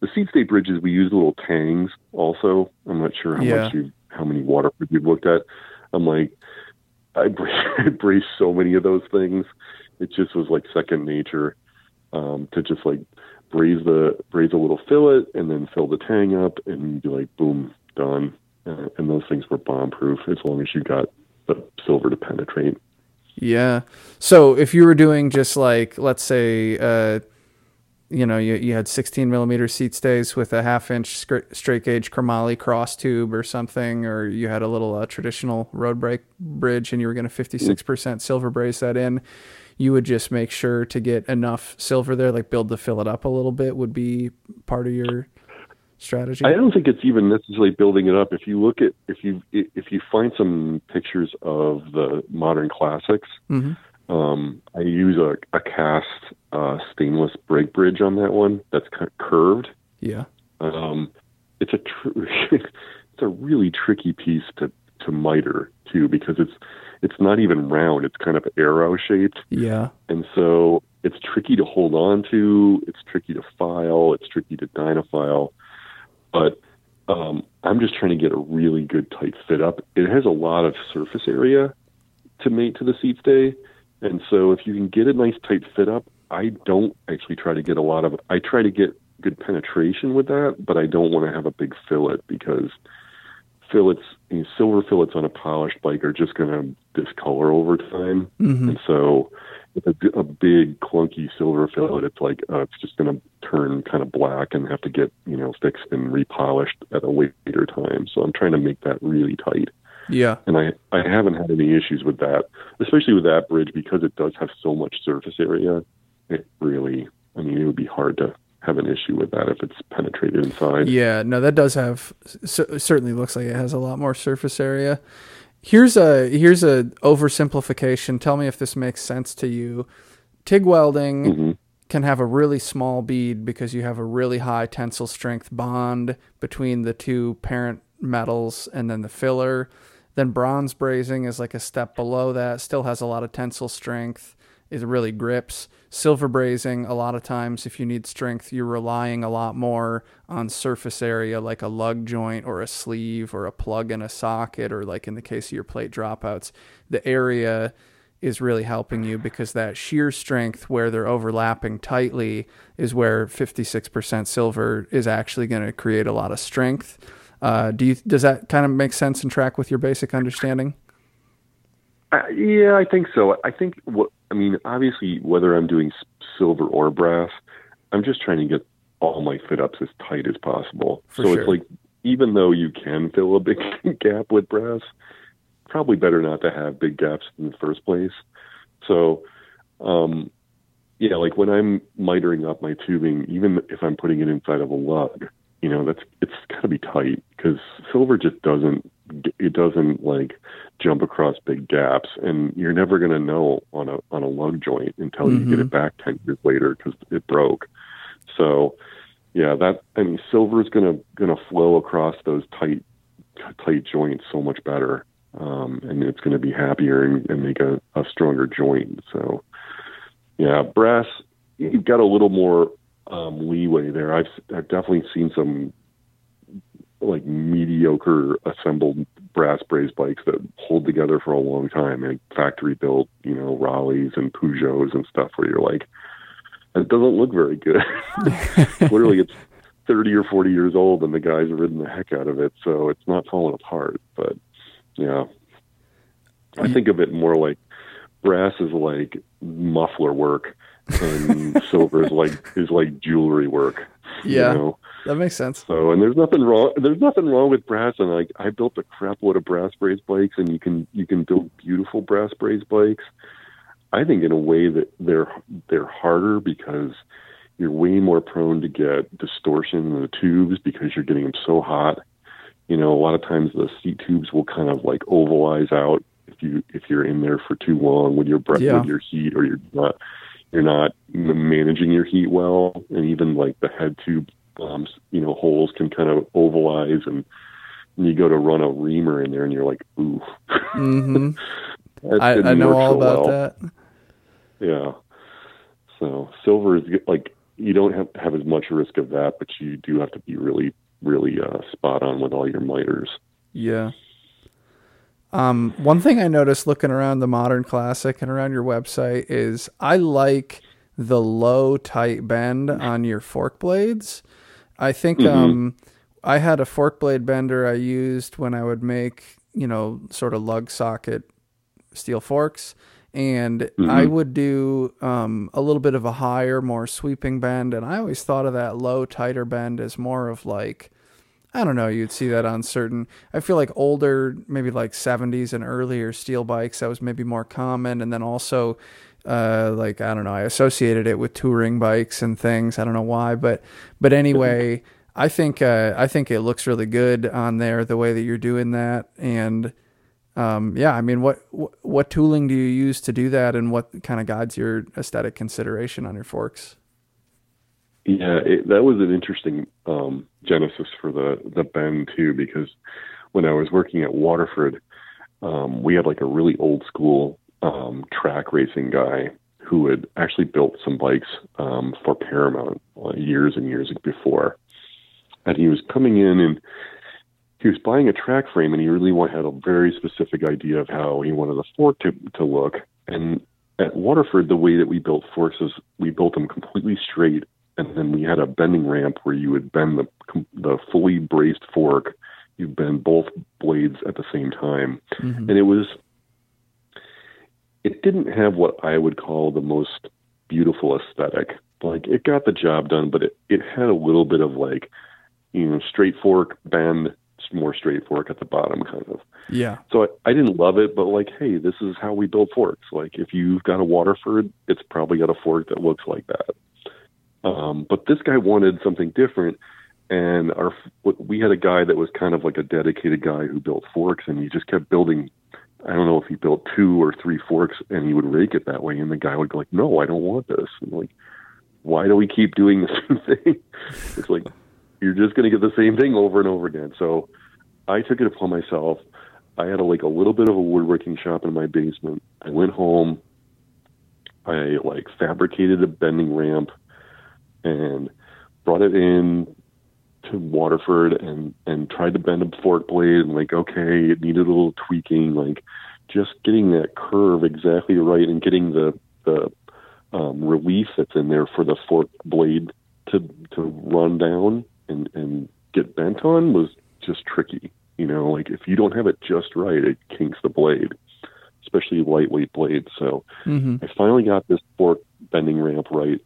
The seat state bridges, we used little tangs. Also, I'm not sure how Yeah. much you how many Waterford you've looked at. I'm like, I bra- I braced so many of those things. It just was like second nature um, to just like braze the braze a little fillet and then fill the tang up and be like, boom, done. Uh, and those things were bomb proof as long as you got the silver to penetrate. Yeah. So if you were doing just like, let's say, uh, you know, you, you had 16 millimeter seat stays with a half inch scra- straight gauge chromoly cross tube or something, or you had a little uh, traditional road brake bridge and you were going to 56% silver braze that in, you would just make sure to get enough silver there, like build to fill it up a little bit would be part of your strategy. I don't think it's even necessarily building it up. If you look at if you if you find some pictures of the modern classics, hmm um, I use a, a cast uh, stainless brake bridge on that one that's kind of curved. Yeah. Um, it's a tr- it's a really tricky piece to to miter too because it's it's not even round. It's kind of arrow shaped, Yeah. and so it's tricky to hold on to. It's tricky to file. It's tricky to dynafile. But um, I'm just trying to get a really good tight fit up. It has a lot of surface area to mate to the seat stay, and so if you can get a nice tight fit up, I don't actually try to get a lot of. I try to get good penetration with that, but I don't want to have a big fillet because fillets, you know, silver fillets on a polished bike are just going to discolor over time, hmm and so with a, a big clunky silver fillet, it's like uh, it's just going to turn kind of black and have to get you know fixed and repolished at a later time. So I'm trying to make that really tight Yeah. and I I haven't had any issues with that, especially with that bridge because it does have so much surface area. It really, I mean, it would be hard to have an issue with that if it's penetrated inside. Yeah, no, that does have certainly looks like it has a lot more surface area. Here's a here's a oversimplification. Tell me if this makes sense to you. TIG welding hmm can have a really small bead because you have a really high tensile strength bond between the two parent metals and then the filler. Then bronze brazing is like a step below that, still has a lot of tensile strength, it really grips. Silver brazing, a lot of times, if you need strength, you're relying a lot more on surface area like a lug joint or a sleeve or a plug in a socket, or like in the case of your plate dropouts, the area is really helping you because that shear strength where they're overlapping tightly is where 56% silver is actually going to create a lot of strength. Uh, do you does that kind of make sense and track with your basic understanding? Uh, yeah, I think so. I think what I mean, obviously, whether I'm doing silver or brass, I'm just trying to get all my fit ups as tight as possible. For so sure. it's like even though you can fill a big gap with brass, probably better not to have big gaps in the first place. So, um, yeah, like when I'm mitering up my tubing, even if I'm putting it inside of a lug, you know, that's it's got to be tight because silver just doesn't it doesn't like jump across big gaps, and you're never going to know on a on a lug joint until you get Mhm. it back ten years later because it broke. So, yeah, that I mean, silver is gonna gonna flow across those tight tight joints so much better, um, and it's going to be happier and, and make a, a stronger joint. So, yeah, brass you've got a little more um, leeway there. I've I've definitely seen some like mediocre assembled brass braze bikes that hold together for a long time, and factory built, you know, Raleighs and Peugeots and stuff, where you're like, it doesn't look very good. Literally, it's 30 or 40 years old, and the guys have ridden the heck out of it, so it's not falling apart. But yeah, I think of it more like brass is like muffler work, and silver is like is like jewelry work. Yeah. You know? That makes sense. So, and there's nothing wrong. There's nothing wrong with brass, and like I built a crap load of brass braze bikes, and you can you can build beautiful brass braze bikes. I think in a way that they're they're harder because you're way more prone to get distortion in the tubes because you're getting them so hot. You know, a lot of times the seat tubes will kind of like ovalize out if you if you're in there for too long with your breath Yeah. with your heat, or you're not you're not managing your heat well, and even like the head tube um, you know, holes can kind of ovalize and, and you go to run a reamer in there and you're like, ooh. hmm that I, I know all so about well. that. Yeah. So silver is like, you don't have, have as much risk of that, but you do have to be really, really uh, spot on with all your miters. Yeah. Um, one thing I noticed looking around the Modern Classic and around your website is I like the low tight bend on your fork blades. I think Mhm. um, I had a fork blade bender I used when I would make, you know, sort of lug socket steel forks. And I Mhm. would do um, a little bit of a higher, more sweeping bend. And I always thought of that low, tighter bend as more of like, I don't know, you'd see that on certain, I feel like older, maybe like 70s and earlier steel bikes, that was maybe more common. And then also, uh, like, I don't know, I associated it with touring bikes and things. I don't know why, but, but anyway, I think, uh, I think it looks really good on there, the way that you're doing that. And, um, yeah, I mean, what, what, tooling do you use to do that? And what kind of guides your aesthetic consideration on your forks? Yeah, it, that was an interesting um, genesis for the the bend too, because when I was working at Waterford, um, we had like a really old school um, track racing guy who had actually built some bikes um, for Paramount uh, years and years before, and he was coming in and he was buying a track frame, and he really had a very specific idea of how he wanted the fork to to look, and at Waterford, the way that we built forks is we built them completely straight and then we had a bending ramp where you would bend the the fully braced fork. You bend both blades at the same time, Mhm. and it was. It didn't have what I would call the most beautiful aesthetic. Like it got the job done, but it it had a little bit of like, you know, straight fork bend, more straight fork at the bottom, kind of. Yeah. So I, I didn't love it, but like, hey, this is how we build forks. Like, if you've got a Waterford, it's probably got a fork that looks like that. Um, but this guy wanted something different, and our we had a guy that was kind of like a dedicated guy who built forks, and he just kept building. I don't know if he built two or three forks, and he would rake it that way, and the guy would go like, "No, I don't want this." And like, why do we keep doing the same thing? it's like you're just going to get the same thing over and over again. So I took it upon myself. I had a, like a little bit of a woodworking shop in my basement. I went home. I like fabricated a bending ramp and brought it in to Waterford and and tried to bend a fork blade and like okay, it needed a little tweaking. Like just getting that curve exactly right and getting the the um, relief that's in there for the fork blade to to run down and and get bent on was just tricky. You know, like if you don't have it just right, it kinks the blade, especially lightweight blades. So Mm-hmm. I finally got this fork bending ramp right.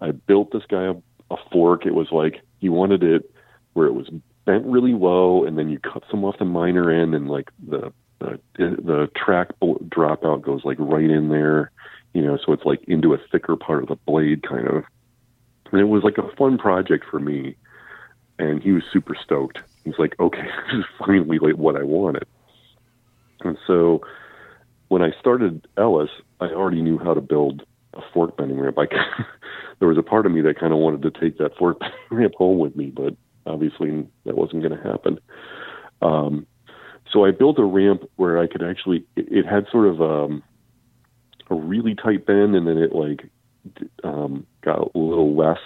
I built this guy a, a fork. It was like he wanted it where it was bent really low, and then you cut some off the minor end, and like the the, the track dropout goes like right in there, you know, so it's like into a thicker part of the blade, kind of. And it was like a fun project for me, and he was super stoked. He's like, "Okay, this is finally like what I wanted." And so when I started Ellis, I already knew how to build a fork bending ramp. I, there was a part of me that kind of wanted to take that fork bending ramp home with me, but obviously that wasn't going to happen. Um, so I built a ramp where I could actually. It, it had sort of um, a really tight bend, and then it like um, got a little less.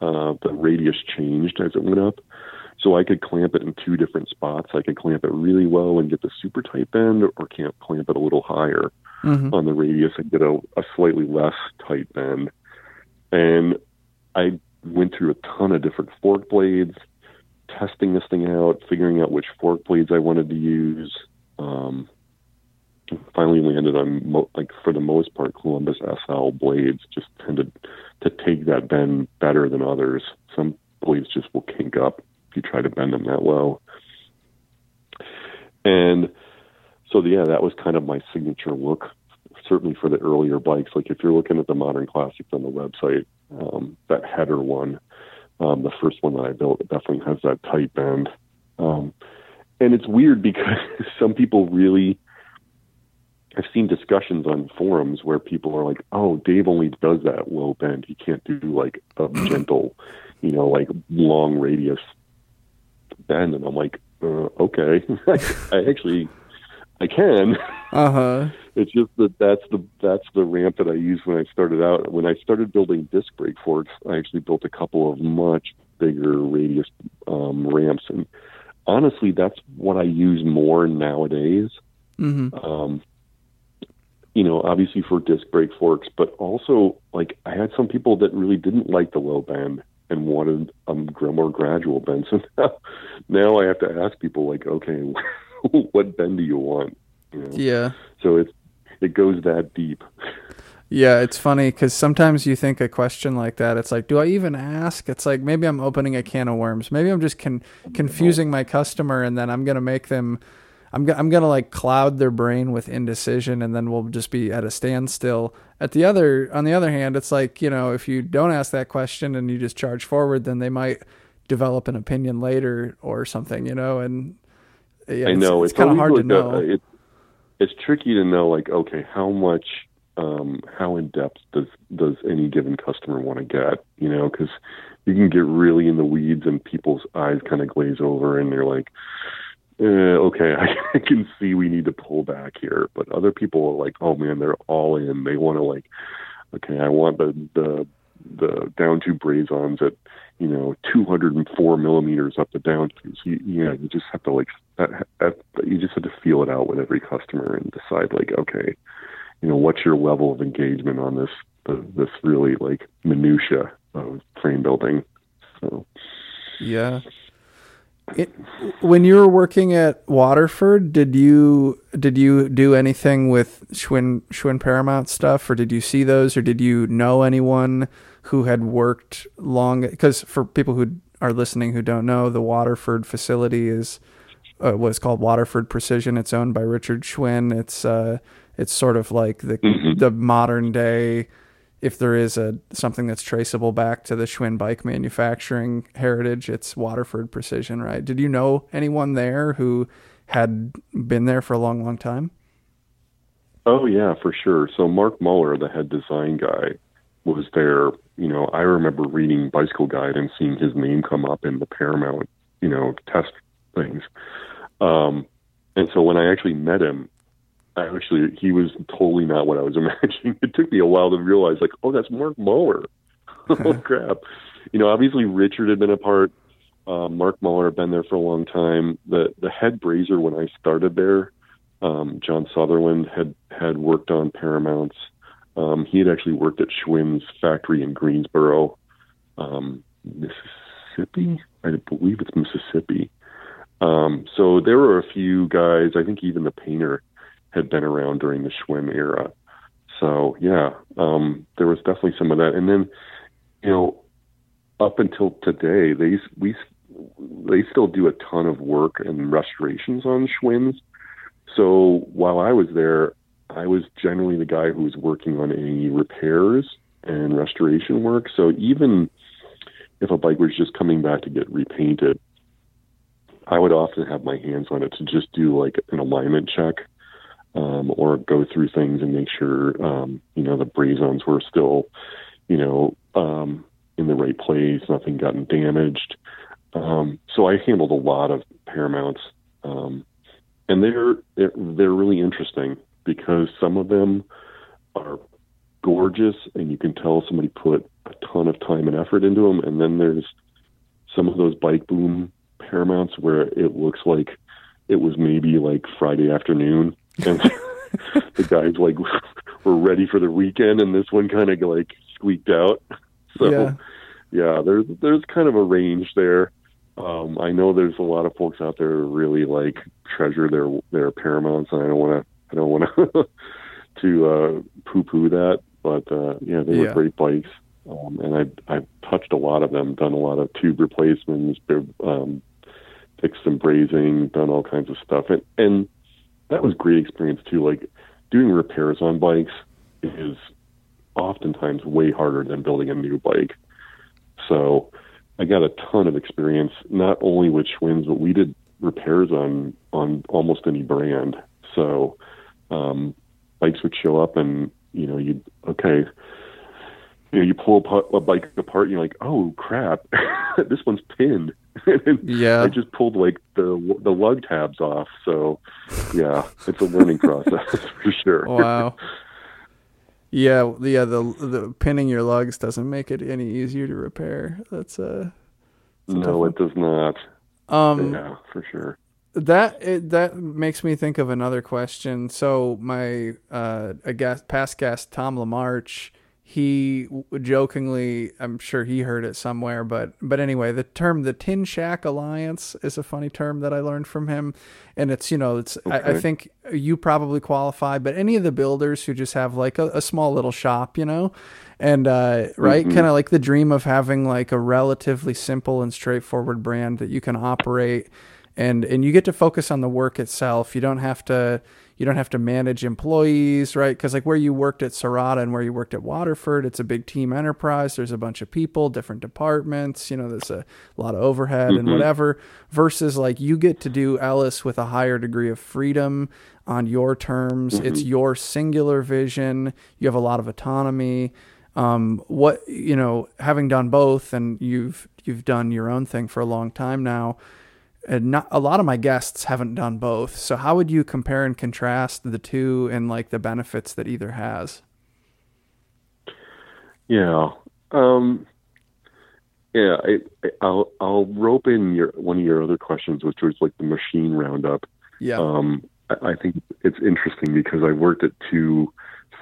Uh, the radius changed as it went up, so I could clamp it in two different spots. I could clamp it really low and get the super tight bend, or can't clamp it a little higher Mm-hmm. on the radius and get a, a slightly less tight bend. And I went through a ton of different fork blades, testing this thing out, figuring out which fork blades I wanted to use. Um, finally landed on mo- like for the most part Columbus SL blades just tended to take that bend better than others. Some blades just will kink up you try to bend them that low. And so yeah, that was kind of my signature look, certainly for the earlier bikes. Like if you're looking at the modern classics on the website, um, that header one, um, the first one that I built, it definitely has that tight bend. Um, and it's weird because some people really, I've seen discussions on forums where people are like, "Oh, Dave only does that low bend. He can't do like a gentle, you know, like long radius bend." And I'm like, uh, "Okay, I actually, I can." Uh huh. it's just that that's the that's the ramp that I used when I started out. When I started building disc brake forks, I actually built a couple of much bigger radius um, ramps, and honestly, that's what I use more nowadays. Mm-hmm. Um, you know, obviously for disc brake forks, but also like I had some people that really didn't like the low bend and wanted um, a more gradual bend. So now, now I have to ask people like, okay, what bend do you want? You know? Yeah. So it's it goes that deep. Yeah, it's funny because sometimes you think a question like that, it's like, do I even ask? It's like maybe I'm opening a can of worms. Maybe I'm just con- confusing my customer, and then I'm gonna make them. I'm I'm gonna like cloud their brain with indecision, and then we'll just be at a standstill. At the other, on the other hand, it's like you know, if you don't ask that question and you just charge forward, then they might develop an opinion later or something, you know. And yeah, I know it's, kind of hard to know. A, it, it's tricky to know, like, okay, how much, um, how in depth does does any given customer want to get? You know, because you can get really in the weeds, and people's eyes kind of glaze over, and they're like, eh, okay, I can see we need to pull back here. But other people are like, oh man, they're all in. They want to like, okay, I want the the the down tube braze-ons at you know 204 millimeters up the down tubes. You, you know, you just have to like you just have to feel it out with every customer and decide like, okay, you know, what's your level of engagement on this this really like minutia of frame building. So Yeah. It, when you were working at Waterford, did you did you do anything with Schwinn Schwinn Paramount stuff, or did you see those, or did you know anyone who had worked long? Because for people who are listening who don't know, the Waterford facility is uh, what's called Waterford Precision. It's owned by Richard Schwinn. It's uh, it's sort of like the Mhm. the modern day if there is a something that's traceable back to the Schwinn bike manufacturing heritage, it's Waterford Precision, right? Did you know anyone there who had been there for a long, long time? Oh yeah, for sure. So Mark Muller, the head design guy, was there. You know, I remember reading Bicycle Guide and seeing his name come up in the Paramount, you know, test things. Um, and so when I actually met him, actually he was totally not what I was imagining. It took me a while to realize, like, oh, that's Mark Muller. oh crap! You know, obviously Richard had been a part. Uh, Mark Muller had been there for a long time. The the head brazier when I started there, Um, John Sutherland had had worked on Paramounts. Um, he had actually worked at Schwinn's factory in Greensboro, um, Mississippi. I believe it's Mississippi. Um, so there were a few guys. I think even the painter had been around during the Schwinn era. So yeah, um, there was definitely some of that. And then, you know, up until today, they we they still do a ton of work and restorations on Schwinn's. So while I was there, I was generally the guy who was working on any repairs and restoration work. So even if a bike was just coming back to get repainted, I would often have my hands on it to just do like an alignment check um, or go through things and make sure um, you know the braze-ons were still you know um, in the right place, nothing gotten damaged. Um, so I handled a lot of paramounts, um, and they're, they're they're really interesting because some of them are gorgeous, and you can tell somebody put a ton of time and effort into them. And then there's some of those bike boom paramounts where it looks like it was maybe like Friday afternoon, and the guys like were ready for the weekend, and this one kind of like squeaked out. So yeah. yeah, there's there's kind of a range there. Um, I know there's a lot of folks out there who really like treasure their their paramounts, and I don't want to I don't want to to uh, poo poo that, but uh, yeah, they were great bikes, um, and I I've touched a lot of them, done a lot of tube replacements, um, fixed some brazing, done all kinds of stuff, and and that was great experience too. Like doing repairs on bikes is oftentimes way harder than building a new bike. So I got a ton of experience, not only with Schwinn's, but we did repairs on on almost any brand. So um, bikes would show up, and you know, you'd okay, you know, you pull a, a bike apart, and you're like, oh crap, this one's pinned. Yeah, I just pulled like the the lug tabs off. So yeah, it's a learning process for sure. Wow. Yeah, yeah. The the pinning your lugs doesn't make it any easier to repair. That's uh. No, it does not. Um, yeah, for sure. That it, that makes me think of another question. So my uh, a guest, past guest Tom LaMarche he jokingly i'm sure he heard it somewhere but but anyway the term the tin shack alliance is a funny term that i learned from him and it's you know it's okay. I, I, think you probably qualify but any of the builders who just have like a, a small little shop you know and uh, right mm-hmm. kind of like the dream of having like a relatively simple and straightforward brand that you can operate and and you get to focus on the work itself you don't have to you don't have to manage employees, right? Because like where you worked at Serotta and where you worked at Waterford, it's a big team enterprise. There's a bunch of people, different departments. You know, there's a lot of overhead mm-hmm. and whatever. Versus like you get to do Ellis with a higher degree of freedom on your terms. Mm-hmm. It's your singular vision. You have a lot of autonomy. Um, what you know, having done both, and you've you've done your own thing for a long time now and not a lot of my guests haven't done both. So how would you compare and contrast the two and like the benefits that either has? Yeah. Um, yeah, I, will I'll rope in your one of your other questions, which was like the machine roundup. Yeah. Um, I, I think it's interesting because I worked at two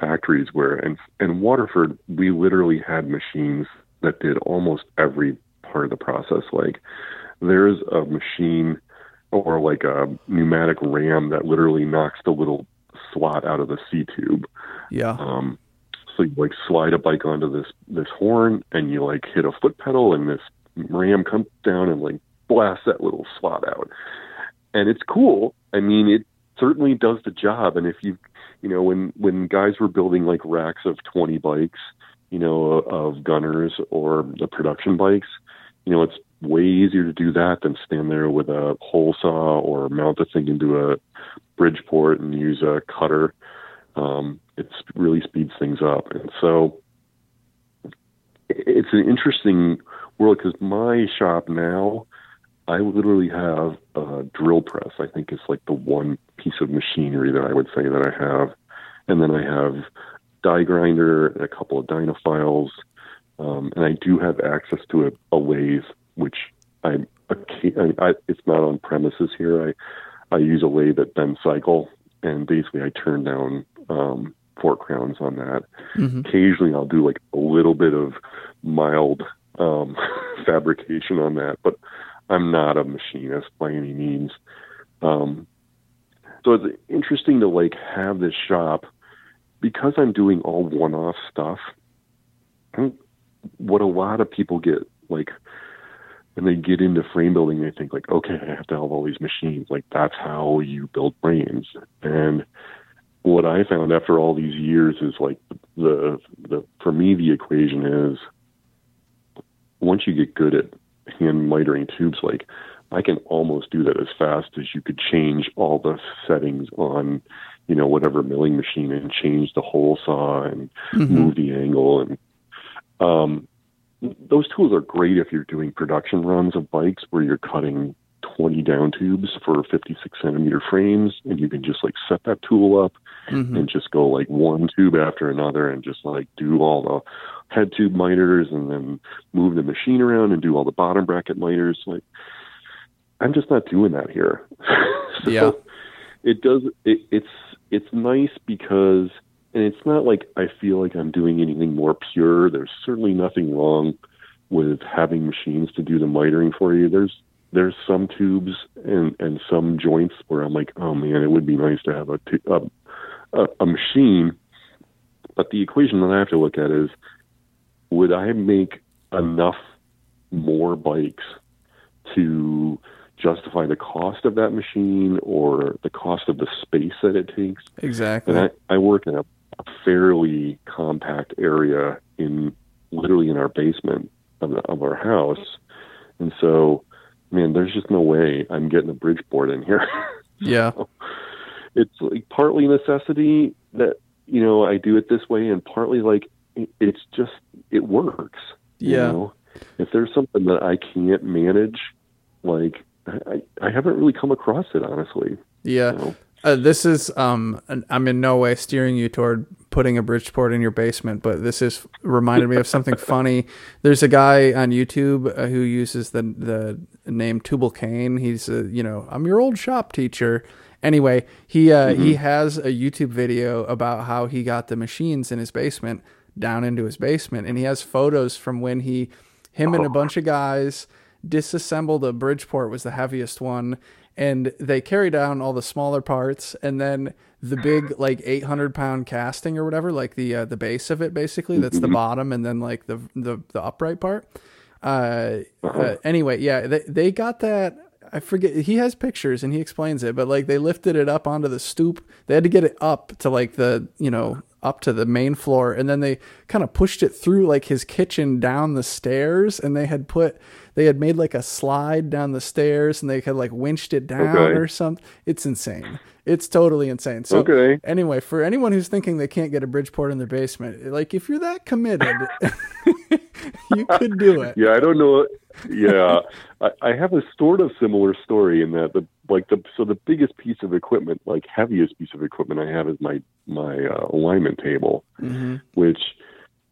factories where, and in Waterford, we literally had machines that did almost every part of the process. Like, there's a machine or like a pneumatic ram that literally knocks the little slot out of the seat tube. Yeah. Um, so you like slide a bike onto this this horn and you like hit a foot pedal and this ram comes down and like blasts that little slot out. And it's cool. I mean, it certainly does the job. And if you, you know, when when guys were building like racks of 20 bikes, you know, of Gunnars or the production bikes, you know, it's way easier to do that than stand there with a hole saw or mount the thing into a Bridgeport and use a cutter. Um, it really speeds things up. And so it's an interesting world because my shop now, I literally have a drill press. I think it's like the one piece of machinery that I would say that I have. And then I have die grinder and a couple of dynafiles. Um, and I do have access to a, a lathe which I, I, I it's not on premises here. I I use a lathe at Ben Cycle, and basically I turn down um, fork crowns on that. Mm-hmm. Occasionally, I'll do like a little bit of mild um, fabrication on that, but I'm not a machinist by any means. Um, so it's interesting to like have this shop because I'm doing all one-off stuff. What a lot of people get like when they get into frame building, they think like, okay, I have to have all these machines. Like that's how you build frames. And what I found after all these years is like the the for me the equation is once you get good at hand mitering tubes, like I can almost do that as fast as you could change all the settings on, you know, whatever milling machine and change the hole saw and Mm-hmm. move the angle and um those tools are great if you're doing production runs of bikes where you're cutting 20 down tubes for 56 centimeter frames and you can just like set that tool up Mhm. and just go like one tube after another and just like do all the head tube miters and then move the machine around and do all the bottom bracket miters like i'm just not doing that here so Yeah. it does it, it's it's nice because and it's not like i feel like i'm doing anything more pure. There's certainly nothing wrong with having machines to do the mitering for you. There's there's some tubes and and some joints where i'm like oh man it would be nice to have a a, a, a machine. But the equation that i have to look at is would i make enough more bikes to justify the cost of that machine or the cost of the space that it takes? Exactly. and I, I work in a fairly compact area in literally in our basement of, the, of our house. And so, man, there's just no way I'm getting a Bridgeport in here. yeah. it's like partly necessity that, you know, I do it this way and partly like it- it's just, it works. you Yeah. know? If there's something that I can't manage, like I, I haven't really come across it, honestly. Yeah. you know? Uh, this is um an- I'm in no way steering you toward putting a Bridgeport in your basement, but this is reminded me of something funny. There's a guy on YouTube uh, who uses the the name Tubal Cain. He's a, you know, I'm your old shop teacher. Anyway, he uh, he has a YouTube video about how he got the machines in his basement down into his basement and he has photos from when he him and a bunch of guys disassembled a Bridgeport was the heaviest one and they carry down all the smaller parts and then the big like 800 pound casting or whatever like the uh, the base of it basically that's the bottom and then like the the, the upright part. Uh, uh anyway yeah they, they got that I forget he has pictures and he explains it but like they lifted it up onto the stoop. They had to get it up to like the you know up to the main floor and then they kind of pushed it through like his kitchen down the stairs and they had put they had made like a slide down the stairs and they had like winched it down Okay. or something it's insane it's totally insane so Okay. anyway for anyone who's thinking they can't get a bridgeport in their basement like if you're that committed you could do it Yeah, I don't know. Yeah, I, I have a sort of similar story in that the like the so the biggest piece of equipment, like heaviest piece of equipment I have is my my uh, alignment table, hmm which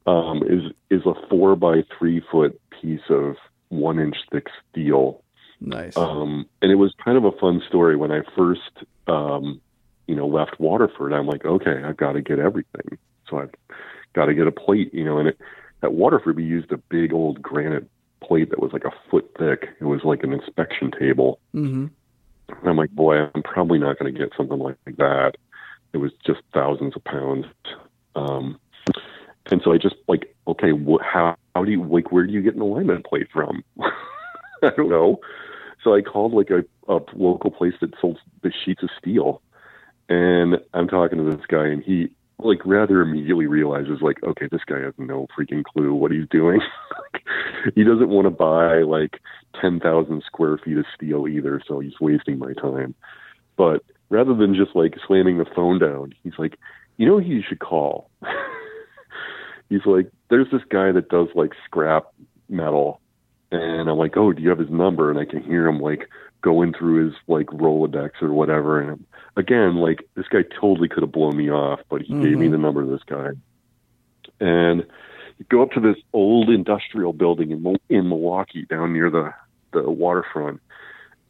um, is is a four by three foot piece of one inch thick steel. nice Um, and it was kind of a fun story when I first, um, you know, left Waterford. I'm like, okay, I've got to get everything. So I've got to get a plate, you know. And it, at Waterford, we used a big old granite plate that was like a foot thick. It was like an inspection table. hmm And I'm like, boy, I'm probably not going to get something like that. It was just thousands of pounds. Um, and so I just like, okay, wh- how how do you like where do you get an alignment plate from? I don't know. So I called like a, a local place that sold the sheets of steel, and I'm talking to this guy, and he like rather immediately realizes like, okay, this guy has no freaking clue what he's doing. he doesn't want to buy like ten thousand square feet of steel either, so he's wasting my time. But rather than just like slamming the phone down, he's like, you know, who you should call. he's like, there's this guy that does like scrap metal, and I'm like, oh, do you have his number? And I can hear him like going through his like Rolodex or whatever. And again, like this guy totally could have blown me off, but he gave me Mhm. the number of this guy. And you go up to this old industrial building in in Milwaukee, down near the the waterfront.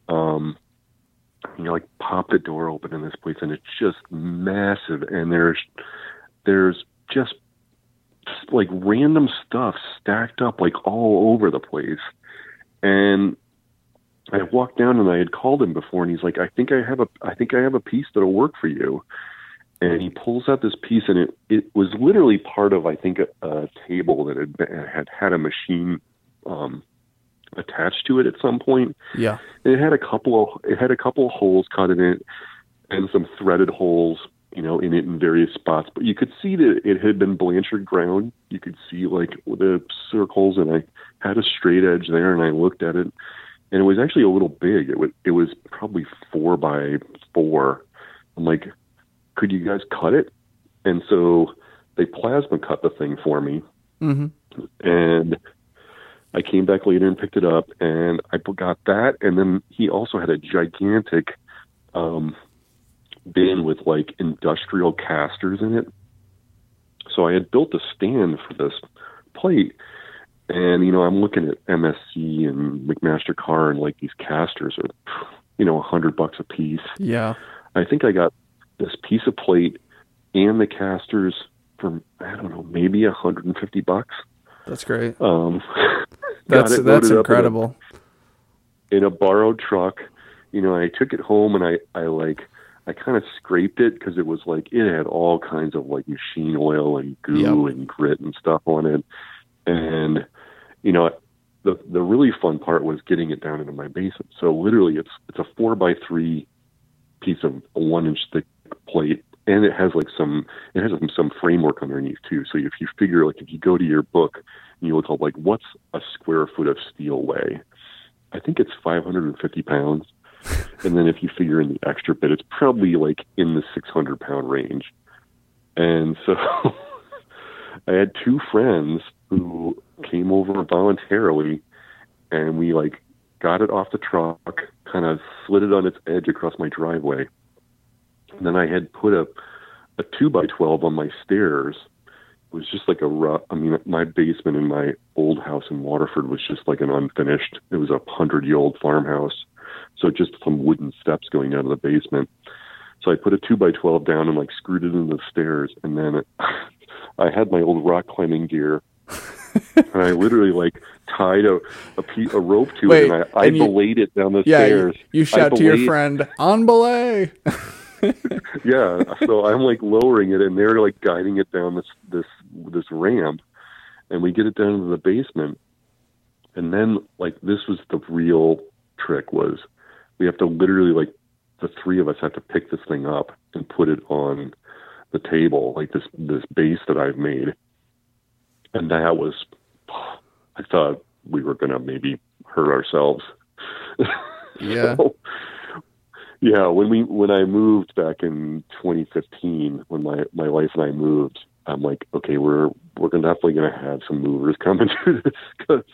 Um, you know, like pop the door open in this place, and it's just massive, and there's there's just like random stuff stacked up like all over the place, and I walked down and I had called him before, and he's like, "I think I have a, I think I have a piece that'll work for you." And he pulls out this piece, and it it was literally part of, I think, a, a table that had been, had had a machine um, attached to it at some point. Yeah. And it had a couple of it had a couple of holes cut in it, and some threaded holes, you know, in it in various spots. But you could see that it had been Blanchard ground. You could see like the circles, and I had a straight edge there, and I looked at it and it was actually a little big. It was it was probably four by four. I'm like, could you guys cut it? And so they plasma cut the thing for me, Mm-hmm. and I came back later and picked it up, and I got that. And then he also had a gigantic um, bin with like industrial casters in it. So I had built a stand for this plate, and you know I'm looking at MSC and McMaster Carr, and like these casters are, you know, a hundred bucks a piece. Yeah. I think I got this piece of plate and the casters for I don't know maybe a hundred and fifty bucks. That's great. Um, That's it that's up in a- incredible. in a borrowed truck. You know, I took it home and I, I like, I kind of scraped it because it was like, it had all kinds of like machine oil and goo Yep. and grit and stuff on it. And, you know, the, the really fun part was getting it down into my basement. So literally it's, it's a four by three piece of a one inch thick plate. And it has like some, it has some, some framework underneath too. So if you figure like, if you go to your book and you look up like, what's a square foot of steel weigh? I think it's 550 pounds. and then if you figure in the extra bit, it's probably like in the 600 pound range. And so I had two friends who came over voluntarily and we like got it off the truck, kind of slid it on its edge across my driveway. And then I had put a, a two by 12 on my stairs. It was just like a rough, I mean, my basement in my old house in Waterford was just like an unfinished, it was a hundred year old farmhouse. So just some wooden steps going down to the basement. So I put a two by 12 down and like screwed it into the stairs. And then I had my old rock climbing gear and I literally like tied a, a, pe- a rope to Wait, it and I, I and you- belayed it down the Yeah. Stairs. you I shout to your friend on belay. yeah so i'm like lowering it and they're like guiding it down this this this ramp and we get it down to the basement and then like this was the real trick was we have to literally like the three of us have to pick this thing up and put it on the table like this this base that i've made and that was i thought we were going to maybe hurt ourselves Yeah. So, yeah, when we when I moved back in 2015, when my my wife and I moved, I'm like, okay, we're we're gonna definitely gonna have some movers coming through this because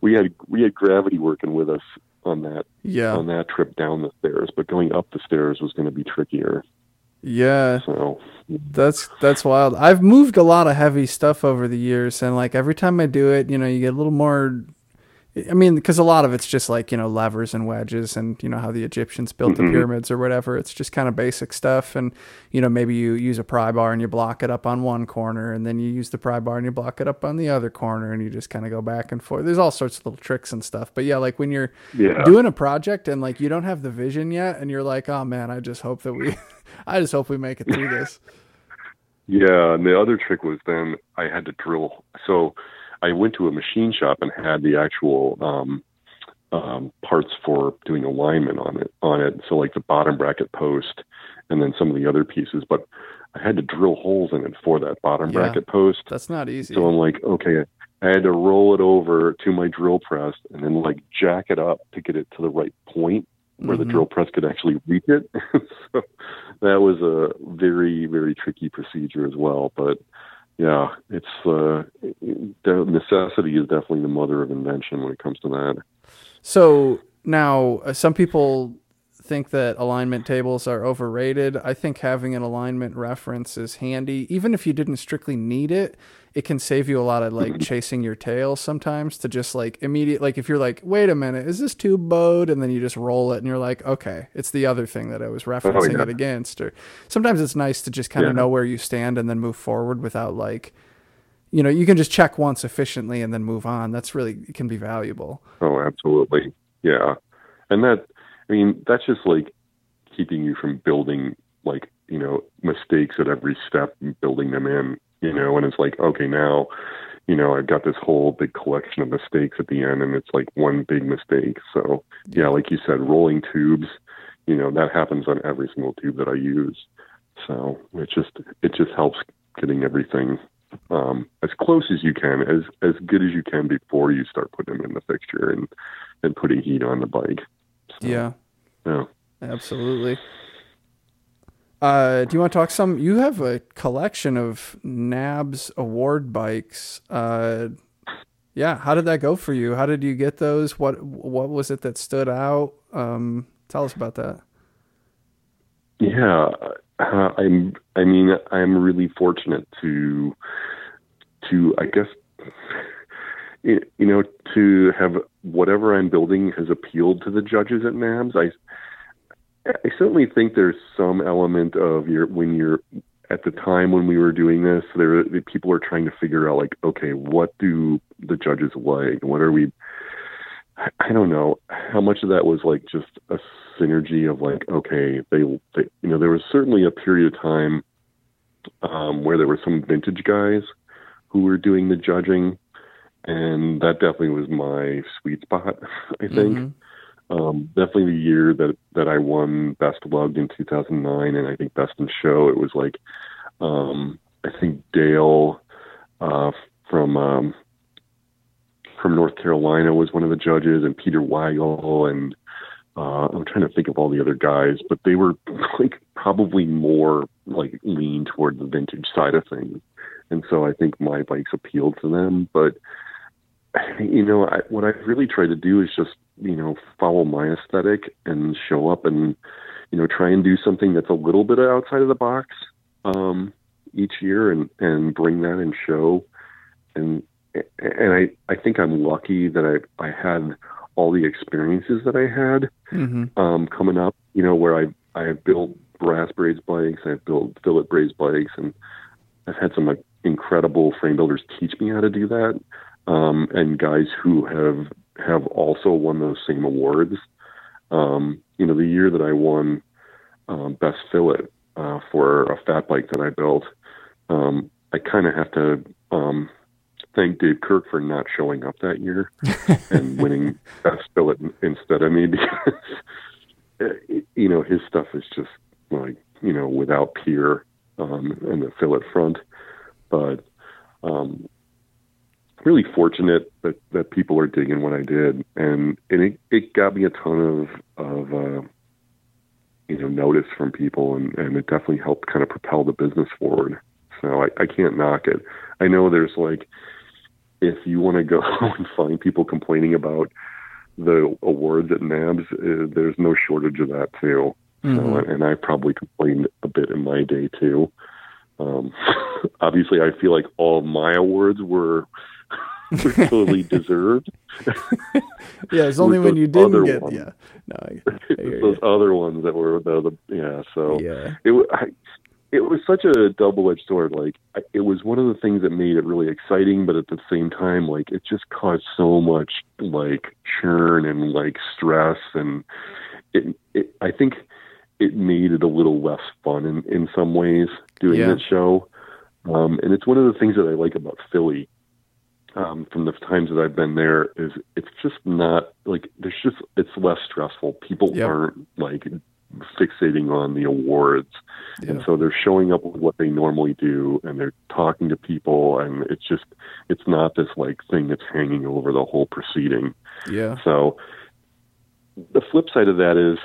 we had we had gravity working with us on that Yeah. on that trip down the stairs, but going up the stairs was going to be trickier. Yeah. So That's that's wild. I've moved a lot of heavy stuff over the years, and like every time I do it, you know, you get a little more. I mean, because a lot of it's just like you know levers and wedges, and you know how the Egyptians built the Mhm. pyramids or whatever. It's just kind of basic stuff, and you know maybe you use a pry bar and you block it up on one corner, and then you use the pry bar and you block it up on the other corner, and you just kind of go back and forth. There's all sorts of little tricks and stuff, but yeah, like when you're yeah, doing a project and like you don't have the vision yet, and you're like, oh man, I just hope that we, I just hope we make it through this. Yeah, and the other trick was then I had to drill. So I went to a machine shop and had the actual um, um, parts for doing alignment on it. On it, so like the bottom bracket post, and then some of the other pieces. But I had to drill holes in it for that bottom Yeah. bracket post. That's not easy. So I'm like, okay, I had to roll it over to my drill press and then like jack it up to get it to the right point where Mhm. the drill press could actually reach it. so that was a very, very tricky procedure as well. But yeah, it's uh, necessity is definitely the mother of invention when it comes to that. So now uh, some people think that alignment tables are overrated. I think having an alignment reference is handy. Even if you didn't strictly need it, it can save you a lot of like mm-hmm. chasing your tail sometimes to just like immediate like if you're like, wait a minute, is this tube bowed? And then you just roll it and you're like, okay, it's the other thing that I was oh, referencing yeah. it against. Or sometimes it's nice to just kind of Yeah. know where you stand and then move forward without like you know, you can just check once efficiently and then move on. That's really it can be valuable. Oh, absolutely. Yeah. And that, I mean, that's just like keeping you from building like, you know, mistakes at every step and building them in, you know, and it's like, okay, now, you know, I've got this whole big collection of mistakes at the end and it's like one big mistake. So, yeah, like you said, rolling tubes, you know, that happens on every single tube that I use. So it just, it just helps getting everything um, as close as you can, as as good as you can before you start putting them in the fixture and and putting heat on the bike. So, Yeah. yeah. Absolutely. Uh, do you want to talk some? You have a collection of NABS award bikes. Uh, yeah, how did that go for you? How did you get those? What what was it that stood out? Um, tell us about that. Yeah, uh, I'm. I mean, I'm really fortunate to, to I guess, you know, to have whatever I'm building has appealed to the judges at NABS. I, I certainly think there's some element of your when you're at the time when we were doing this, there the people are trying to figure out like, okay, what do the judges like? What are we? I- I don't know how much of that was like just a synergy of like, okay, they, they you know, there was certainly a period of time um, where there were some vintage guys who were doing the judging, and that definitely was my sweet spot. I think Mhm. um, definitely the year that that I won Best Lugged in 2009, and I think Best in Show. It was like um, I think Dale uh, from um, from North Carolina was one of the judges, and Peter Weigle, and uh, I'm trying to think of all the other guys, but they were like probably more like lean toward the vintage side of things, and so I think my bikes appealed to them, but you know, I, what I really try to do is just, you know, follow my aesthetic and show up and, you know, try and do something that's a little bit outside of the box um, each year and, and bring that and show. And, and I, I think I'm lucky that I, I had all the experiences that I had Mhm. um, coming up, you know, where I, I have built brass brazed bikes, I've built fillet brazed bikes, and I've had some like, incredible frame builders teach me how to do that um, and guys who have have also won those same awards. Um, you know, the year that I won um, best fillet uh, for a fat bike that I built, um, I kind of have to um, thank Dave Kirk for not showing up that year and winning best fillet instead of me because uh, you know his stuff is just like you know without peer um, and the fillet front, but um, really fortunate that, that people are digging what I did, and and it, it got me a ton of of uh, you know notice from people, and and it definitely helped kind of propel the business forward. So I, I can't knock it. I know there's like if you want to go and find people complaining about the awards at NABS, uh, there's no shortage of that too. So, Mhm. and I probably complained a bit in my day too. Um, obviously, I feel like all my awards were, were totally deserved. Yeah, it's only when you didn't get. ones. Yeah. No. I, I Those other ones that were the, the yeah. So yeah. it I, it was such a double-edged sword. Like I, it was one of the things that made it really exciting, but at the same time, like it just caused so much like churn and like stress, and it, it I think it made it a little less fun in in some ways doing Yeah. that show. Um, and it's one of the things that I like about Philly. Um, from the times that I've been there, is it's just not like there's just it's less stressful. People Yep. aren't like fixating on the awards. And so they're showing up with what they normally do and they're talking to people and it's just it's not this like thing that's hanging over the whole proceeding. Yeah. So the flip side of that is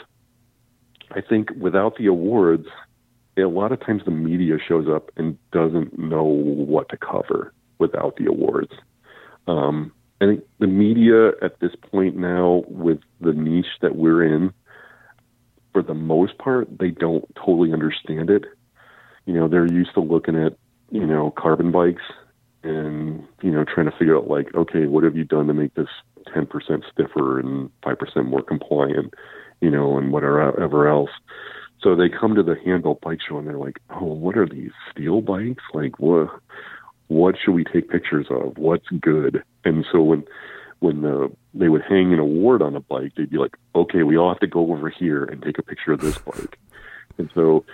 I think without the awards, a lot of times the media shows up and doesn't know what to cover without the awards. Um, I think the media at this point now, with the niche that we're in, for the most part, they don't totally understand it. You know, they're used to looking at, you know, carbon bikes and, you know, trying to figure out like, okay, what have you done to make this 10% stiffer and 5% more compliant, you know, and whatever else. So they come to the handbuilt bike show and they're like, oh, what are these steel bikes? Like, what, what should we take pictures of? What's good? And so when, when the, they would hang an award on a bike, they'd be like, okay, we all have to go over here and take a picture of this bike. And so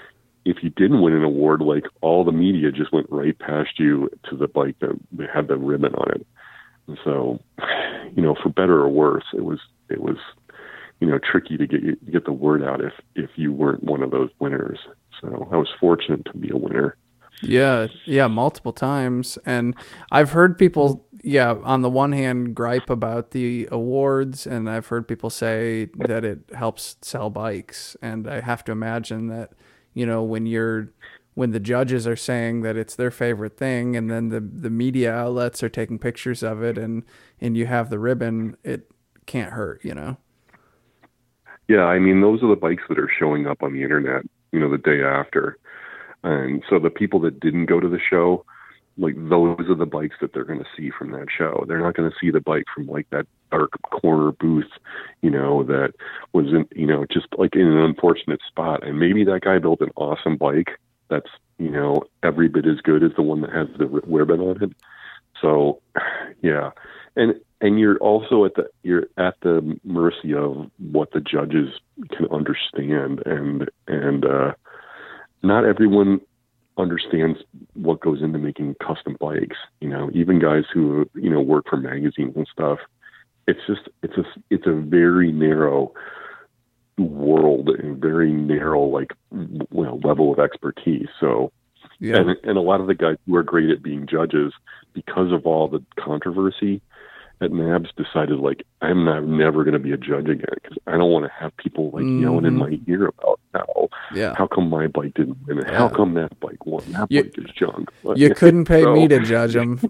if you didn't win an award, like all the media just went right past you to the bike that had the ribbon on it. And so, you know, for better or worse, it was it was, you know, tricky to get get the word out if if you weren't one of those winners. So I was fortunate to be a winner. Yeah, yeah, multiple times, and I've heard people, yeah, on the one hand gripe about the awards, and I've heard people say that it helps sell bikes, and I have to imagine that, you know, when you're when the judges are saying that it's their favorite thing and then the the media outlets are taking pictures of it and and you have the ribbon it can't hurt you know? Yeah i mean those are the bikes that are showing up on the internet you know the day after and so the people that didn't go to the show like those are the bikes that they're going to see from that show. They're not going to see the bike from like that dark corner booth you know that was in you know just like in an unfortunate spot. And maybe that guy built an awesome bike that's you know every bit as good as the one that has the ribbon on it. So, yeah, and and you're also at the you're at the mercy of what the judges can understand, and and uh, not everyone understands what goes into making custom bikes. You know, even guys who you know work for magazines and stuff. It's just it's a it's a very narrow world and very narrow like well level of expertise so yeah. and and a lot of the guys who are great at being judges because of all the controversy at NABS decided like I'm not never going to be a judge again because I don't want to have people like mm-hmm. yelling in my ear about how yeah. how come my bike didn't win and yeah. how come that bike won that you, bike is junk. You couldn't pay so, me to judge them.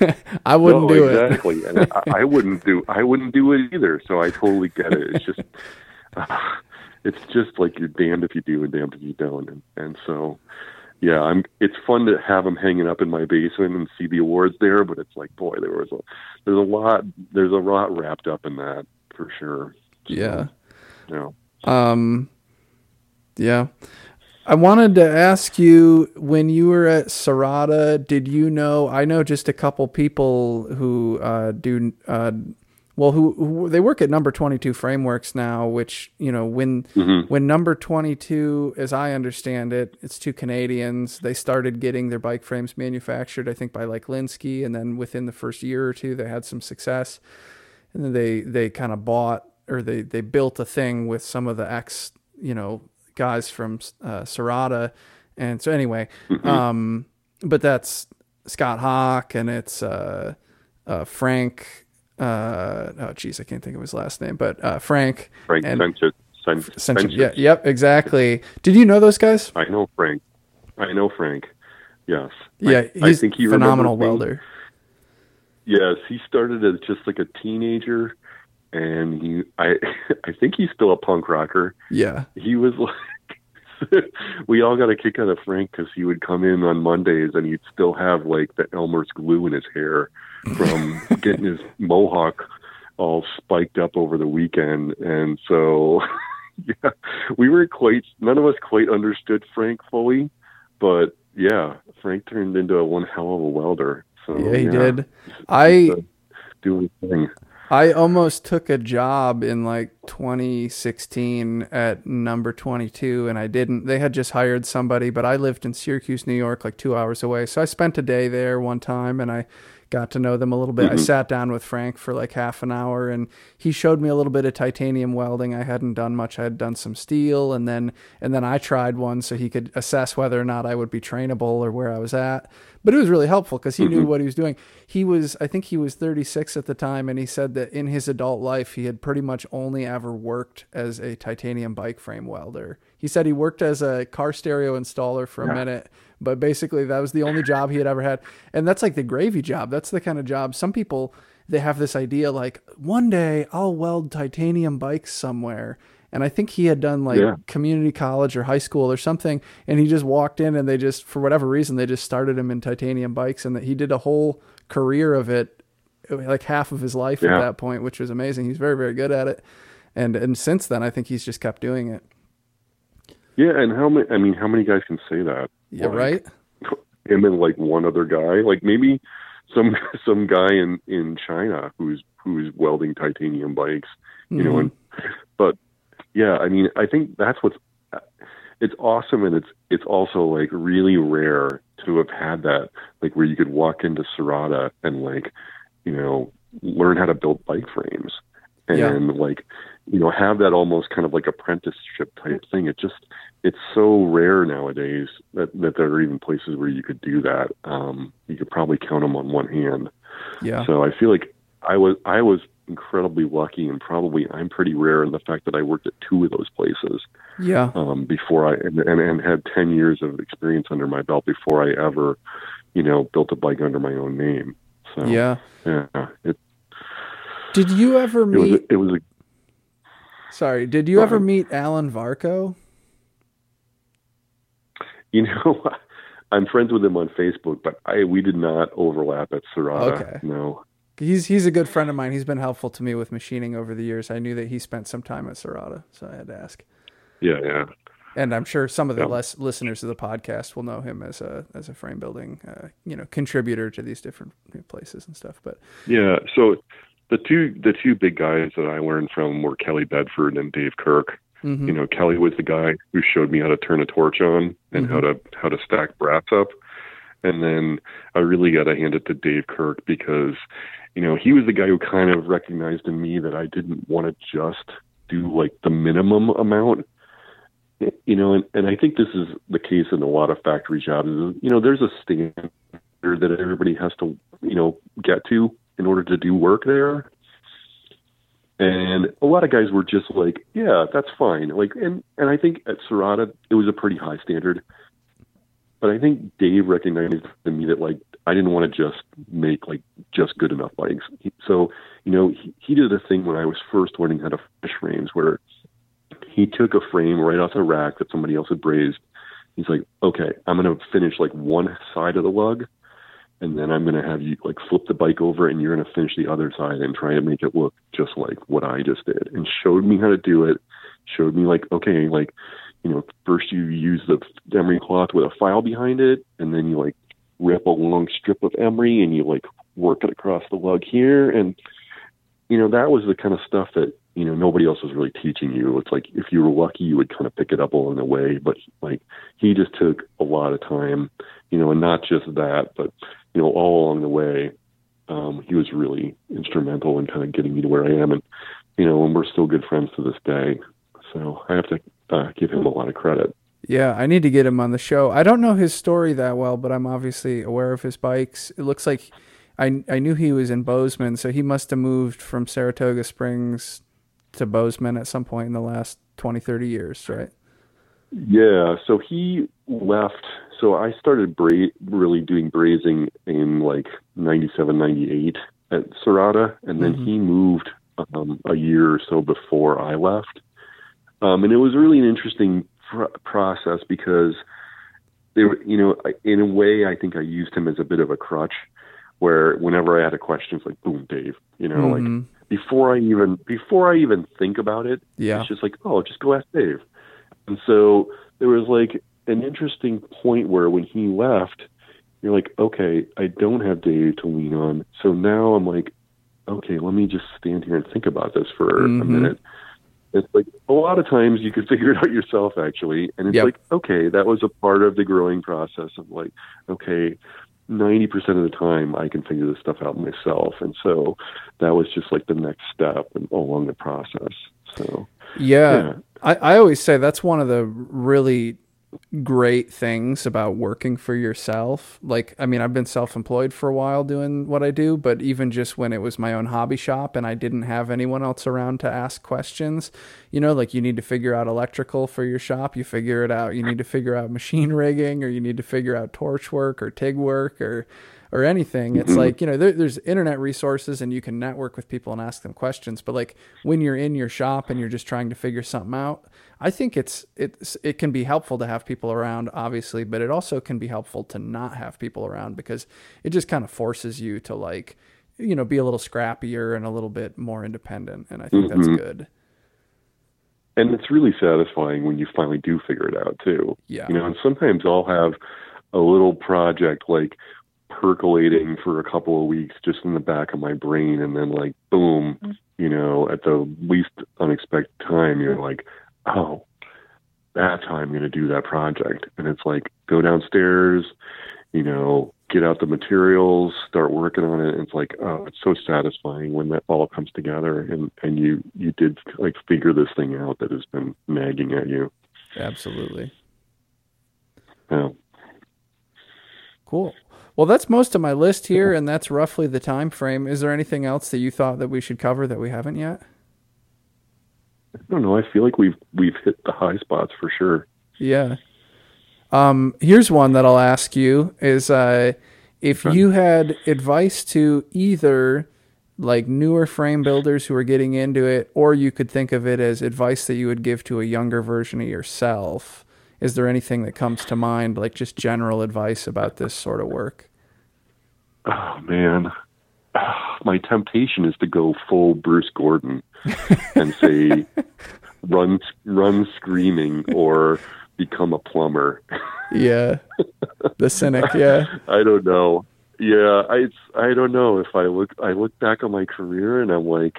I wouldn't no, do exactly. it. Exactly, and I, I, wouldn't do I wouldn't do it either. So I totally get it. It's just it's just like you're damned if you do and damned if you don't. And, and so, yeah, I'm. It's fun to have them hanging up in my basement and see the awards there. But it's like, boy, there was a there's a lot there's a lot wrapped up in that for sure. So, yeah. Yeah. Um. Yeah. I wanted to ask you when you were at Serotta, did you know? I know just a couple people who uh, do uh, well who, who, they work at number 22 frameworks now which you know when mm-hmm. when number 22 as i understand it it's two canadians they started getting their bike frames manufactured i think by like Lynskey and then within the first year or two they had some success and then they they kind of bought or they they built a thing with some of the ex you know guys from uh, Serotta and so anyway mm-hmm. um but that's scott hawk and it's uh, uh frank uh, oh geez, I can't think of his last name, but uh, Frank. Frank and Sanchez. Sanchez. Yeah, yep, exactly. Did you know those guys? I know Frank. I know Frank. Yes. Yeah, I, he's I think he phenomenal welder. Yes, he started as just like a teenager, and he, I, I think he's still a punk rocker. Yeah. He was like, we all got a kick out of Frank because he would come in on Mondays and he'd still have like the Elmer's glue in his hair from getting his mohawk all spiked up over the weekend, and so yeah, we were quite none of us quite understood Frank fully, but yeah, Frank turned into a one hell of a welder. So yeah, he yeah, did. I doing thing. I almost took a job in like 2016 at number 22 and I didn't. They had just hired somebody, but I lived in Syracuse, New York, like 2 hours away. So I spent a day there one time and I got to know them a little bit. Mm-hmm. I sat down with Frank for like half an hour and he showed me a little bit of titanium welding. I hadn't done much. I had done some steel and then and then I tried one so he could assess whether or not I would be trainable or where I was at. But it was really helpful because he mm-hmm. knew what he was doing. He was I think he was 36 at the time and he said that in his adult life he had pretty much only ever worked as a titanium bike frame welder. He said he worked as a car stereo installer for a yeah. minute but basically, that was the only job he had ever had. And that's like the gravy job. That's the kind of job some people they have this idea like one day I'll weld titanium bikes somewhere. and I think he had done like Yeah. community college or high school or something, and he just walked in and they just for whatever reason they just started him in titanium bikes, and that he did a whole career of it, like half of his life at that point, which was amazing. He's very very good at it, and and since then I think he's just kept doing it. Yeah, and how many? I mean, how many guys can say that? Yeah, Like, right. And then like one other guy, like maybe some some guy in in China who's who's welding titanium bikes, you know. Mhm. And but yeah, I mean, I think that's what's it's awesome, and it's it's also like really rare to have had that, like where you could walk into Serotta and like, you know, learn how to build bike frames and Yeah. like you know have that almost kind of like apprenticeship type thing it just it's so rare nowadays that, that there are even places where you could do that um you could probably count them on one hand yeah. so i feel like i was i was incredibly lucky and probably i'm pretty rare in the fact that i worked at two of those places Yeah. um before i and, and, and had 10 years of experience under my belt before i ever you know built a bike under my own name so Yeah. yeah it, Did you ever it was meet? a, it was a Sorry, did you ever meet Alan Varco? You know, I'm friends with him on Facebook, but I we did not overlap at Serotta. Okay. No. He's he's a good friend of mine. He's been helpful to me with machining over the years. I knew that he spent some time at Serotta, so I had to ask. Yeah, yeah. And I'm sure some of the Yeah. less listeners of the podcast will know him as a as a frame building, uh, you know, contributor to these different places and stuff. But Yeah. So the two the two big guys that I learned from were Kelly Bedford and Dave Kirk. mhm. You know, Kelly was the guy who showed me how to turn a torch on and how to how to stack brass up. And then I really got to hand it to Dave Kirk because, you know, he was the guy who kind of recognized in me that I didn't want to just do like the minimum amount. You know, and, and I think this is the case in a lot of factory jobs. You know, there's a standard that everybody has to, you know, get to in order to do work there. And a lot of guys were just like, yeah, that's fine. Like, and, and I think at Serotta, it was a pretty high standard. But I think Dave recognized in me that, like, I didn't want to just make, like, just good enough bikes. So, you know, he, he did a thing when I was first learning how to finish frames where he took a frame right off the rack that somebody else had brazed. He's like, okay, I'm going to finish, like, one side of the lug and then I'm going to have you like flip the bike over and you're going to finish the other side and try to make it look just like what I just did and showed me how to do it. Showed me like, okay, like, you know, first you use the emery cloth with a file behind it and then you like rip a long strip of emery and you like work it across the lug here. And, you know, that was the kind of stuff that, you know, nobody else was really teaching you. It's like, if you were lucky, you would kind of pick it up along the way, but like he just took a lot of time, you know, and not just that, but you know, all along the way, um, he was really instrumental in kind of getting me to where I am, and you know, and we're still good friends to this day. So I have to uh, give him a lot of credit. Yeah, I need to get him on the show. I don't know his story that well, but I'm obviously aware of his bikes. It looks like I I knew he was in Bozeman, so he must have moved from Saratoga Springs to Bozeman at some point in the last 20, 30 years, right? Yeah, so he left. So I started bra- really doing brazing in like 97, 98 at Serotta, and then Mhm. he moved um, a year or so before I left. Um, and it was really an interesting pr- process because they were, you know, I- in a way, I think I used him as a bit of a crutch where whenever I had a question, it's like, boom, Dave, you know, like Mhm. before I even, before I even think about it, yeah, it's just like, oh, just go ask Dave. And so there was like an interesting point where when he left, you're like, okay, I don't have Dave to lean on. So now I'm like, okay, let me just stand here and think about this for a Mhm. minute. It's like a lot of times you could figure it out yourself actually. And it's Yep. like, okay, that was a part of the growing process of like, okay, 90% of the time I can figure this stuff out myself. And so that was just like the next step and along the process. So yeah. yeah. I, I always say that's one of the really great things about working for yourself. Like, I mean, I've been self employed for a while doing what I do, but even just when it was my own hobby shop and I didn't have anyone else around to ask questions, you know, like you need to figure out electrical for your shop, you figure it out. You need to figure out machine rigging or you need to figure out torch work or TIG work or or anything. It's mm-hmm. like, you know, there, there's internet resources and you can network with people and ask them questions. But like when you're in your shop and you're just trying to figure something out, I think it's it's it can be helpful to have people around, obviously, but it also can be helpful to not have people around because it just kind of forces you to like, you know, be a little scrappier and a little bit more independent. And I think that's mm-hmm. good. and it's really satisfying when you finally do figure it out too. Yeah. You know, and sometimes I'll have a little project like percolating for a couple of weeks just in the back of my brain and then like boom, mm. you know, at the least unexpected time you're like, Oh, that's how I'm gonna do that project. And it's like go downstairs, you know, get out the materials, start working on it. And it's like, oh, it's so satisfying when that all comes together and, and you, you did like figure this thing out that has been nagging at you. Absolutely. Yeah. Cool. Well, that's most of my list here, and that's roughly the time frame. Is there anything else that you thought that we should cover that we haven't yet? I don't know. I feel like we've we've hit the high spots for sure. Yeah. Um, here's one that I'll ask you: Is uh, if you had advice to either like newer frame builders who are getting into it, or you could think of it as advice that you would give to a younger version of yourself. Is there anything that comes to mind, like just general advice about this sort of work? Oh man, my temptation is to go full Bruce Gordon and say, run, run screaming, or become a plumber. Yeah, the cynic. Yeah, I don't know. Yeah, I it's, I don't know if I look I look back on my career and I'm like,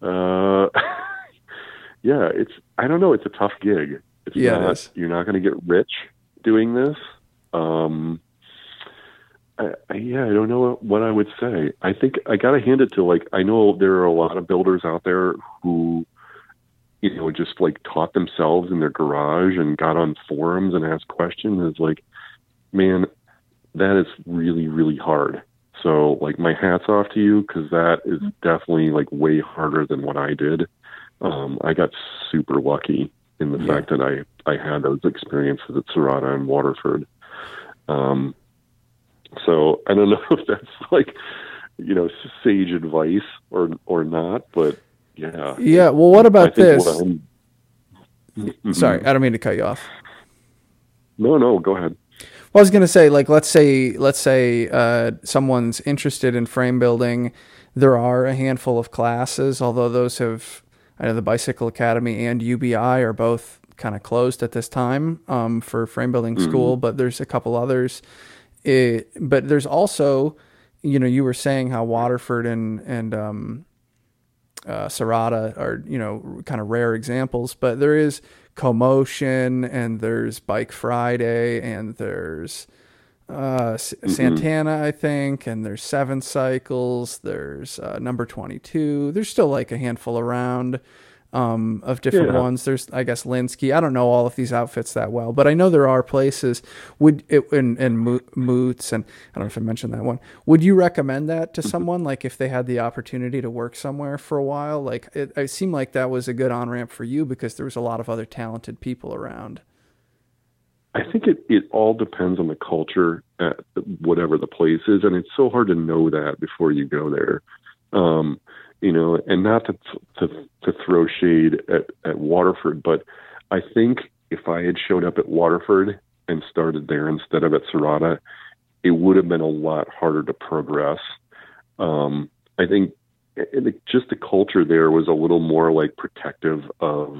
uh, yeah, it's I don't know. It's a tough gig. It's Yeah, not, is. You're not going to get rich doing this. Um, I, I, yeah, I don't know what I would say. I think I got to hand it to like I know there are a lot of builders out there who, you know, just like taught themselves in their garage and got on forums and asked questions. It's like, man, that is really really hard. So like my hats off to you because that is definitely like way harder than what I did. Um, I got super lucky in the Yeah. fact that I I had those experiences at Serotta and Waterford. Um, so I don't know if that's like you know sage advice or or not, but yeah. yeah. Well, what about this? what Mhm. Sorry, I don't mean to cut you off. No, no, go ahead. Well, I was gonna say, like, let's say, let's say uh, someone's interested in frame building. There are a handful of classes, although those have, I know the Bicycle Academy and UBI are both kind of closed at this time um, for frame building school, but there's a couple others. It, but there's also, you know, you were saying how Waterford and and um, uh, Serotta are you know kind of rare examples, but there is Co-Motion and there's Bike Friday and there's uh, Santana, I think, and there's Seven Cycles. There's uh, Number Twenty Two. There's still like a handful around um, of different Yeah. ones. There's I guess Lynskey. I don't know all of these outfits that well, but I know there are places. Would it and and Mo- Moots and I don't know if I mentioned that one. Would you recommend that to someone like if they had the opportunity to work somewhere for a while? Like it, it seemed like that was a good on ramp for you because there was a lot of other talented people around. I think it, it all depends on the culture at whatever the place is, and it's so hard to know that before you go there. Um, you know, and not to to, to throw shade at, at Waterford, but I think if I had showed up at Waterford and started there instead of at Serotta, it would have been a lot harder to progress. Um, I think it, just the culture there was a little more like protective of,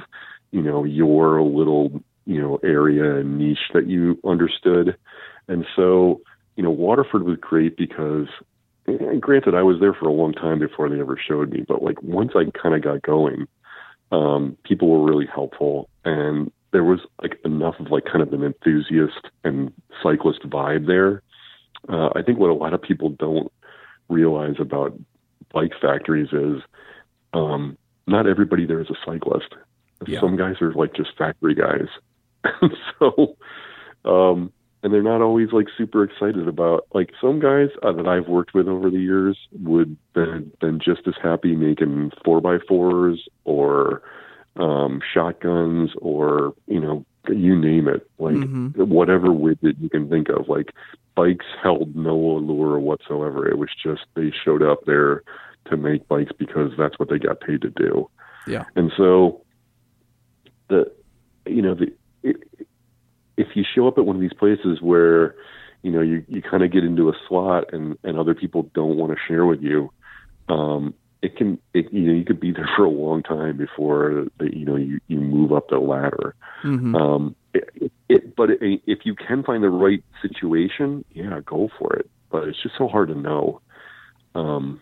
you know, your little, you know, area and niche that you understood. And so, you know, Waterford was great because, and granted, I was there for a long time before they ever showed me, but like once I kind of got going, um, people were really helpful and there was like enough of like kind of an enthusiast and cyclist vibe there. Uh, I think what a lot of people don't realize about bike factories is um, not everybody there is a cyclist. Yeah. Some guys are like just factory guys. so, um, and they're not always like super excited about like some guys uh, that I've worked with over the years would been been just as happy making four by fours or um, shotguns or you know you name it like Mhm. whatever widget you can think of like bikes held no allure whatsoever. It was just they showed up there to make bikes because that's what they got paid to do. Yeah. And so the you know the if you show up at one of these places where you know you you kind of get into a slot and and other people don't want to share with you um it can it, you know you could be there for a long time before the, you know you you move up the ladder. Hmm um it, it but it, if you can find the right situation yeah go for it. But it's just so hard to know. Um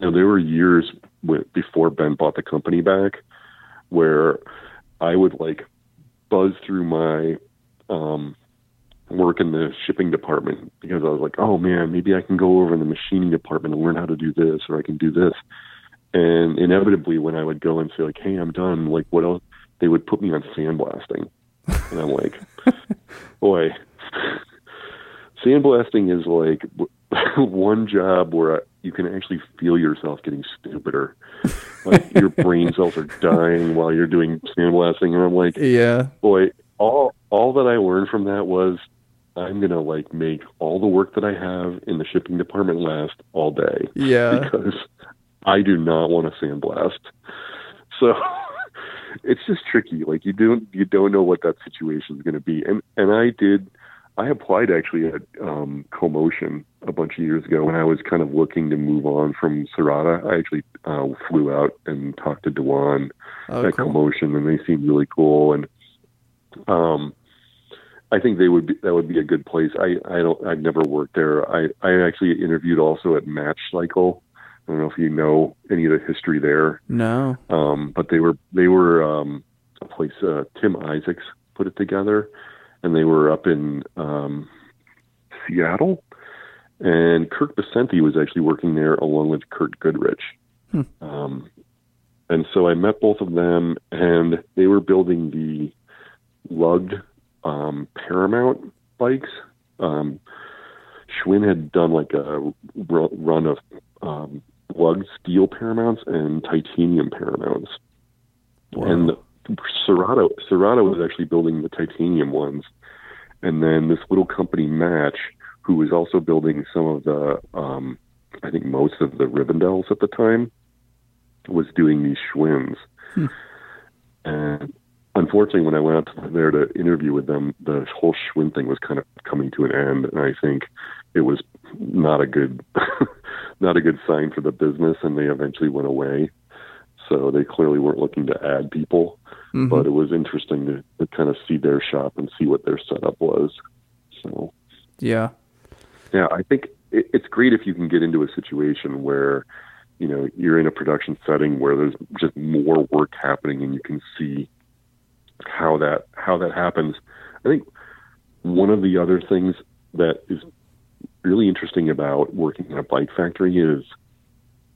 you know there were years with, before ben bought the company back where i would like buzz through my um work in the shipping department because I was like, oh man, maybe I can go over in the machining department and learn how to do this or I can do this. And inevitably, when I would go and say like, hey, I'm done, like what else? They would put me on sandblasting, and I'm like, boy, sandblasting is like one job where you can actually feel yourself getting stupider. Like your brain cells are dying while you're doing sandblasting, and I'm like, Yeah. boy, all all that I learned from that was I'm gonna like make all the work that I have in the shipping department last all day Yeah. because I do not want to sandblast. So it's just tricky. Like you don't you don't know what that situation is going to be. And and I did. I applied actually at um, Co-Motion a bunch of years ago when I was kind of looking to move on from Serotta. I actually uh, flew out and talked to Dewan Oh, at cool. Co-Motion, and they seemed really cool. And um, I think they would be that would be a good place. I I don't I've never worked there. I I actually interviewed also at Match Cycle. I don't know if you know any of the history there, No. um, but they were they were um, a place. Uh, Tim Isaacs put it together, and they were up in um, Seattle. And Kirk Pacenti was actually working there along with Curt Goodrich. Hmm. Um, and so I met both of them, and they were building the lugged um, Paramount bikes. Um, Schwinn had done like a run of um, lugged steel Paramounts and titanium Paramounts. Wow. And Serotta was actually building the titanium ones. And then this little company, Match, who was also building some of the, um, I think most of the Rivendells at the time, was doing these Schwinns. Hmm. And unfortunately, when I went out there to interview with them, the whole Schwinn thing was kind of coming to an end. And I think it was not a good, not a good sign for the business. And they eventually went away. So they clearly weren't looking to add people Mhm. but it was interesting to, to kind of see their shop and see what their setup was. So, yeah. yeah, I think it, it's great if you can get into a situation where, you know, you're in a production setting where there's just more work happening and you can see how that how that happens. I think one of the other things that is really interesting about working in a bike factory is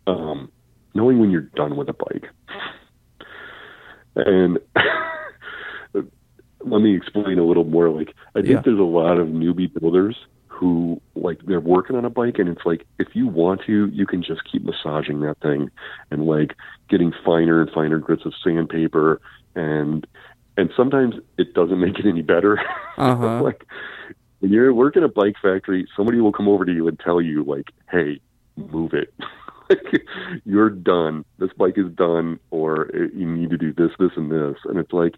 um, knowing when you're done with a bike. And let me explain a little more. Like, I think Yeah. there's a lot of newbie builders who, like, they're working on a bike, and it's like, if you want to, you can just keep massaging that thing and, like, getting finer and finer grits of sandpaper. And, and sometimes it doesn't make it any better. Uh-huh. like, when you're working a bike factory, somebody will come over to you and tell you, like, hey, move it. like, you're done. This bike is done, or you need to do this, this, and this. And it's like,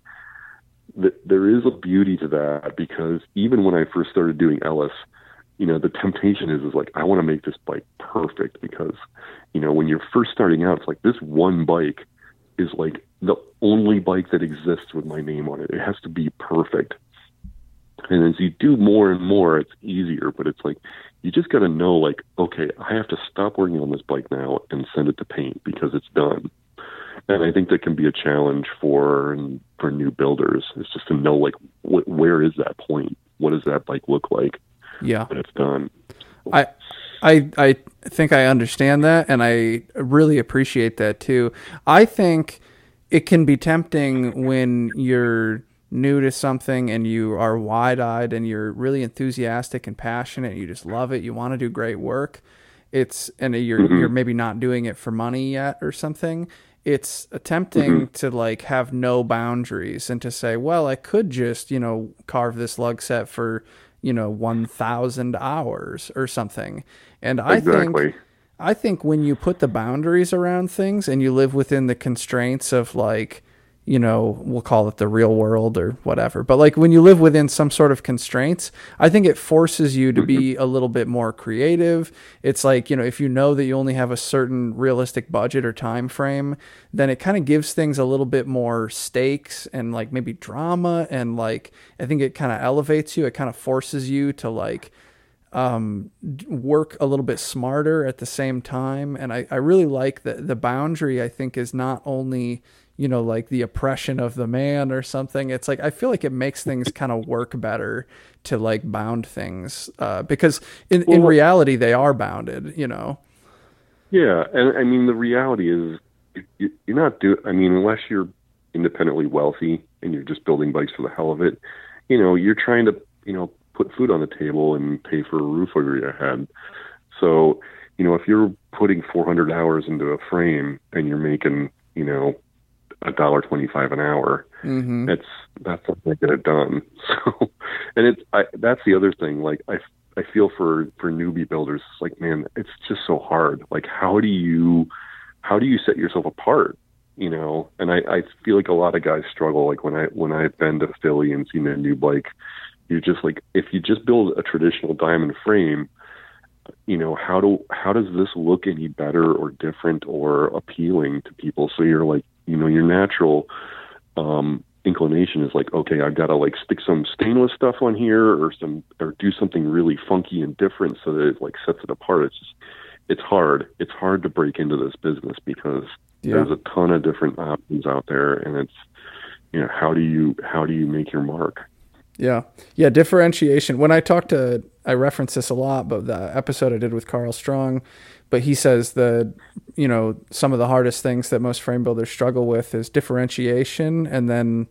th- there is a beauty to that because even when I first started doing Ellis, you know, the temptation is, is like, I want to make this bike perfect because, you know, when you're first starting out, it's like this one bike is like the only bike that exists with my name on it. It has to be perfect. And as you do more and more, it's easier, but it's like you just got to know, like, okay, I have to stop working on this bike now and send it to paint because it's done. And I think that can be a challenge for for new builders. It's just to know, like, wh- where is that point? What does that bike look like Yeah. when it's done? I I I think I understand that and I really appreciate that too. I think it can be tempting when you're new to something and you are wide-eyed and you're really enthusiastic and passionate, you just love it, you want to do great work. It's and you're mm-hmm. you're maybe not doing it for money yet or something. It's tempting mm-hmm. to like have no boundaries and to say, well, I could just, you know, carve this lug set for you know 1000 hours or something and i Exactly. think i think when you put the boundaries around things and you live within the constraints of like you know we'll call it the real world or whatever. But like when you live within some sort of constraints i think it forces you to be a little bit more creative. It's like you know if you know that you only have a certain realistic budget or time frame then it kind of gives things a little bit more stakes and like maybe drama and like i think it kind of elevates you. It kind of forces you to like um, work a little bit smarter at the same time. And I, I really like that the boundary, I think, is not only, you know, like the oppression of the man or something. It's like, I feel like it makes things kind of work better to like bound things uh, because in, in reality, they are bounded, you know? Yeah, and I mean the reality is you- you're not do. I mean, unless you're independently wealthy and you're just building bikes for the hell of it, you know, you're trying to you know put food on the table and pay for a roof over your head. So, you know, if you're putting 400 hours into a frame and you're making you know a dollar twenty-five an hour, Mm-hmm. that's that's going to get it done. So, and it's I, that's the other thing. Like I I feel for for newbie builders. It's like man, it's just so hard. Like how do you how do you set yourself apart? You know, and I I feel like a lot of guys struggle. Like when I when I've been to Philly and seen a new bike, you're just like if you just build a traditional diamond frame. You know how do how does this look any better or different or appealing to people? So you're like you know your natural um, inclination is like, okay, I've got to like stick some stainless stuff on here or some or do something really funky and different so that it like sets it apart. It's just it's hard. It's hard to break into this business because Yeah. there's a ton of different options out there, and it's you know how do you how do you make your mark? Yeah. Yeah. Differentiation. When I talk to, I reference this a lot, but the episode I did with Carl Strong, but he says that, you know, some of the hardest things that most frame builders struggle with is differentiation and then,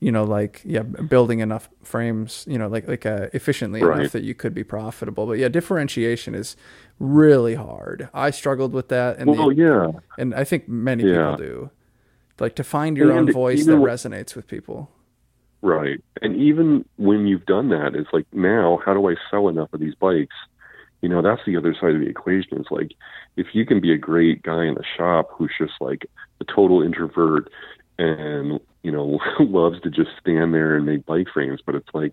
you know, like, yeah, building enough frames, you know, like, like, uh, efficiently enough that you could be profitable. But yeah, differentiation is really hard. I struggled with that. And, Well, the, yeah, and I think many Yeah. people do. Like to find your own voice that resonates with people. Right. And even when you've done that, it's like now, how do I sell enough of these bikes? You know, that's the other side of the equation. It's like if you can be a great guy in the shop who's just like a total introvert and, you know, loves to just stand there and make bike frames, but it's like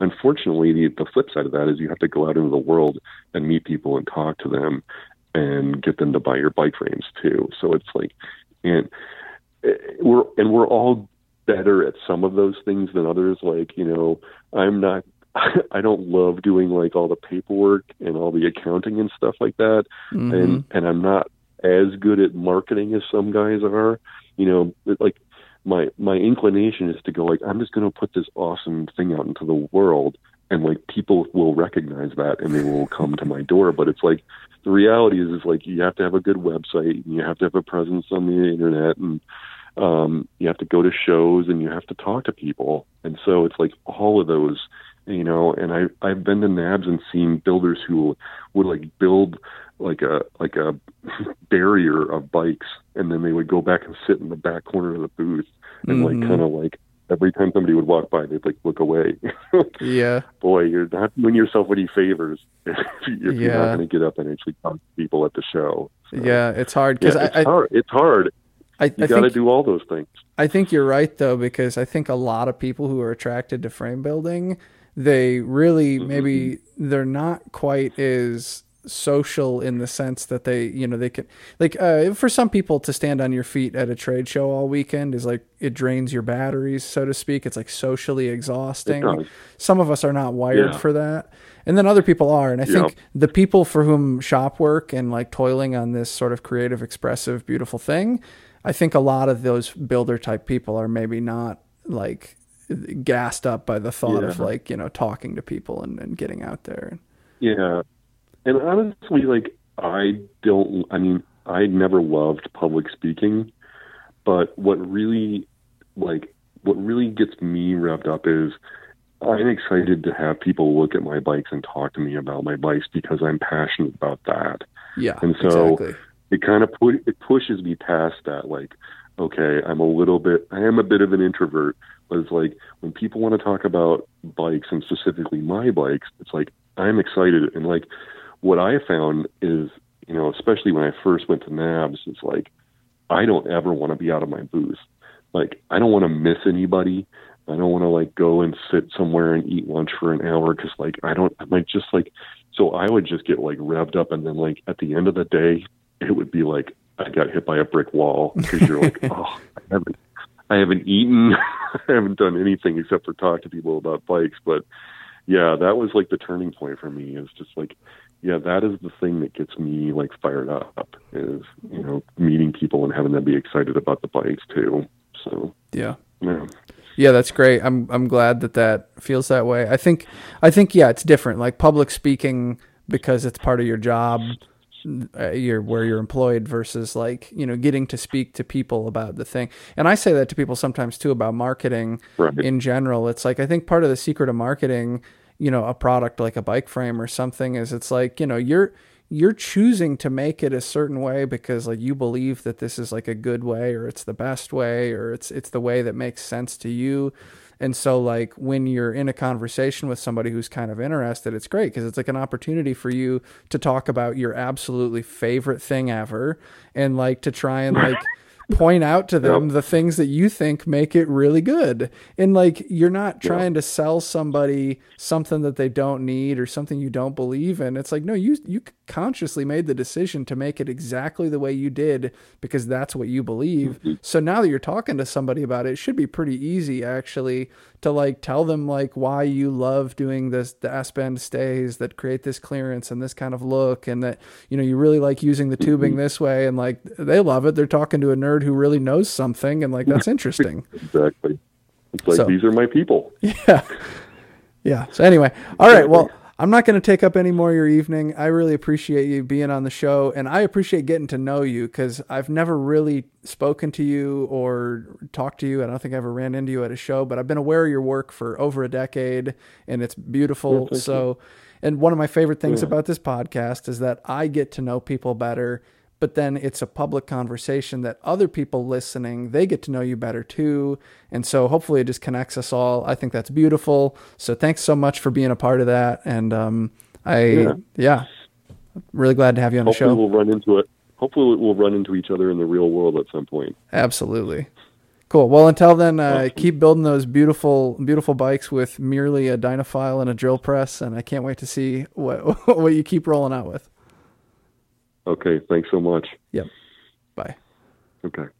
unfortunately the the flip side of that is you have to go out into the world and meet people and talk to them and get them to buy your bike frames too. So it's like and eh, we're and we're all better at some of those things than others. Like, you know, I'm not, I don't love doing like all the paperwork and all the accounting and stuff like that. Mhm. And, and I'm not as good at marketing as some guys are, you know, like my, my inclination is to go like, I'm just going to put this awesome thing out into the world. And like people will recognize that and they will come to my door. But it's like, the reality is, is like, you have to have a good website and you have to have a presence on the internet and, um, you have to go to shows and you have to talk to people. And so it's like all of those, you know, and I, I've been to NAHBS and seen builders who would like build like a, like a barrier of bikes. And then they would go back and sit in the back corner of the booth and Mhm. like kind of like every time somebody would walk by, they'd like look away. Yeah. Boy, you're not doing yourself any favors if you're Yeah. not going to get up and actually talk to people at the show. So, Yeah. It's hard yeah, because it's I, I, hard. It's hard. I, You I got to do all those things. I think you're right though because I think a lot of people who are attracted to frame building, they really Mm-hmm. maybe they're not quite as social in the sense that they you know they can like uh, for some people to stand on your feet at a trade show all weekend is like it drains your batteries so to speak it's like socially exhausting some of us are not wired Yeah. for that and then other people are and i Yeah. think the people for whom shop work and like toiling on this sort of creative expressive beautiful thing i think a lot of those builder type people are maybe not like gassed up by the thought of like you know talking to people and, and getting out there Yeah. And honestly, like, I don't, I mean, I never loved public speaking, but what really, like, what really gets me revved up is I'm excited to have people look at my bikes and talk to me about my bikes because I'm passionate about that. yeah And so- exactly It kind of pu- it pushes me past that, like, okay, I'm a little bit, I am a bit of an introvert, is like when people want to talk about bikes and specifically my bikes, it's like I'm excited and like what I found is, you know, especially when I first went to NAHBS, it's like I don't ever want to be out of my booth. Like I don't want to miss anybody. I don't want to like go and sit somewhere and eat lunch for an hour because like I don't i like just like so I would just get like revved up and then like at the end of the day it would be like I got hit by a brick wall because you're like oh I haven't I haven't eaten I haven't done anything except for talk to people about bikes but yeah that was like the turning point for me is just like yeah that is the thing that gets me like fired up is you know meeting people and having them be excited about the bikes too so yeah yeah yeah, that's great. I'm I'm glad that that feels that way. I think I think yeah, it's different. Like public speaking because it's part of your job, uh, you're where you're employed versus like you know getting to speak to people about the thing. And I say that to people sometimes too about marketing Right. in general. It's like I think part of the secret of marketing, you know, a product like a bike frame or something is it's like you know you're you're choosing to make it a certain way because like you believe that this is like a good way or it's the best way or it's it's the way that makes sense to you and so like when you're in a conversation with somebody who's kind of interested it's great because it's like an opportunity for you to talk about your absolutely favorite thing ever and like to try and like point out to them Yep. the things that you think make it really good. And like you're not trying to sell somebody something that they don't need or something you don't believe in. It's like no, you you consciously made the decision to make it exactly the way you did because that's what you believe. Mm-hmm. So now that you're talking to somebody about it, it should be pretty easy actually to like tell them like why you love doing this the S bend stays that create this clearance and this kind of look and that you know you really like using the tubing mm-hmm. this way and like they love it. They're talking to a nerd who really knows something and like that's interesting. exactly it's like So- these are my people yeah. Yeah. So anyway, all right. Well, I'm not going to take up any more of your evening. I really appreciate you being on the show, and I appreciate getting to know you because I've never really spoken to you or talked to you. I don't think I ever ran into you at a show, but I've been aware of your work for over a decade, and it's beautiful. so, and one of my favorite things about this podcast is that I get to know people better but then it's a public conversation that other people listening they get to know you better too. And so hopefully it just connects us all. I think that's beautiful. So thanks so much for being a part of that. And um i yeah, Yeah. really glad to have you on the hopefully show. we'll run into it. Hopefully we'll run into each other in the real world at some point. Absolutely. Cool. Well until then uh, keep building those beautiful beautiful bikes with merely a dynafile and a drill press. And i can't wait to see what what you keep rolling out with okay thanks so much. Yep. Bye. Okay